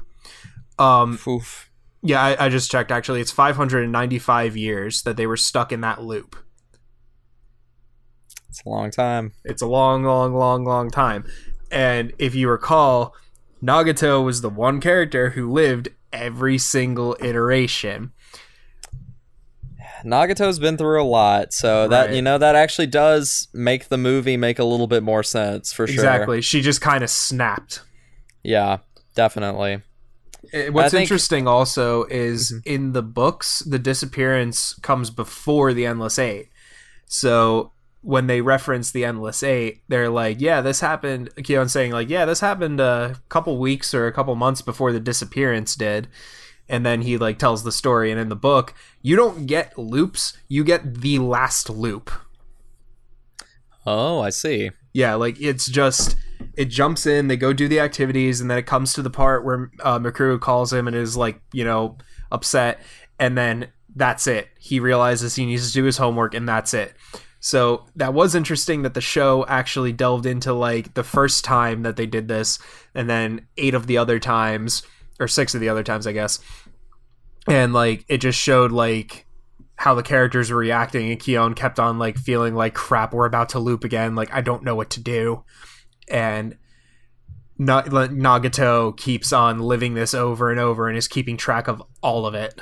Um, Oof. Yeah, I, I just checked. Actually, it's 595 years that they were stuck in that loop. It's a long time. It's a long, long, long, long time. And if you recall, Nagato was the one character who lived every single iteration. Nagato's been through a lot, so that you know that actually does make the movie make a little bit more sense for sure. Exactly. She just kind of snapped. Yeah, definitely. Uh, What's think- interesting also is in the books, the disappearance comes before the Endless Eight. So when they reference the Endless Eight, they're like, "Yeah, this happened." Kyon's saying like, "Yeah, this happened a couple weeks or a couple months before the disappearance did." And then he like tells the story, and in the book, you don't get loops; you get the last loop. Oh, I see. Yeah, like it's just it jumps in, they go do the activities, and then it comes to the part where uh, calls him and is like, you know, upset, and then that's it. He realizes he needs to do his homework, and that's it. So that was interesting that the show actually delved into like the first time that they did this, and then eight of the other times, or six of the other times, I guess. And like it just showed like how the characters were reacting and Kyon kept on like feeling like crap we're about to loop again like I don't know what to do and Na- Nagato keeps on living this over and over and is keeping track of all of it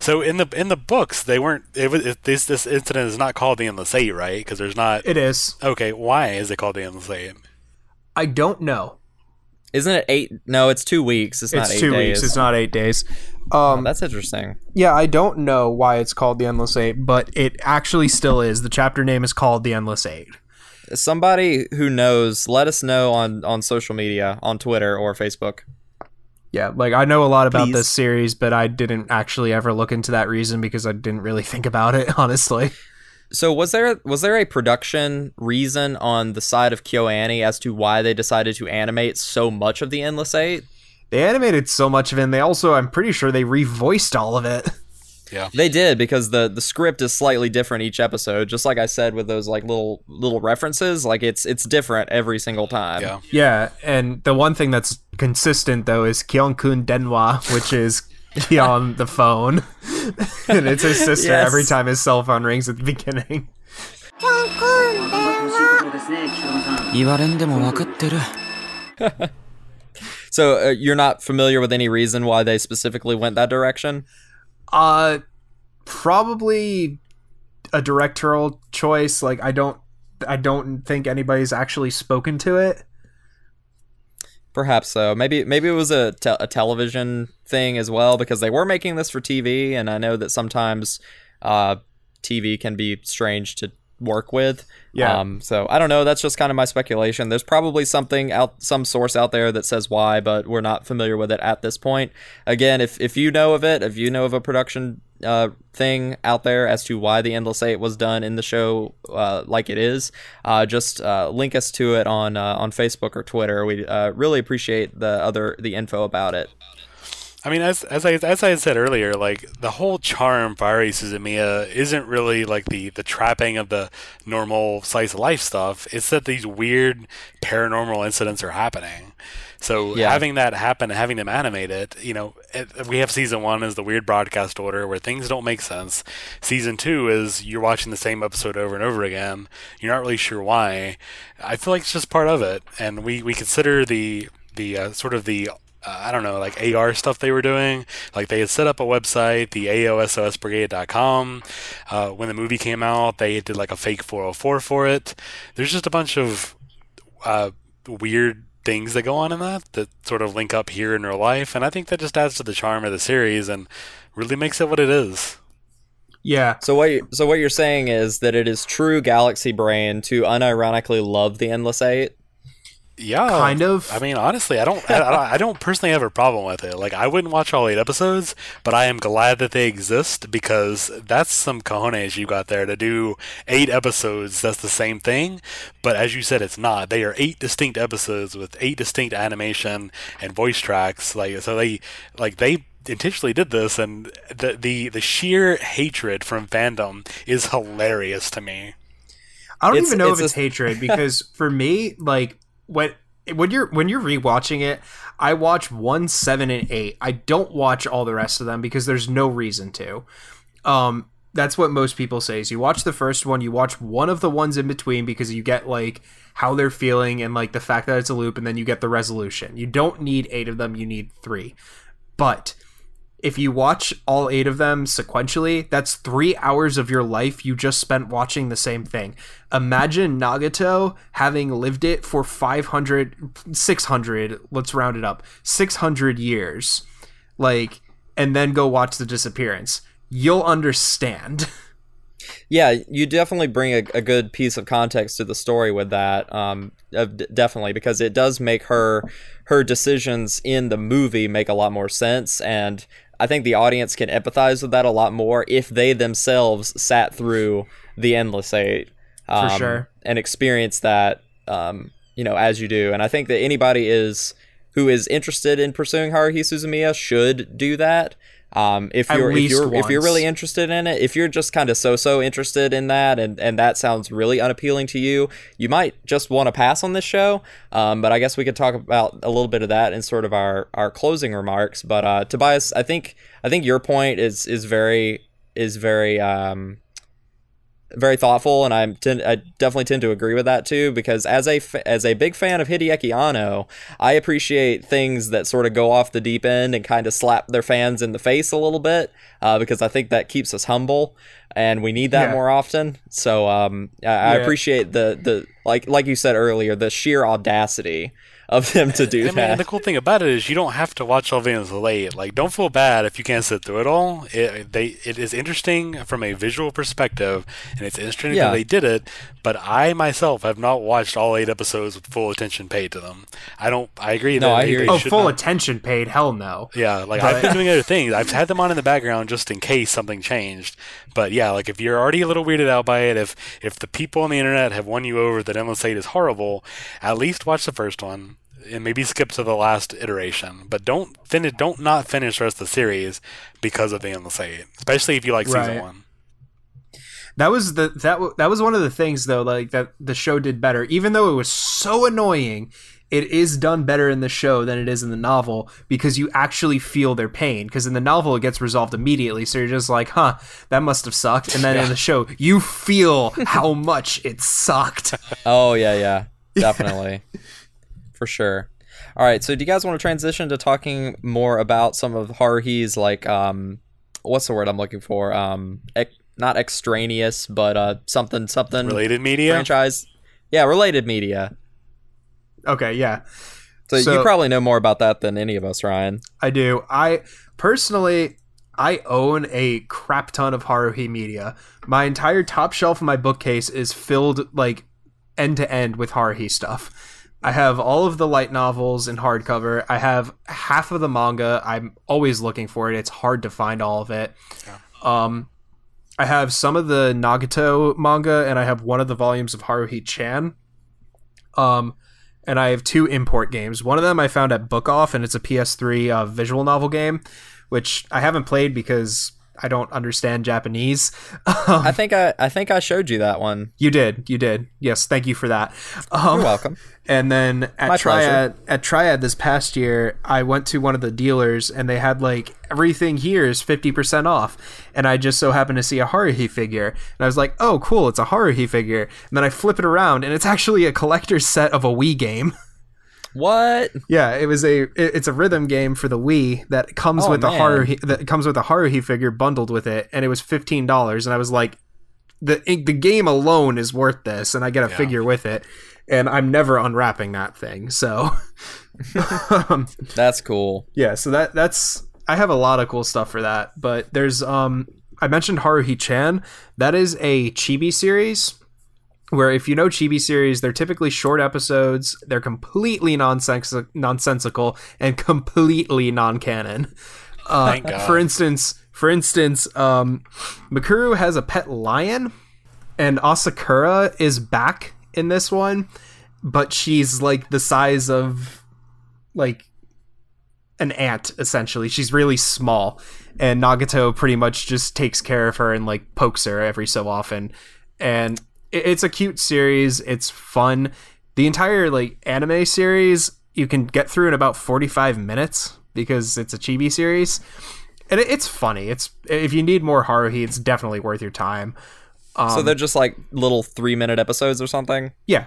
So in the in the books, they weren't. It was it, this this incident is not called the Endless Eight, right? Because there's not. it is Okay, why is it called the Endless Eight? I don't know Isn't it eight? No, it's two weeks. It's, not it's eight two days. weeks it's not eight days Oh, um that's interesting. yeah I don't know why it's called the Endless Eight but it actually still is the chapter name is called the Endless Eight Somebody who knows, let us know on on social media, on Twitter or Facebook. Yeah, like I know a lot about Please. this series, but I didn't actually ever look into that reason because I didn't really think about it, honestly. So was there was there a production reason on the side of KyoAni as to why they decided to animate so much of the Endless Eight? They animated so much of it, and they also, I'm pretty sure, they revoiced all of it. They did because the the script is slightly different each episode. Just like I said with those like little little references, like it's it's different every single time. Yeah. Yeah, and the one thing that's consistent though is Kyonkun Denwa, which is Kyon the phone, and it's his sister Yes. every time his cell phone rings at the beginning. 言われんでも分かってる So uh, you're not familiar with any reason why they specifically went that direction? Uh, probably a directorial choice. Like I don't, I don't think anybody's actually spoken to it. Perhaps so. Maybe maybe it was a, te- a television thing as well because they were making this for TV, and I know that sometimes uh, TV can be strange to work with. Yeah. Um, so I don't know. That's just kind of my speculation. There's probably something out, some source out there that says why, but we're not familiar with it at this point. Again, if if you know of it, if you know of a production uh, thing out there as to why the Endless Eight was done in the show uh, like it is, uh, just uh, link us to it on uh, on Facebook or Twitter. We uh, really appreciate the other the info about it. I mean, as as I as I had said earlier, like the whole charm for Haruhi Suzumiya isn't really like the the trapping of the normal slice of life stuff. It's that these weird paranormal incidents are happening. So Yeah. having that happen, having them animate it, you know, it, we have season one is the weird broadcast order where things don't make sense. Season two is you're watching the same episode over and over again. You're not really sure why. I feel like it's just part of it, and we we consider the the uh, sort of the uh, I don't know, like AR stuff they were doing. Like they had set up a website, the AOSOSbrigade.com. Uh, when the movie came out, they did like a fake 404 for it. There's just a bunch of uh, weird things that go on in that that sort of link up here in real life, and I think that just adds to the charm of the series and really makes it what it is. Yeah, So what you, so what you're saying is that it is true Galaxy Brain to unironically love the Endless Eight. Yeah, Kind of. I mean, honestly, I don't, I, I don't, I don't personally have a problem with it. Like, I wouldn't watch all eight episodes, but I am glad that they exist because that's some cojones you got there to do eight episodes. That's the same thing, but as you said, it's not. They are eight distinct episodes with eight distinct animation and voice tracks. Like, so they, like they intentionally did this, and the the the sheer hatred from fandom is hilarious to me. I don't It's- even know it's if it's a- hatred because for me, like when when you're when you're rewatching it, I watch one, seven, and eight. I don't watch all the rest of them because there's no reason to. Um, that's what most people say. Is you watch the first one, you watch one of the ones in between because you get like how they're feeling and like the fact that it's a loop, and then you get the resolution. You don't need eight of them; you need three. But if you watch all eight of them sequentially, that's three hours of your life you just spent watching the same thing. Imagine Nagato having lived it for 500, 600, let's round it up, 600 years. Like, and then go watch The Disappearance. You'll understand. Yeah, you definitely bring a, a good piece of context to the story with that. Um, uh, definitely because it does make her her decisions in the movie make a lot more sense, and I think the audience can empathize with that a lot more if they themselves sat through the Endless Eight um, sure. and experienced that. Um, you know, as you do, and I think that anybody is who is interested in pursuing Haruhi Suzumiya should do that. Um, if you're if you're if you're really interested in it, if you're just kind of so-so interested in that, and and that sounds really unappealing to you, you might just want to pass on this show. Um, but I guess we could talk about a little bit of that in sort of our our closing remarks. But uh, Tobias, I think I think your point is is very is very um, very thoughtful, and I'm tend, I definitely tend to agree with that too. Because as a f- as a big fan of Hideaki Anno, I appreciate things that sort of go off the deep end and kind of slap their fans in the face a little bit, uh, because I think that keeps us humble, and we need that Yeah. more often. So um, I, I appreciate the the like like you said earlier, the sheer audacity of them to do I mean, that. the cool thing about it is you don't have to watch all Endless Eight. Like, don't feel bad if you can't sit through it all. It, they, it is interesting from a visual perspective, and it's interesting Yeah. that they did it. But I myself have not watched all eight episodes with full attention paid to them. I don't. I agree. No, that I they, hear you. oh, full not- attention paid? Hell no. Yeah, like But- I've been doing other things. I've had them on in the background just in case something changed. But yeah, like if you're already a little weirded out by it, if if the people on the internet have won you over that Endless Eight is horrible, at least watch the first one and maybe skip to the last iteration. But don't finish. Don't not finish the rest of the series because of the Endless Eight, especially if you like season Right. one. That was the that that was one of the things though, like that the show did better. Even though it was so annoying, it is done better in the show than it is in the novel because you actually feel their pain. Because in the novel, it gets resolved immediately, so you're just like, "Huh, that must have sucked." And then in the show, you feel how much it sucked. Oh yeah, yeah, definitely, for sure. All right, so do you guys want to transition to talking more about some of Haruhi's like um, what's the word I'm looking for? Um, ec- not extraneous, but uh, something something Related media. franchise. Yeah, related media. Okay, yeah. So, you probably know more about that than any of us, Ryan. I do. I personally I own a crap ton of Haruhi media. My entire top shelf of my bookcase is filled like end to end with Haruhi stuff. I have all of the light novels in hardcover. I have half of the manga. I'm always looking for it. It's hard to find all of it. Um I have some of the Nagato manga and I have one of the volumes of Haruhi Chan. Um and I have two import games. One of them I found at Book Off, and it's a PS3 uh, visual novel game, which I haven't played because I don't understand Japanese. I think I I think I showed you that one. you did, you did. Yes, thank you for that. Um, You're welcome. And then at My Triad, at Triad this past year, I went to one of the dealers, and they had like everything here is fifty percent off, and I just so happened to see a Haruhi figure, and I was like, oh, cool, it's a Haruhi figure. And then I flip it around, and it's actually a collector's set of a Wii game. What? Yeah, it was a it- it's a rhythm game for the Wii that comes Oh, with a man. Haruhi that comes with a Haruhi figure bundled with it, and it was fifteen dollars, and I was like, the the game alone is worth this, and I get a figure with it, and I'm never unwrapping that thing. So, um, That's cool. yeah, so that that's I have a lot of cool stuff for that, but there's um I mentioned Haruhi Chan, that is a chibi series. Where if you know chibi series, they're typically short episodes. They're completely nonsens- nonsensical and completely non-canon. Uh, Thank God. For instance, for instance, um, Mikuru has a pet lion, and Asakura is back in this one, but she's like the size of like an ant essentially. She's really small, and Nagato pretty much just takes care of her and like pokes her every so often. And it's a cute series. It's fun. The entire like anime series you can get through in about 45 minutes because it's a chibi series. And it- it's funny. It's if you need more Haruhi, it's definitely worth your time. Um, so they're just like little three minute episodes or something. yeah,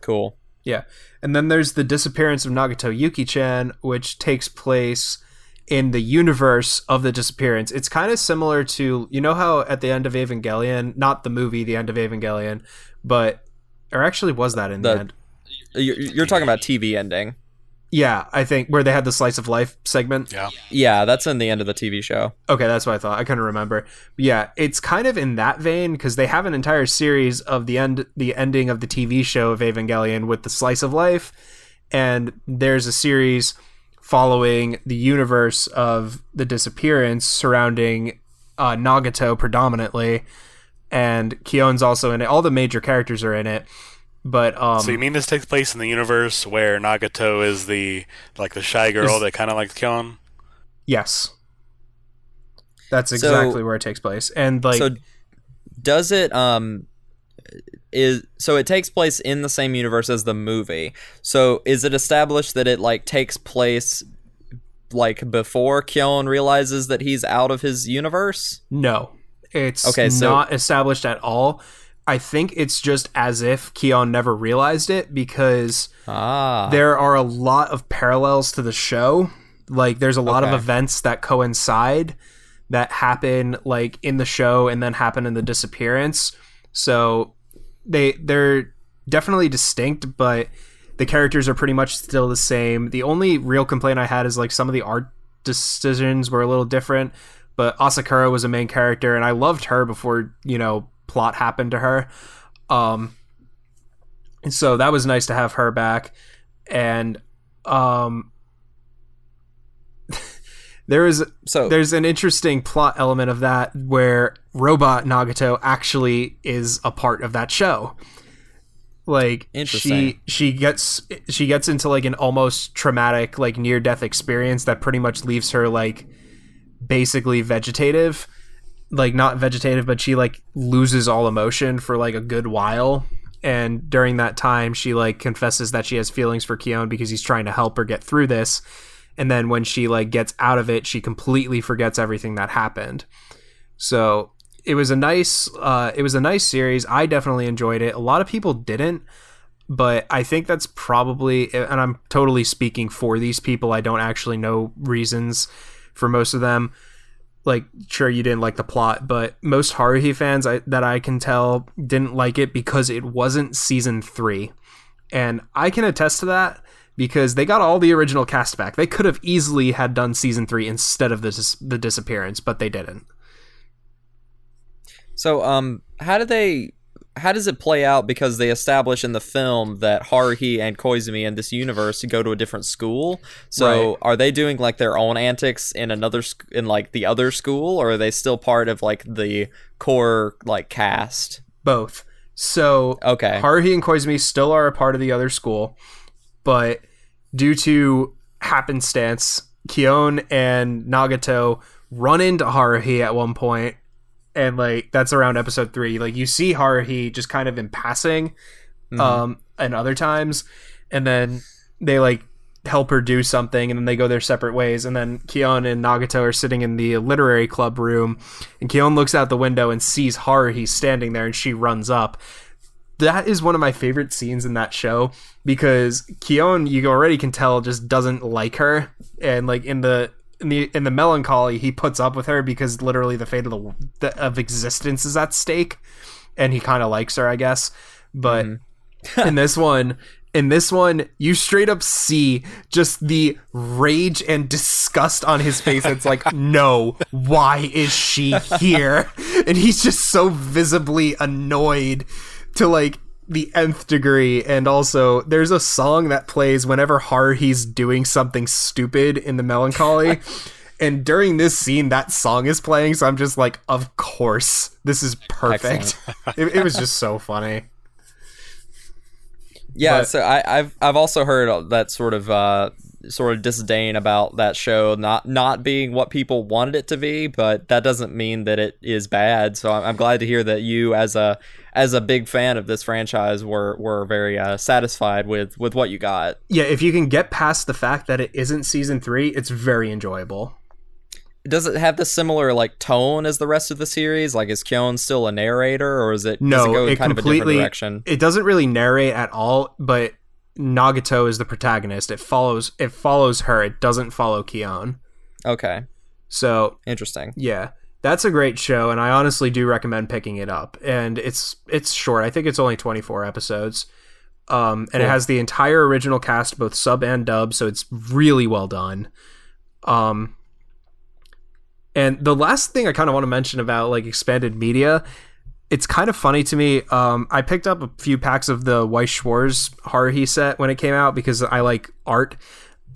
Cool. yeah. And then there's the disappearance of Nagato Yuki-chan, which takes place in the universe of the disappearance. It's kind of similar to you know how at the end of Evangelion, not the movie, the end of Evangelion, but or actually was that in the, The- end? You're, you're talking about TV ending. Yeah, I think where they had the slice of life segment. Yeah. Yeah, that's in the end of the TV show. Okay, that's what I thought. I couldn't remember. But yeah, it's kind of in that vein because they have an entire series of the end, the ending of the TV show of Evangelion with the slice of life, and there's a series following the universe of the disappearance surrounding uh, Nagato predominantly, and Kyon's also in it. All the major characters are in it, but um, so you mean this takes place in the universe where Nagato is the like the shy girl Is- that kind of likes Kyon? yes, that's So- exactly where it takes place, and like so does it um is so it takes place in the same universe as the movie. So is it established that it like takes place like before Kyon realizes that he's out of his universe? No, it's Okay, so- not established at all. I think it's just as if Kyon never realized it because Ah. there are a lot of parallels to the show. Like, there's a lot of events that coincide that happen like in the show and then happen in the disappearance. So they they're definitely distinct, but the characters are pretty much still the same. The only real complaint I had is like some of the art decisions were a little different, but Asakura was a main character and I loved her before, you know, plot happened to her. Um and so that was nice to have her back and um there is so there's an interesting plot element of that where robot Nagato actually is a part of that show. Like she she gets she gets into like an almost traumatic like near death experience that pretty much leaves her like basically vegetative. Like not vegetative but she like loses all emotion for like a good while and during that time she like confesses that she has feelings for Kyon because he's trying to help her get through this and then when she like gets out of it she completely forgets everything that happened. So it was a nice uh, it was a nice series. I definitely enjoyed it. A lot of people didn't but i think that's probably and i'm totally speaking for these people. I don't actually know reasons for most of them. Like sure you didn't like the plot but most haruhi fans I, that i can tell didn't like it because it wasn't season three. And i can attest to that because they got all the original cast back. They could have easily had done season three instead of the dis- the disappearance, but they didn't. So, um, how do they? How does it play out? Because they establish in the film that Haruhi and Koizumi in this universe go to a different school. So, Right. are they doing like their own antics in another sc- in like the other school, or are they still part of like the core like cast? Both. So Okay. Haruhi and Koizumi still are a part of the other school, but due to happenstance, Kyon and Nagato run into Haruhi at one point, and like that's around episode three. Like you see Haruhi just kind of in passing, um, and other times, and then they like help her do something, and then they go their separate ways. And then Kyon and Nagato are sitting in the literary club room, and Kyon looks out the window and sees Haruhi standing there, and she runs up that is one of my favorite scenes in that show because Kyon, you already can tell, just doesn't like her, and like in the in the in the melancholy, he puts up with her because literally the fate of the, the of existence is at stake, and he kind of likes her, I guess. But mm-hmm. in this one, in this one, you straight up see just the rage and disgust on his face. It's like, no, why is she here? And he's just so visibly annoyed to like the nth degree and also there's a song that plays whenever Haruhi's doing something stupid in the melancholy and during this scene that song is playing so i'm just like of course this is perfect it, it was just so funny Yeah, But- so I, I've I've also heard that sort of uh, sort of disdain about that show not not being what people wanted it to be, but that doesn't mean that it is bad. So I'm, I'm glad to hear that you, as a as a big fan of this franchise, we were were very uh, satisfied with with what you got. yeah if you can get past the fact that it isn't season three it's very enjoyable Does it have the similar like tone as the rest of the series? Like, is Kyon still a narrator, or is it no it it kind of a completely different direction? it doesn't really narrate at all but nagato is the protagonist it follows it follows her it doesn't follow kyon Okay, so interesting. Yeah, that's a great show, and I honestly do recommend picking it up. And it's it's short. I think it's only twenty four episodes, um, and it has the entire original cast, both sub and dub. So it's really well done. Um, and the last thing I kind of want to mention about like expanded media, it's kind of funny to me. Um, I picked up a few packs of the Weiss Schwarz Haruhi set when it came out because I like art.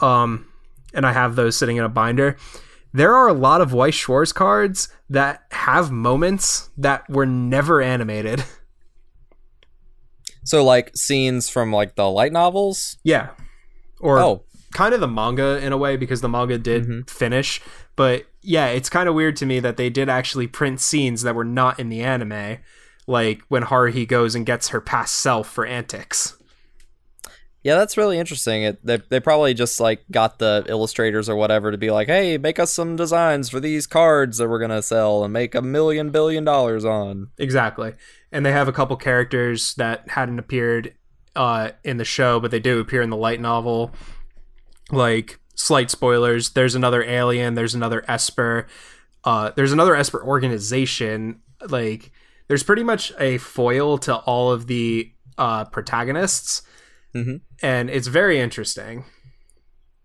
Um, and I have those sitting in a binder. There are a lot of Weiss Schwarz cards that have moments that were never animated. So, like scenes from like the light novels. yeah. Or Oh, kind of the manga in a way because the manga did Mhm. finish. But yeah, it's kind of weird to me that they did actually print scenes that were not in the anime. Like when Haruhi goes and gets her past self for antics. Yeah, that's really interesting. It, they, they probably just like got the illustrators or whatever to be like, hey, make us some designs for these cards that we're gonna sell and make a million billion dollars on. Exactly. And they have a couple characters that hadn't appeared uh, in the show, but they do appear in the light novel. Like, slight spoilers there's another alien, there's another Esper, uh, there's another Esper organization. Like, there's pretty much a foil to all of the uh, protagonists. Mhm. And it's very interesting.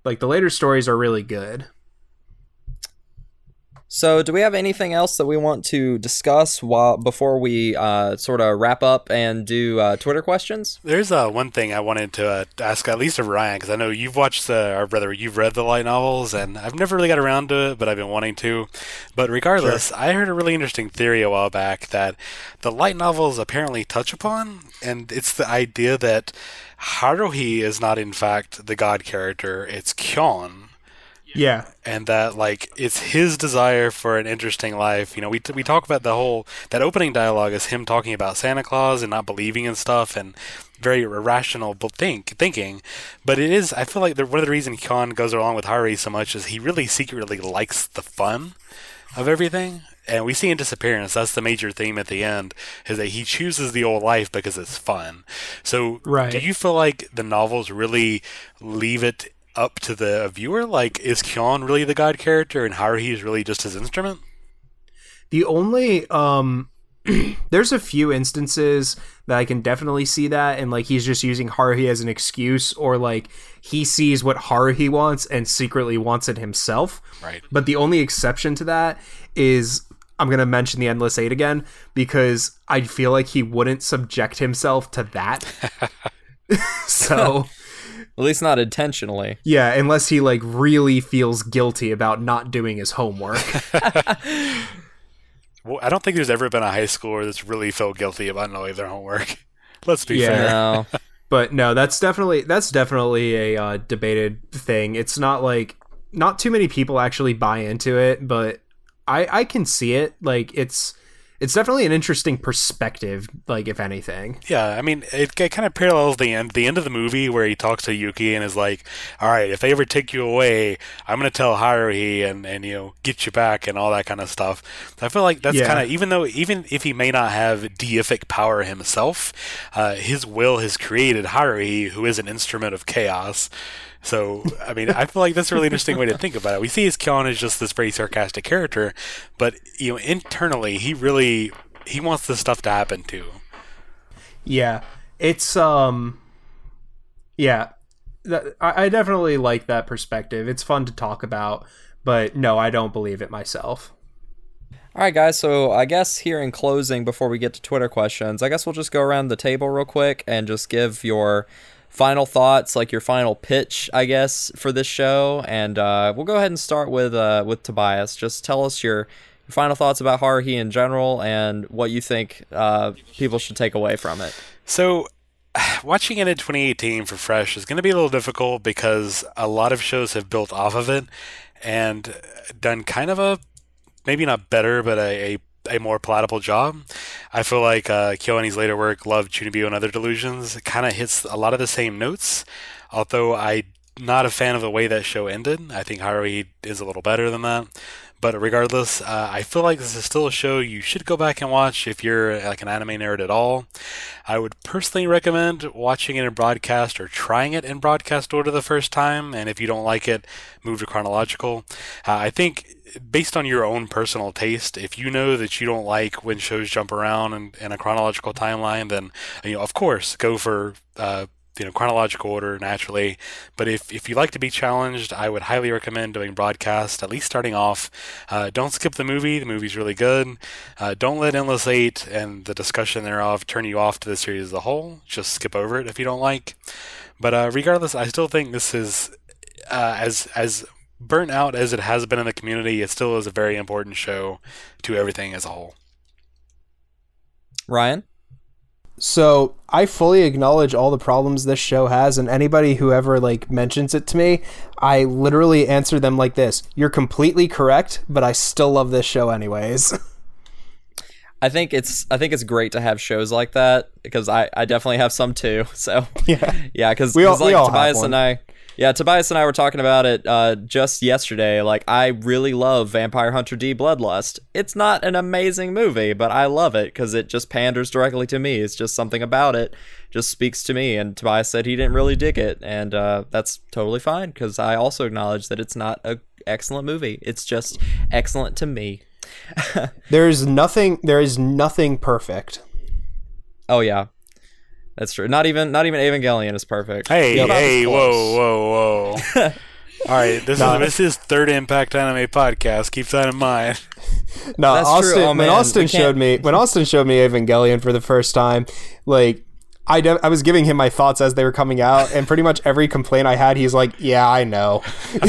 Like, the later stories are really good. So, do we have anything else that we want to discuss while before we uh, sort of wrap up and do uh, Twitter questions? There's uh, one thing I wanted to uh, ask at least of Ryan because I know you've watched the, or rather you've read the light novels, and I've never really got around to it, but I've been wanting to. But regardless, I heard a really interesting theory a while back that the light novels apparently touch upon, and it's the idea that Haruhi is not in fact the god character; it's Kyon Yeah. and that like it's his desire for an interesting life. You know, we t- we talk about the whole that opening dialogue is him talking about Santa Claus and not believing in stuff and very irrational think thinking. But it is I feel like the, one of the reasons Kyon goes along with Haruhi so much is he really secretly likes the fun of everything. And we see in Disappearance, that's the major theme at the end, is that he chooses the old life because it's fun. So, Right. do you feel like the novels really leave it up to the viewer? Like, is Kyon really the god character and Haruhi is really just his instrument? The only um there's a few instances that I can definitely see that and like he's just using Haruhi as an excuse or like he sees what Haruhi wants and secretly wants it himself. Right. But the only exception to that is I'm going to mention the Endless 8 again because I feel like he wouldn't subject himself to that. so, At least not intentionally. yeah, unless he like really feels guilty about not doing his homework. Well, I don't think there's ever been a high schooler that's really felt guilty about not doing their homework. Let's be Yeah. fair. No. but no that's definitely that's definitely a uh, debated thing it's not like not too many people actually buy into it but i i can see it like it's it's definitely an interesting perspective like if anything Yeah, I mean, it, it kind of parallels the end, the end of the movie where he talks to Yuki and is like, "All right, if they ever take you away, I'm gonna tell Haruhi and and you know get you back and all that kind of stuff." I feel like that's Yeah. kind of even though even if he may not have deific power himself, uh, his will has created Haruhi, who is an instrument of chaos. So, I mean, I feel like that's a really interesting way to think about it. We see his Kyon as just this very sarcastic character, but you know, internally, he really he wants this stuff to happen too. yeah it's um yeah that, I, I definitely like that perspective it's fun to talk about but no i don't believe it myself All right, guys. So I guess here in closing, before we get to Twitter questions, I guess we'll just go around the table real quick and just give your final thoughts, like your final pitch, I guess, for this show. And uh, we'll go ahead and start with uh, with Tobias. Just tell us your, final thoughts about Haruhi in general and what you think uh, people should take away from it. So, watching it in 2018 for Fresh is going to be a little difficult because a lot of shows have built off of it and done kind of a maybe not better, but a, a a more palatable job. I feel like uh, KyoAni's later work, Love, Chunibyo, and Other Delusions, kind of hits a lot of the same notes. Although I'm not a fan of the way that show ended. I think Haruhi is a little better than that. But regardless, uh, I feel like this is still a show you should go back and watch if you're like an anime nerd at all. I would personally recommend watching it in broadcast or trying it in broadcast order the first time. And if you don't like it, move to chronological. Uh, I think based on your own personal taste, if you know that you don't like when shows jump around in, in a chronological timeline, then you know, of course, go for uh, you know chronological order naturally. But if if you like to be challenged, I would highly recommend doing broadcast. At least starting off, uh, don't skip the movie. The movie's really good. Uh, don't let Endless Eight and the discussion thereof turn you off to the series as a whole. Just skip over it if you don't like. But uh, regardless, I still think this is uh, as as burnt out as it has been in the community, it still is a very important show to everything as a whole. Ryan? So I fully acknowledge all the problems this show has, and anybody who ever like mentions it to me, I literally answer them like this: "You're completely correct, but I still love this show anyways." I think it's I think it's great to have shows like that because I, I definitely have some too. So Yeah. yeah, because We all- like we all have Tobias and I, yeah, Tobias and I were talking about it uh, just yesterday. Like I really love Vampire Hunter D Bloodlust. It's not an amazing movie, but I love it because it just panders directly to me. It's just something about it just speaks to me. And Tobias said he didn't really dig it, and uh, that's totally fine because I also acknowledge that it's not a excellent movie. It's just excellent to me. There's nothing. There is nothing perfect. Oh yeah, that's true. Not even not even Evangelion is perfect. Hey, Yep. hey, whoa, whoa, whoa. All right, this No. is this is third Impact Anime podcast. Keep that in mind. No, That's true. Austin. Oh, when Austin showed me when Austin showed me Evangelion for the first time, like I, de- I was giving him my thoughts as they were coming out, and pretty much every complaint I had, he's like, "Yeah, I know."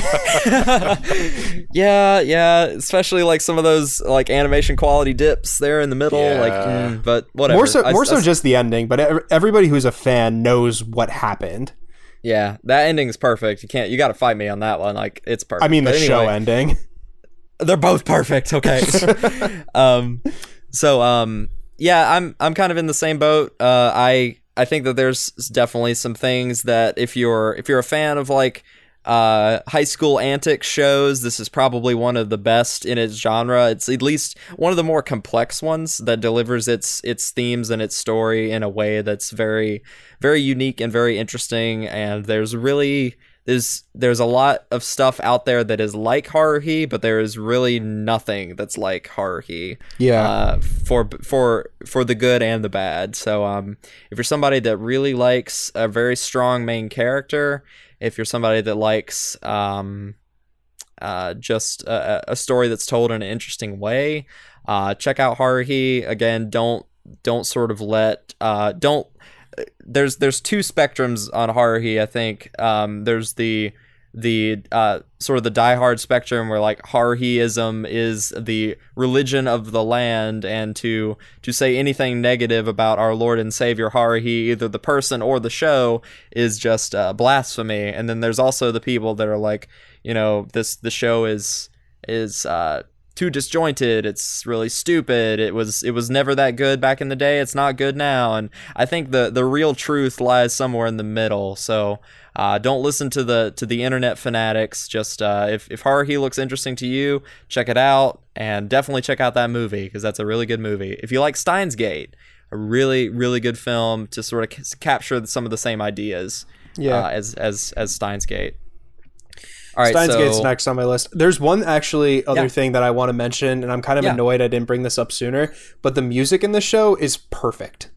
Yeah, yeah, especially like some of those like animation quality dips there in the middle, like. Yeah. mm, but whatever. More so, I- more I- so, just the ending. But everybody who's a fan knows what happened. yeah, that ending is perfect. You can't. You got to fight me on that one. Like it's perfect. I mean, the But show ending. they're both perfect. Okay. um, so um, yeah, I'm I'm kind of in the same boat. Uh, I I think that there's definitely some things that if you're if you're a fan of like uh, high school antics shows, this is probably one of the best in its genre. It's at least one of the more complex ones that delivers its its themes and its story in a way that's very very unique and very interesting. And there's really there's there's a lot of stuff out there that is like Haruhi, but there is really nothing that's like Haruhi. Yeah. Uh, for for for the good and the bad. So um, if you're somebody that really likes a very strong main character, if you're somebody that likes um, uh, just a, a story that's told in an interesting way, uh, check out Haruhi. Again, don't don't sort of let uh, don't there's there's two spectrums on Haruhi. I think um, there's the the uh, sort of the diehard spectrum where like Haruhiism is the religion of the land, and to to say anything negative about our Lord and Savior Haruhi, either the person or the show, is just uh, blasphemy. And then there's also the people that are like, you know, this the show is is uh, too disjointed. It's really stupid. It was it was never that good back in the day. It's not good now. And I think the the real truth lies somewhere in the middle. So uh, don't listen to the to the internet fanatics. Just uh, if if Haruhi looks interesting to you, check it out, and definitely check out that movie because that's a really good movie. If you like Steins Gate, a really really good film to sort of c- capture some of the same ideas Yeah. uh, as as as Steins Gate. All right, Steins so, Gate's next on my list. There's one actually other Yeah. thing that I want to mention, and I'm kind of Yeah. annoyed I didn't bring this up sooner. But the music in the show is perfect.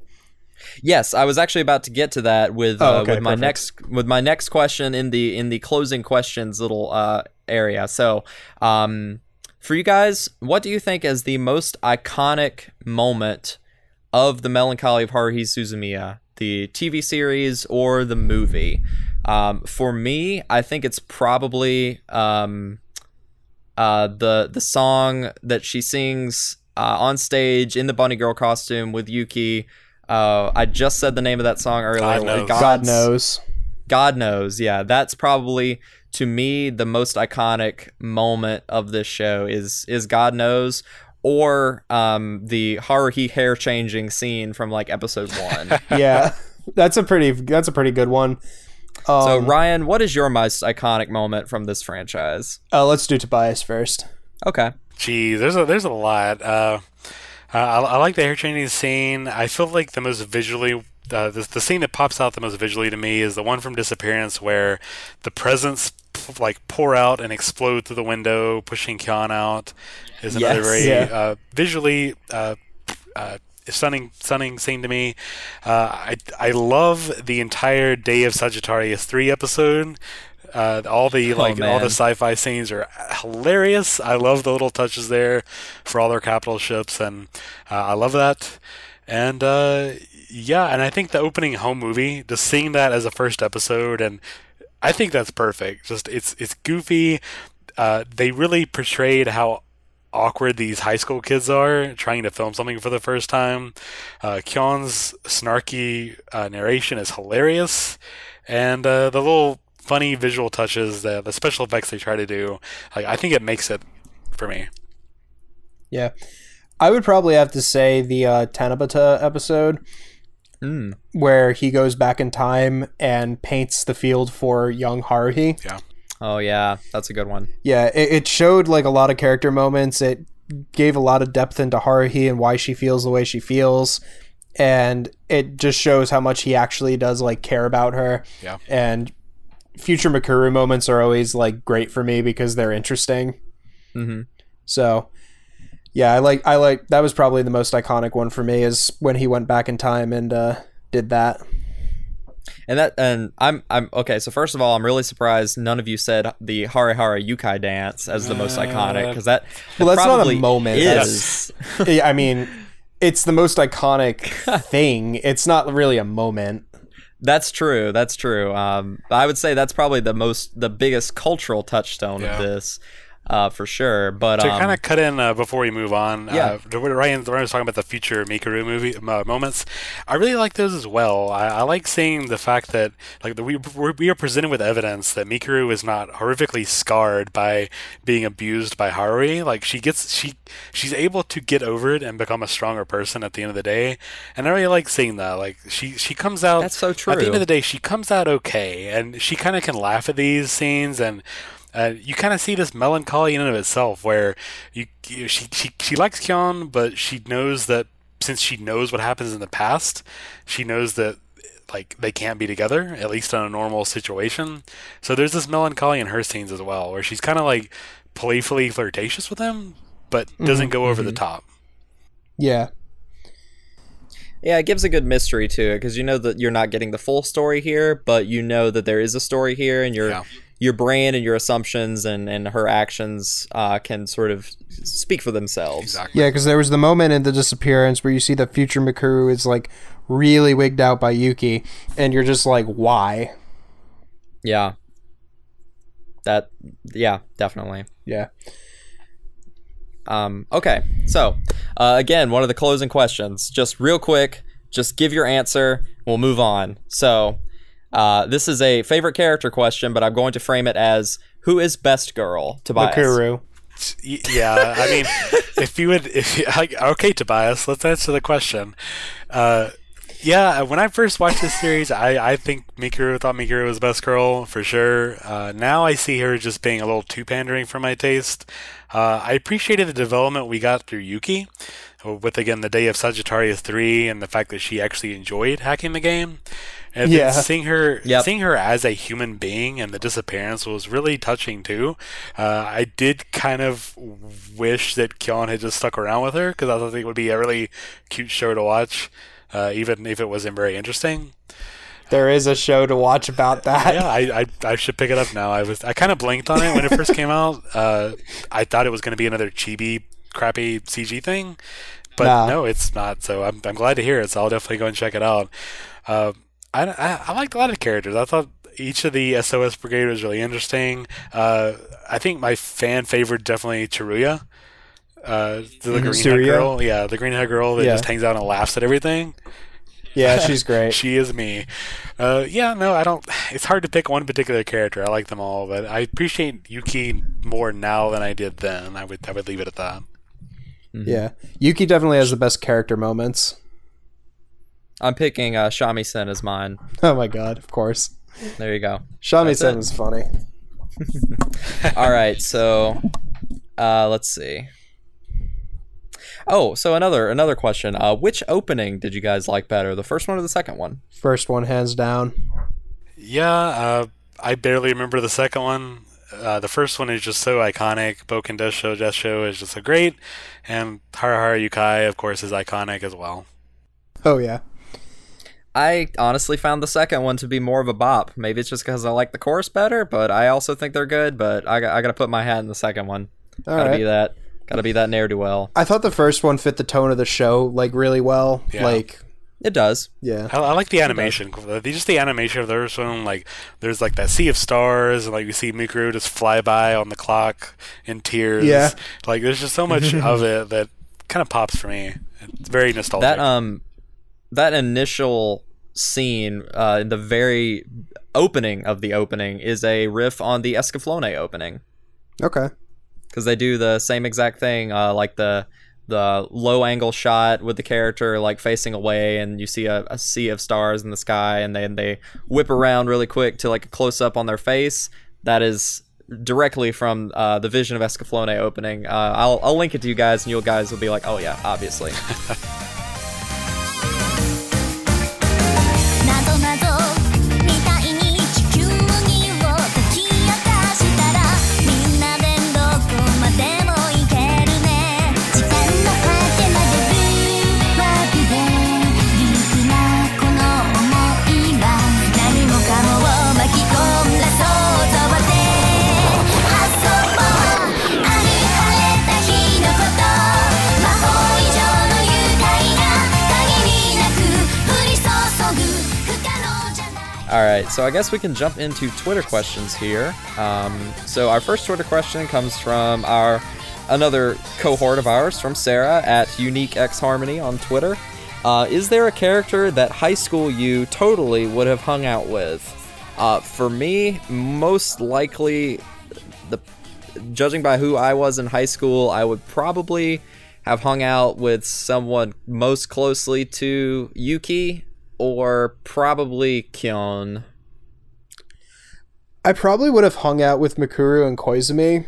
Yes, I was actually about to get to that with Oh, uh, okay, with my perfect. next with my next question in the in the closing questions little uh, area. So, um, for you guys, what do you think is the most iconic moment of the Melancholy of Haruhi Suzumiya, the TV series or the movie? Um, for me, I think it's probably um, uh, the the song that she sings uh, on stage in the bunny girl costume with Yuki. Uh, I just said the name of that song earlier. God knows. God knows. God knows. Yeah, that's probably to me the most iconic moment of this show is is God knows or um the Haruhi hair changing scene from like episode 1. Yeah, that's a pretty that's a pretty good one. Um, so Ryan, what is your most iconic moment from this franchise? uh, let's do Tobias first. Okay. Gee, there's a there's a lot. Uh, I, I like the hair changing scene. I feel like the most visually. Uh, the, the scene that pops out the most visually to me is the one from Disappearance where the presents p- like pour out and explode through the window, pushing Kyon out. Is another Yes. very Yeah. uh, visually uh, uh, stunning stunning scene to me. Uh, I I love the entire Day of Sagittarius three episode. Uh, all the like all the sci-fi scenes are hilarious. I love the little touches there for all their capital ships, and uh, I love that. And uh, yeah, and I think the opening home movie, just seeing that as a first episode, and I think that's perfect. Just it's it's goofy. Uh, they really portrayed how awkward these high school kids are trying to film something for the first time. Uh, Kyon's snarky uh, narration is hilarious, and uh, the little funny visual touches, the the special effects they try to do, like I think it makes it for me. Yeah, I would probably have to say the uh, Tanabata episode Mm. where he goes back in time and paints the field for young Haruhi. Oh yeah, that's a good one. Yeah, it, it showed like a lot of character moments. It gave a lot of depth into Haruhi and why she feels the way she feels. And it just shows how much he actually does like care about her. Yeah. And future Mikuru moments are always like great for me because they're interesting. Mm-hmm. So yeah, I like I like that was probably the most iconic one for me is when he went back in time and uh did that. And that and I'm I'm okay, so first of all, I'm really surprised none of you said the Hare Hare Yukai dance as the most iconic cuz that Well, that's not a moment, Is. Yeah, I mean, it's the most iconic thing. It's not really a moment. That's true. That's true. Um, I would say that's probably the most, the biggest cultural touchstone Yeah. of this, uh, for sure. But to um, kind of cut in uh, before we move on, Yeah. uh, Ryan, Ryan was talking about the future Mikuru movie uh, moments. I really like those as well. I, I like seeing the fact that like the, we we're, presented with evidence that Mikuru is not horrifically scarred by being abused by Haruhi. Like she gets she she's able to get over it and become a stronger person at the end of the day. And I really like seeing that. Like she she comes out That's so true. At the end of the day, she comes out okay, and she kind of can laugh at these scenes and. Uh, you kind of see this melancholy in and of itself, where you, you she, she she likes Kyon, but she knows that since she knows what happens in the past, she knows that like they can't be together at least in a normal situation. So there's this melancholy in her scenes as well, where she's kind of like playfully flirtatious with him, but doesn't go over the top. Yeah. yeah, it gives a good mystery to it because you know that you're not getting the full story here, but you know that there is a story here, and your Yeah. Your brain and your assumptions and and her actions uh, can sort of speak for themselves. Exactly. Yeah, because there was the moment in the disappearance where you see that future Mikuru is like really wigged out by Yuki, and you're just like, why? Yeah. That yeah, definitely. Yeah. Um, okay, so uh, again, one of the closing questions. Just real quick, just give your answer. We'll move on. So, uh, this is a favorite character question, but I'm going to frame it as who is best girl? Tobias. Mikuru. Yeah, I mean, if you would, if you, like, okay, Tobias, let's answer the question. Uh, yeah, when I first watched this series, I, I think Mikuru thought Mikuru was the best girl for sure. Uh, now I see her just being a little too pandering for my taste. Uh, I appreciated the development we got through Yuki, with again the day of Sagittarius three and the fact that she actually enjoyed hacking the game. And then Yeah. seeing her Yep. seeing her as a human being and the disappearance was really touching too. Uh, I did kind of wish that Kyon had just stuck around with her because I thought it would be a really cute show to watch, uh, even if it wasn't very interesting. There is a show to watch about that. yeah, I, I I should pick it up now. I was I kind of blinked on it when it first came out. Uh, I thought it was going to be another chibi, crappy CG thing, but Nah. no, it's not. So I'm I'm glad to hear it. So I'll definitely go and check it out. Uh, I, I I liked a lot of characters. I thought each of the SOS Brigade was really interesting. Uh, I think my fan favorite definitely Tsuruya. Uh, the green haired Tsuruya? girl, yeah, the green haired girl that Yeah. just hangs out and laughs at everything. Yeah, she's great. She is me. Uh, yeah, no, I don't. It's hard to pick one particular character. I like them all, but I appreciate Yuki more now than I did then. I would I would leave it at that. Yeah, Yuki definitely has the best character moments. I'm picking uh, Sen as mine. Oh my god, of course. There you go. Shamisen is funny. All right, so uh, let's see. Oh, so another another question. Uh, which opening did you guys like better, the first one or the second one? First one, hands down. Yeah, uh, I barely remember the second one. Uh, the first one is just so iconic. Bouken Desho Desho is just so great, and Hare Hare Yukai, of course, is iconic as well. Oh yeah. I honestly found the second one to be more of a bop. Maybe it's just because I like the chorus better, but I also think they're good. But I, got- I gotta put my hat in the second one. All gotta right. be that. Gotta be that ne'er do well. I thought the first one fit the tone of the show like really well. Yeah. Like, It does. yeah. I, I like the animation. Just the animation of the first one, like there's like that sea of stars, and like you see Mikuru just fly by on the clock in tears. Yeah. like there's just so much of it that kind of pops for me. It's very nostalgic. That um, that initial scene uh, in the very opening of the opening is a riff on the Escaflowne opening. Okay. because they do the same exact thing, uh, like the the low angle shot with the character like facing away, and you see a, a sea of stars in the sky, and then they whip around really quick to like a close up on their face. That is directly from uh, the Vision of Escaflowne opening. Uh, I'll I'll link it to you guys, and you guys will be like, oh yeah, obviously. right, so I guess we can jump into Twitter questions here. Um, so our first Twitter question comes from our another cohort of ours from Sarah at Unique X Harmony on Twitter. Uh, is there a character that high school you totally would have hung out with? Uh, for me, most likely, the judging by who I was in high school, I would probably have hung out with someone most closely to Yuki or probably Kyon. I probably would have hung out with Mikuru and Koizumi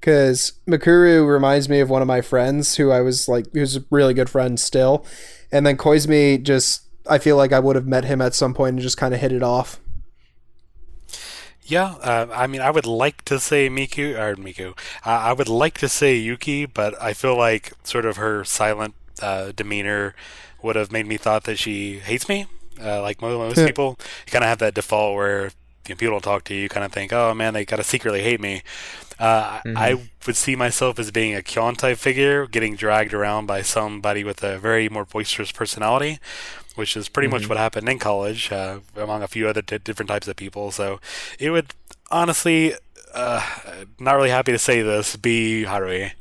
because Mikuru reminds me of one of my friends who I was like, who's a really good friend still. And then Koizumi just, I feel like I would have met him at some point and just kind of hit it off. Yeah, uh, I mean, I would like to say Miku or Miku. Uh, I would like to say Yuki, but I feel like sort of her silent uh, demeanor would have made me thought that she hates me. Uh, like most, most people, you kind of have that default where you know, people don't talk to you, you kind of think, oh man, they gotta secretly hate me. Uh, I I would see myself as being a Kyon type figure, getting dragged around by somebody with a very more boisterous personality, which is pretty much what happened in college, uh, among a few other di different types of people. So it would honestly, uh, not really happy to say this, be Haruhi.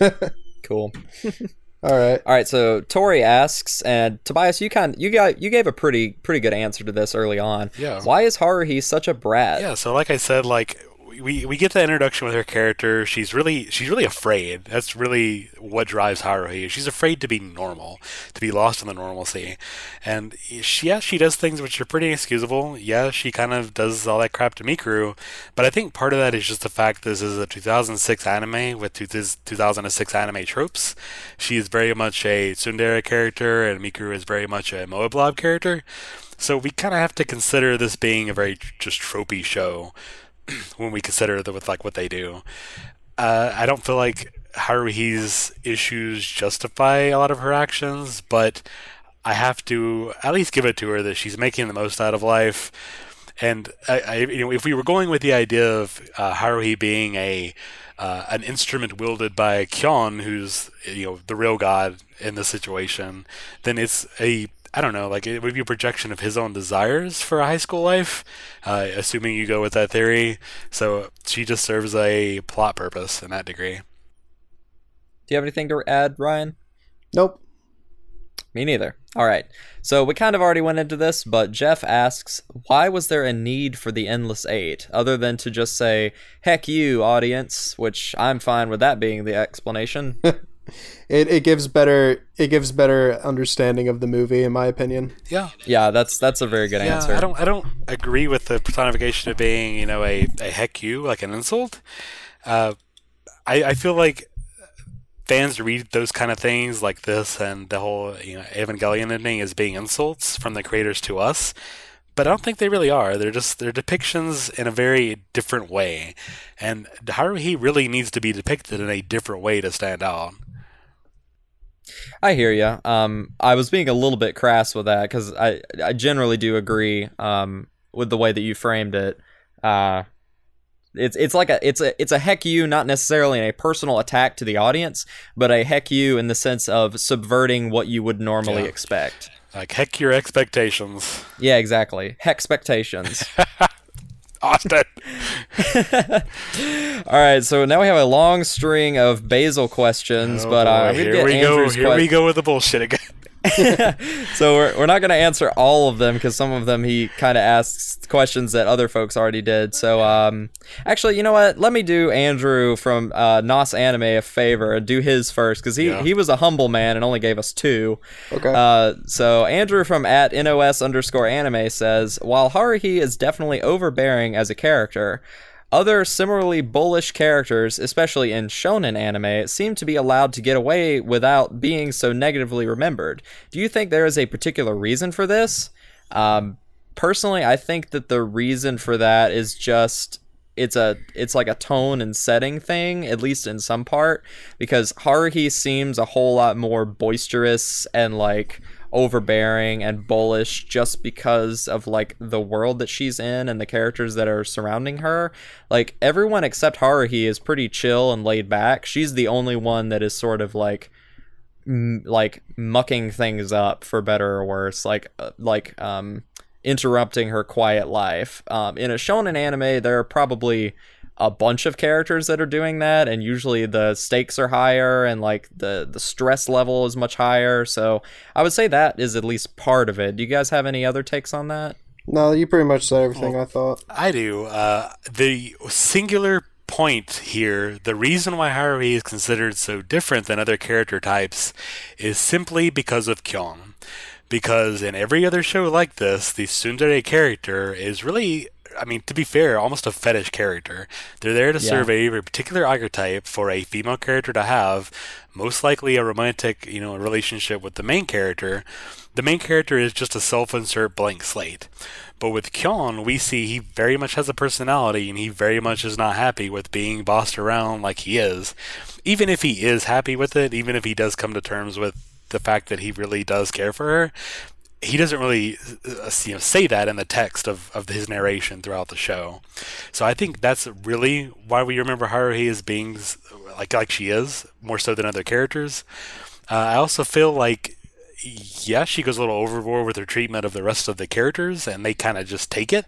Cool. All right. All right, so Tori asks, and Tobias, you kind you got you gave a pretty pretty good answer to this early on. Yeah. Why is Haruhi such a brat? Yeah, so like I said, like we we get the introduction with her character. She's really she's really afraid. That's really what drives Haruhi. She's afraid to be normal, to be lost in the normalcy. And she yeah, she does things which are pretty excusable. Yeah, she kind of does all that crap to Mikuru, but I think part of that is just the fact this is a 2006 anime with 2006 anime tropes. She is very much a tsundere character, and Mikuru is very much a Moeblob character. So we kind of have to consider this being a very just tropey show when we consider the, with like what they do. Uh, I don't feel like Haruhi's issues justify a lot of her actions, but I have to at least give it to her that she's making the most out of life. And I, I you know, if we were going with the idea of uh, Haruhi being a uh, an instrument wielded by Kyon, who's you know the real god in the situation, then it's a I don't know, like it would be a projection of his own desires for a high school life, uh, assuming you go with that theory. So she just serves a plot purpose in that degree. Do you have anything to add, Ryan? Nope. Me neither. All right. So we kind of already went into this, but Jeff asks, why was there a need for the Endless Eight other than to just say, heck you, audience, which I'm fine with that being the explanation. It, it gives better it gives better understanding of the movie in my opinion. Yeah, yeah, that's that's a very good yeah, answer. I don't I don't agree with the personification of being you know a, a heck you like an insult. Uh, I I feel like fans read those kind of things like this and the whole you know Evangelion ending as being insults from the creators to us. But I don't think they really are. They're just they're depictions in a very different way, and Haruhi really needs to be depicted in a different way to stand out. I hear you. Um, I was being a little bit crass with that because I I generally do agree um, with the way that you framed it. Uh, it's it's like a it's a it's a heck you, not necessarily a personal attack to the audience, but a heck you in the sense of subverting what you would normally Yeah. expect. Like heck your expectations, Yeah, exactly. Heck expectations. Austin. All right, so now we have a long string of Basil questions, Oh, but uh, boy. Here we Andrew's go. Here we go with the bullshit again. so we're, we're not going to answer all of them because some of them he kind of asks questions that other folks already did so um actually you know what let me do andrew from uh nos anime a favor and do his first because he, Yeah. he was a humble man and only gave us two Okay. uh, so Andrew from at nos underscore anime says, while Haruhi is definitely overbearing as a character, other similarly bullish characters, especially in shonen anime, seem to be allowed to get away without being so negatively remembered. Do you think there is a particular reason for this? Um, personally, I think that the reason for that is just it's a it's like a tone and setting thing, at least in some part, because Haruhi seems a whole lot more boisterous and like overbearing and bullish just because of like the world that she's in and the characters that are surrounding her. Like everyone except Haruhi is pretty chill and laid back. She's the only one that is sort of like m- like mucking things up for better or worse like uh, like um interrupting her quiet life um in a shonen anime there are probably a bunch of characters that are doing that and usually the stakes are higher and like the the stress level is much higher so i would say that is at least part of it do you guys have any other takes on that no, you pretty much said everything I thought. I do. Uh, the singular point here, the reason why Haruhi is considered so different than other character types, is simply because of Kyon. Because in every other show like this, the tsundere character is really, I mean, to be fair, almost a fetish character. They're there to Yeah. serve a particular archetype for a female character to have, most likely a romantic, you know, relationship with the main character. The main character is just a self-insert blank slate. But with Kyon, we see he very much has a personality and he very much is not happy with being bossed around like he is. Even if he is happy with it, even if he does come to terms with the fact that he really does care for her, he doesn't really uh, you know, say that in the text of, of his narration throughout the show. So I think that's really why we remember Haruhi as being like like she is, more so than other characters. Uh, I also feel like yeah, she goes a little overboard with her treatment of the rest of the characters, and they kind of just take it.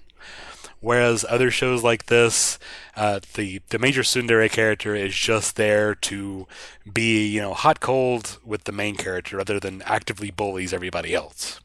Whereas other shows like this, uh, the the major tsundere character is just there to be, you know, hot cold with the main character, rather than actively bullies everybody else.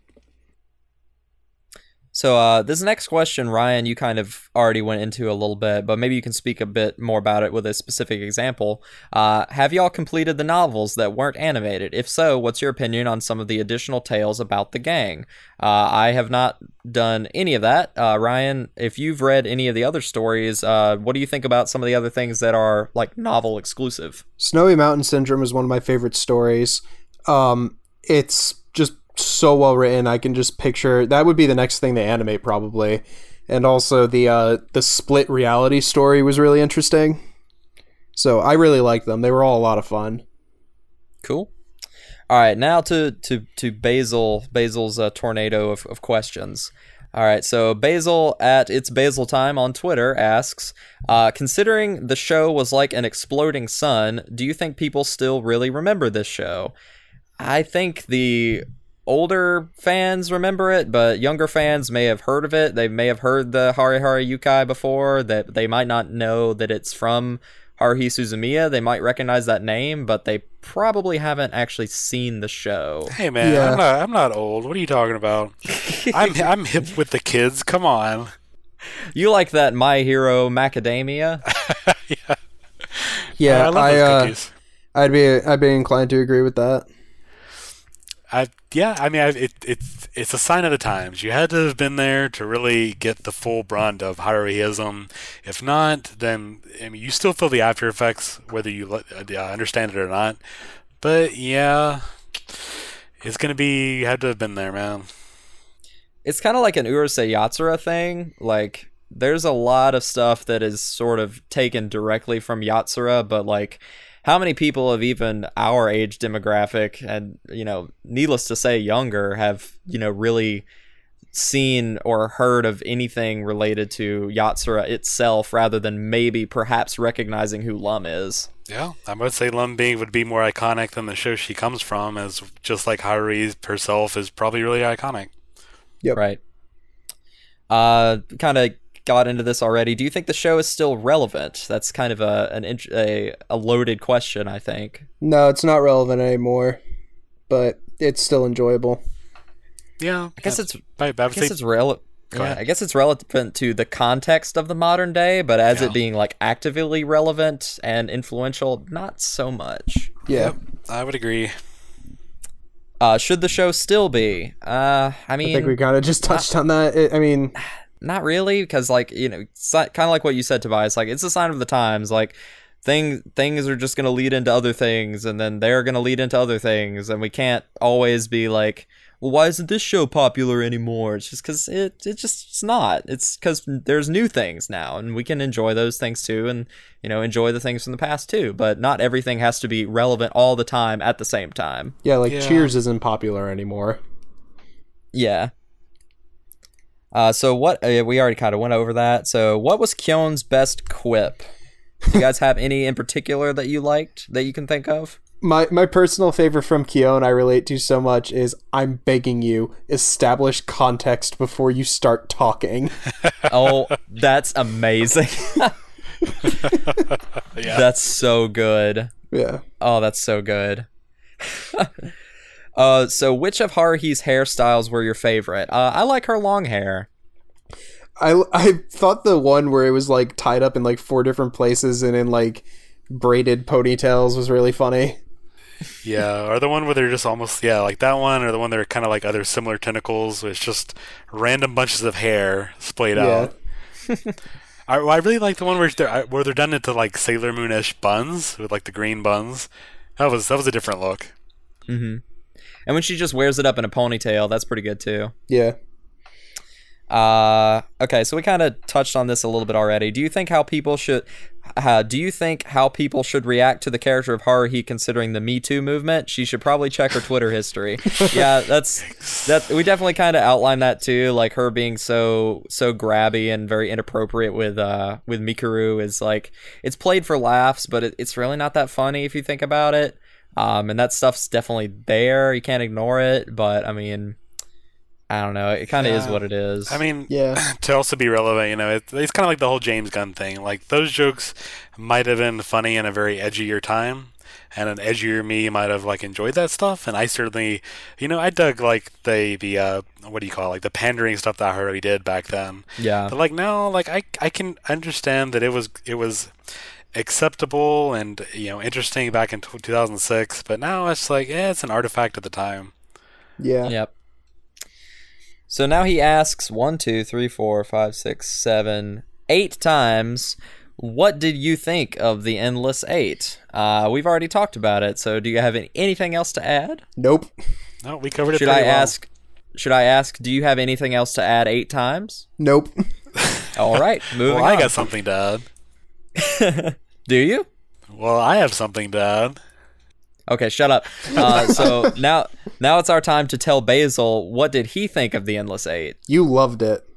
So uh, this next question, Ryan, you kind of already went into a little bit, but maybe you can speak a bit more about it with a specific example. Uh, have y'all completed the novels that weren't animated? If so, what's your opinion on some of the additional tales about the gang? Uh, I have not done any of that. Uh, Ryan, if you've read any of the other stories, uh, what do you think about some of the other things that are like novel exclusive? Snowy Mountain Syndrome is one of my favorite stories. Um, it's so well written. I can just picture that would be the next thing they animate probably. And also the uh, the split reality story was really interesting. So I really liked them. They were all a lot of fun. Cool. All right, now to to to Basil Basil's uh, tornado of, of questions. All right, so Basil at it's Basil time on Twitter asks, uh, considering the show was like an exploding sun, do you think people still really remember this show? I think the older fans remember it, but younger fans may have heard of it. They may have heard the Hare Hare Yukai before. That they might not know that it's from Haruhi Suzumiya. They might recognize that name, but they probably haven't actually seen the show. Hey man, Yeah. I'm not I'm not old. What are you talking about? I'm I'm hip with the kids. Come on. You like that My Hero Macadamia? Yeah, I love I, those uh. I'd be I'd be inclined to agree with that. I yeah, I mean, I, it it's it's a sign of the times. You had to have been there to really get the full brunt of Haruhiism. If not, then I mean, you still feel the after effects, whether you uh, understand it or not. But yeah, it's gonna be. You had to have been there, man. it's kind of like an Urusei Yatsura thing. Like, there's a lot of stuff that is sort of taken directly from Yatsura, but like, how many people of even our age demographic and, you know, needless to say, younger have, you know, really seen or heard of anything related to Yatsura itself rather than maybe perhaps recognizing who Lum is? Yeah, I would say Lum being would be more iconic than the show she comes from, as just like Haruhi herself is probably really iconic. Yep. Right. Uh, kind of got into this already. Do you think the show is still relevant? That's kind of a an int- a, a loaded question, I think. No, it's not relevant anymore, but it's still enjoyable. Yeah, I guess it's I, I I guess it's relevant. Yeah. I guess it's relevant to the context of the modern day, but as Yeah. it being like actively relevant and influential, not so much. Yeah. Yep, I would agree. Uh, should the show still be? Uh, I mean, I think we kind of just touched on that. It, I mean, not really because like you know kind of like what you said tobias like it's a sign of the times like things things are just going to lead into other things and then they're going to lead into other things and we can't always be like well why isn't this show popular anymore it's just because it, it just it's not it's because there's new things now and we can enjoy those things too and you know enjoy the things from the past too but not everything has to be relevant all the time at the same time yeah, like Yeah. Cheers isn't popular anymore. yeah. Uh, so what? Uh, we already kind of went over that. So what was Kyon's best quip? Do you guys have any in particular that you liked that you can think of? My my personal favorite from Kyon I relate to so much is I'm begging you, establish context before you start talking. Oh, that's amazing. Yeah. That's so good. yeah. Oh, that's so good. uh, so which of Haruhi's hairstyles were your favorite? Uh, I like her long hair. I I thought the one where it was like tied up in like four different places and in like braided ponytails was really funny. Yeah, or the one where they're just almost yeah, like that one, or the one that are kind of like other similar tentacles. Where it's just random bunches of hair splayed Yeah. out. I, I really like the one where they're where they're done into like Sailor Moonish buns with like the green buns. That was that was a different look. Mm-hmm. And when she just wears it up in a ponytail, that's pretty good too. Yeah. Uh, okay, so we kind of touched on this a little bit already. Do you think how people should, uh, do you think how people should react to the character of Haruhi considering the Me Too movement? She should probably check her Twitter history. yeah, that's that. We definitely kind of outlined that too, like her being so so grabby and very inappropriate with uh with Mikuru is like it's played for laughs, but it, it's really not that funny if you think about it. Um, and that stuff's definitely there. You can't ignore it, but I mean. I don't know. It kind of is what it is. I mean, Yeah. to also be relevant, you know, it, it's kind of like the whole James Gunn thing. Like those jokes might have been funny in a very edgier time, and an edgier me might have like enjoyed that stuff. And I certainly, you know, I dug like the the uh, what do you call it, like the pandering stuff that Haruhi did back then. yeah. But like now, like I I can understand that it was it was acceptable and you know interesting back in t- 2006. But now it's like, yeah, it's an artifact of the time. Yeah. Yep. So now he asks one, two, three, four, five, six, seven, eight times. What did you think of the Endless Eight? Uh, we've already talked about it. So do you have any, anything else to add? Nope. No, we covered it. Should I well. ask? Should I ask? Do you have anything else to add eight times? Nope. All right, moving Well, I on. got something to add. Do you? Well, I have something to add. Okay, shut up. Uh, so now, now it's our time to tell Basil what did he think of the Endless Eight. You loved it.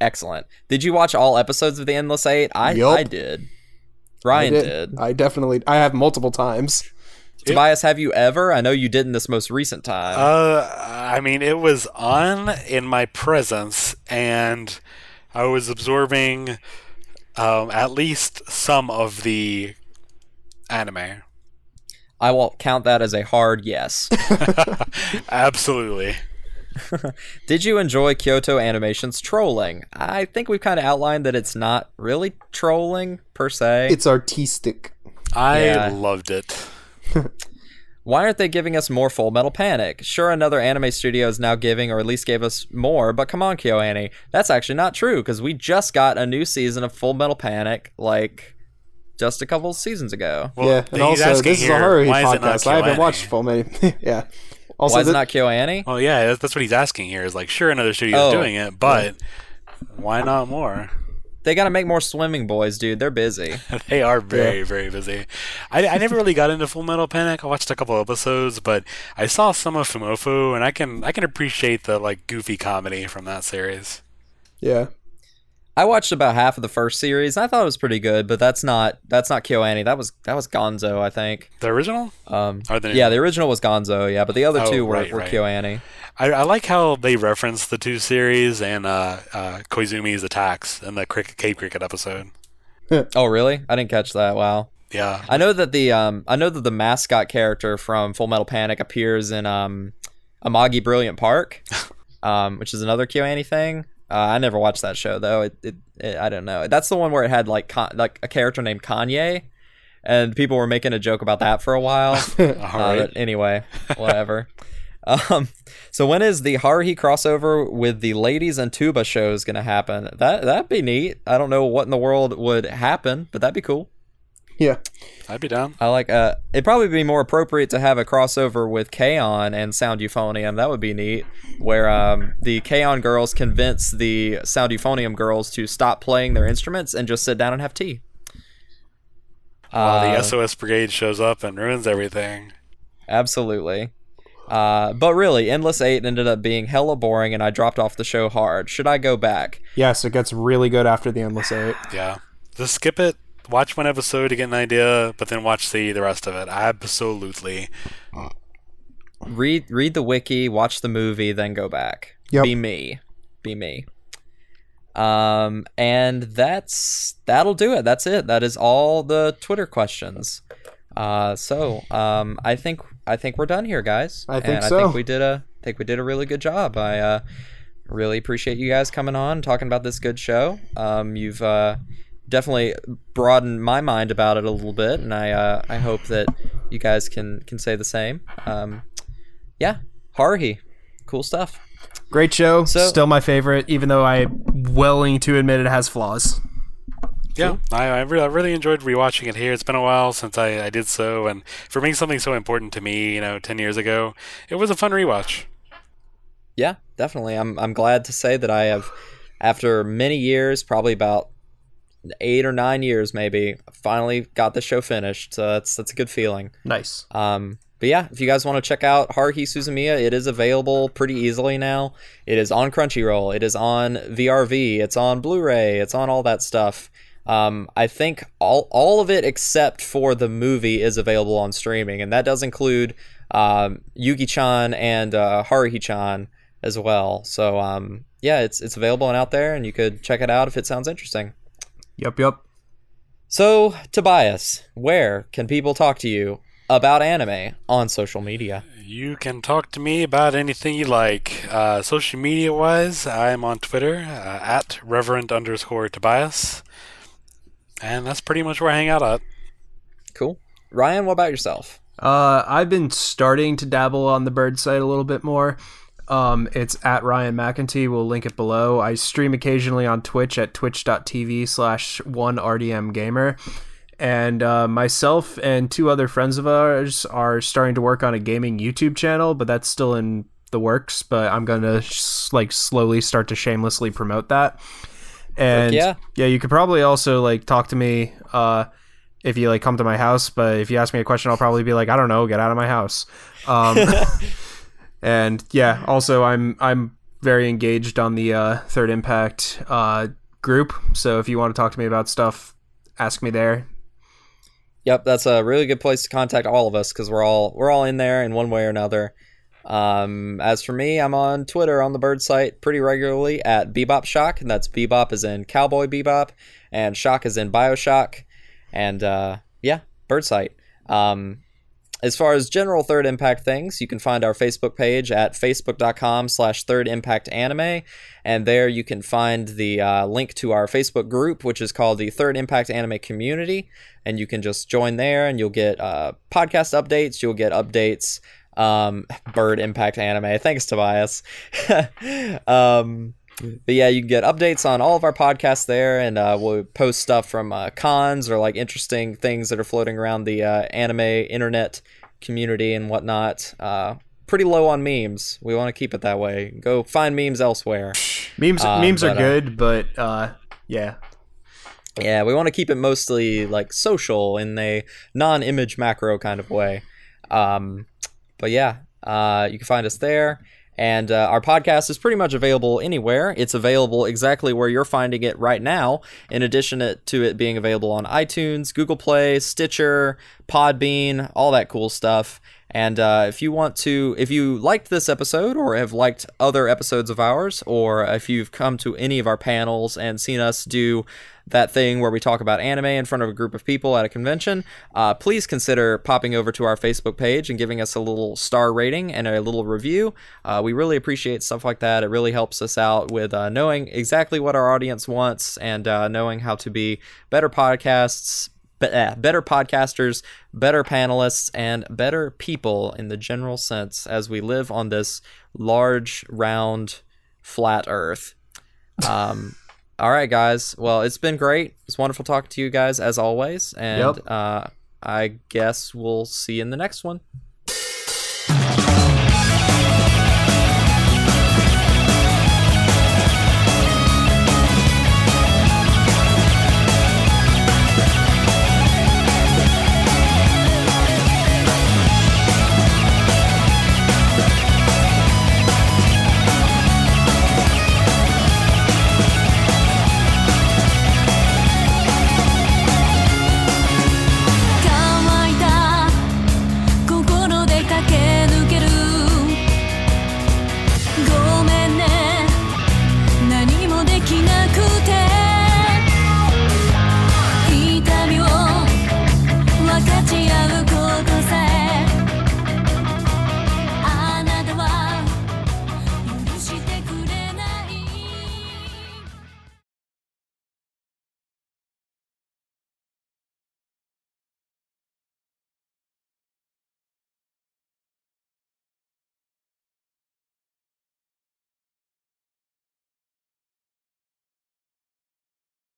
Excellent. Did you watch all episodes of the Endless Eight? I Yup. I did. I Ryan did. I definitely. I have multiple times. Tobias, have you ever? I know you didn't this most recent time. Uh, I mean, it was on in my presence, and I was absorbing um, at least some of the anime. I will count that as a hard yes. Absolutely. Did you enjoy Kyoto Animation's trolling? I think we've kind of outlined that it's not really trolling per se. It's artistic. I Yeah. loved it. Why aren't they giving us more Full Metal Panic? Sure, another anime studio is now giving, or at least gave us more, but come on, KyoAni. That's actually not true, because we just got a new season of Full Metal Panic, like, just a couple seasons ago. Well, yeah, and also this is a horror why is it not podcast. I haven't watched full many. yeah. Also, Why is it thi- not KyoAni? Well, yeah, that's, that's what he's asking here. Is like, sure, another studio's Oh. doing it, but why not more? They gotta make more Swimming Boys, dude. They're busy. They are very, very busy. I, I never really got into Full Metal Panic. I watched a couple episodes, but I saw some of Fumoffu, and I can I can appreciate the like goofy comedy from that series. yeah. I watched about half of the first series. I thought it was pretty good, but that's not that's not KyoAni. That was that was Gonzo, I think. The original? Um, Or the- yeah, the original was Gonzo, yeah, but the other Oh, two were, right, were right. KyoAni. I, I like how they reference the two series and uh, uh, Koizumi's attacks in the cricket, Cape Cricket episode. Oh, really? I didn't catch that. Wow. Yeah, I know that the um I know that the mascot character from Full Metal Panic appears in um Amagi Brilliant Park, um which is another KyoAni thing. Uh, I never watched that show though. It, it, it I don't know. That's the one where it had like con- like a character named Kanye, and people were making a joke about that for a while. all Uh, right. anyway, whatever. um, so when is the Haruhi crossover with the ladies and tuba shows gonna happen? That that'd be neat. I don't know what in the world would happen, but that'd be cool. Yeah. I'd be down. I like. Uh, it'd probably be more appropriate to have a crossover with K-On and Sound Euphonium. That would be neat. Where um, the K-On girls convince the Sound Euphonium girls to stop playing their instruments and just sit down and have tea. While Uh, the SOS Brigade shows up and ruins everything. Absolutely. Uh, but really, Endless Eight ended up being hella boring, and I dropped off the show hard. Should I go back? Yes, it gets really good after the Endless Eight. Yeah, just skip it. Watch one episode to get an idea, but then watch the the rest of it. Absolutely. Read read the wiki, watch the movie, then go back. Yep. Be me. Be me. Um, and that's that'll do it. That's it. That is all the Twitter questions. Uh, so um, I think I think we're done here, guys. I think and I so. think we did a I think we did a really good job. I uh, really appreciate you guys coming on talking about this good show. Um, you've uh, definitely broadened my mind about it a little bit, and I uh, I hope that you guys can can say the same. Um, yeah, Haruhi, cool stuff. Great show. So- Still my favorite, even though I'm willing to admit it has flaws. Yeah, I, I, really, I really enjoyed rewatching it here. It's been a while since I, I did so, and for being something so important to me, you know, ten years ago, it was a fun rewatch. Yeah, definitely. I'm I'm glad to say that I have, after many years, probably about eight or nine years, maybe, finally got the show finished. So that's that's a good feeling. Nice. Um, but yeah, if you guys want to check out Haruhi Suzumiya, it is available pretty easily now. It is on Crunchyroll. It is on VRV. It's on Blu-ray. It's on all that stuff. Um, I think all all of it except for the movie is available on streaming, and that does include um, Yuki-chan and uh, Haruhi-chan as well. So um, yeah, it's it's available and out there, and you could check it out if it sounds interesting. Yup, yup. So, Tobias, where can people talk to you about anime on social media? You can talk to me about anything you like. Uh, social media wise, I'm on Twitter uh, at Reverend underscore Tobias, and that's pretty much where I hang out at. Cool. Ryan, what about yourself? Uh, I've been starting to dabble on the bird site a little bit more. Um, it's at Ryan McEntee. We'll link it below. I stream occasionally on Twitch at twitch.tv slash one RDM gamer. And uh, myself and two other friends of ours are starting to work on a gaming YouTube channel, but that's still in the works. But I'm gonna sh- like slowly start to shamelessly promote that. And yeah. yeah, you could probably also like talk to me uh, if you like come to my house. But if you ask me a question, I'll probably be like, I don't know, get out of my house. Um, and yeah, also I'm I'm very engaged on the uh, Third Impact uh, group. So if you want to talk to me about stuff, ask me there. Yep, that's a really good place to contact all of us because we're all we're all in there in one way or another. Um, as for me, I'm on Twitter on the Bird site pretty regularly at Bebop Shock, and that's Bebop is in Cowboy Bebop, and Shock is in Bioshock, and uh, yeah, Bird site. Um, as far as general Third Impact things, you can find our Facebook page at facebook.com slash Third Impact Anime, and there you can find the uh, link to our Facebook group, which is called the Third Impact Anime Community, and you can just join there, and you'll get uh, podcast updates, you'll get updates, um, Bird Impact Anime. Thanks, Tobias. um, but yeah, you can get updates on all of our podcasts there, and uh, we'll post stuff from uh, cons or like interesting things that are floating around the uh, anime internet community and whatnot. Uh, pretty low on memes. We want to keep it that way. Go find memes elsewhere. Memes Um, memes are but, uh, good, but uh, yeah, Yeah, we want to keep it mostly like social in a non-image macro kind of way. Um, but yeah, uh, you can find us there. And uh, our podcast is pretty much available anywhere. It's available exactly where you're finding it right now, in addition to it being available on iTunes, Google Play, Stitcher, Podbean, all that cool stuff. And uh, if you want to, if you liked this episode or have liked other episodes of ours, or if you've come to any of our panels and seen us do that thing where we talk about anime in front of a group of people at a convention, uh, please consider popping over to our Facebook page and giving us a little star rating and a little review. Uh, we really appreciate stuff like that. It really helps us out with uh, knowing exactly what our audience wants and uh, knowing how to be better podcasts, uh, better podcasters, better panelists, and better people in the general sense as we live on this large, round, flat Earth. Um, all right, guys. Well, it's been great. It's wonderful talking to you guys as always, and Yep. uh, I guess we'll see you in the next one.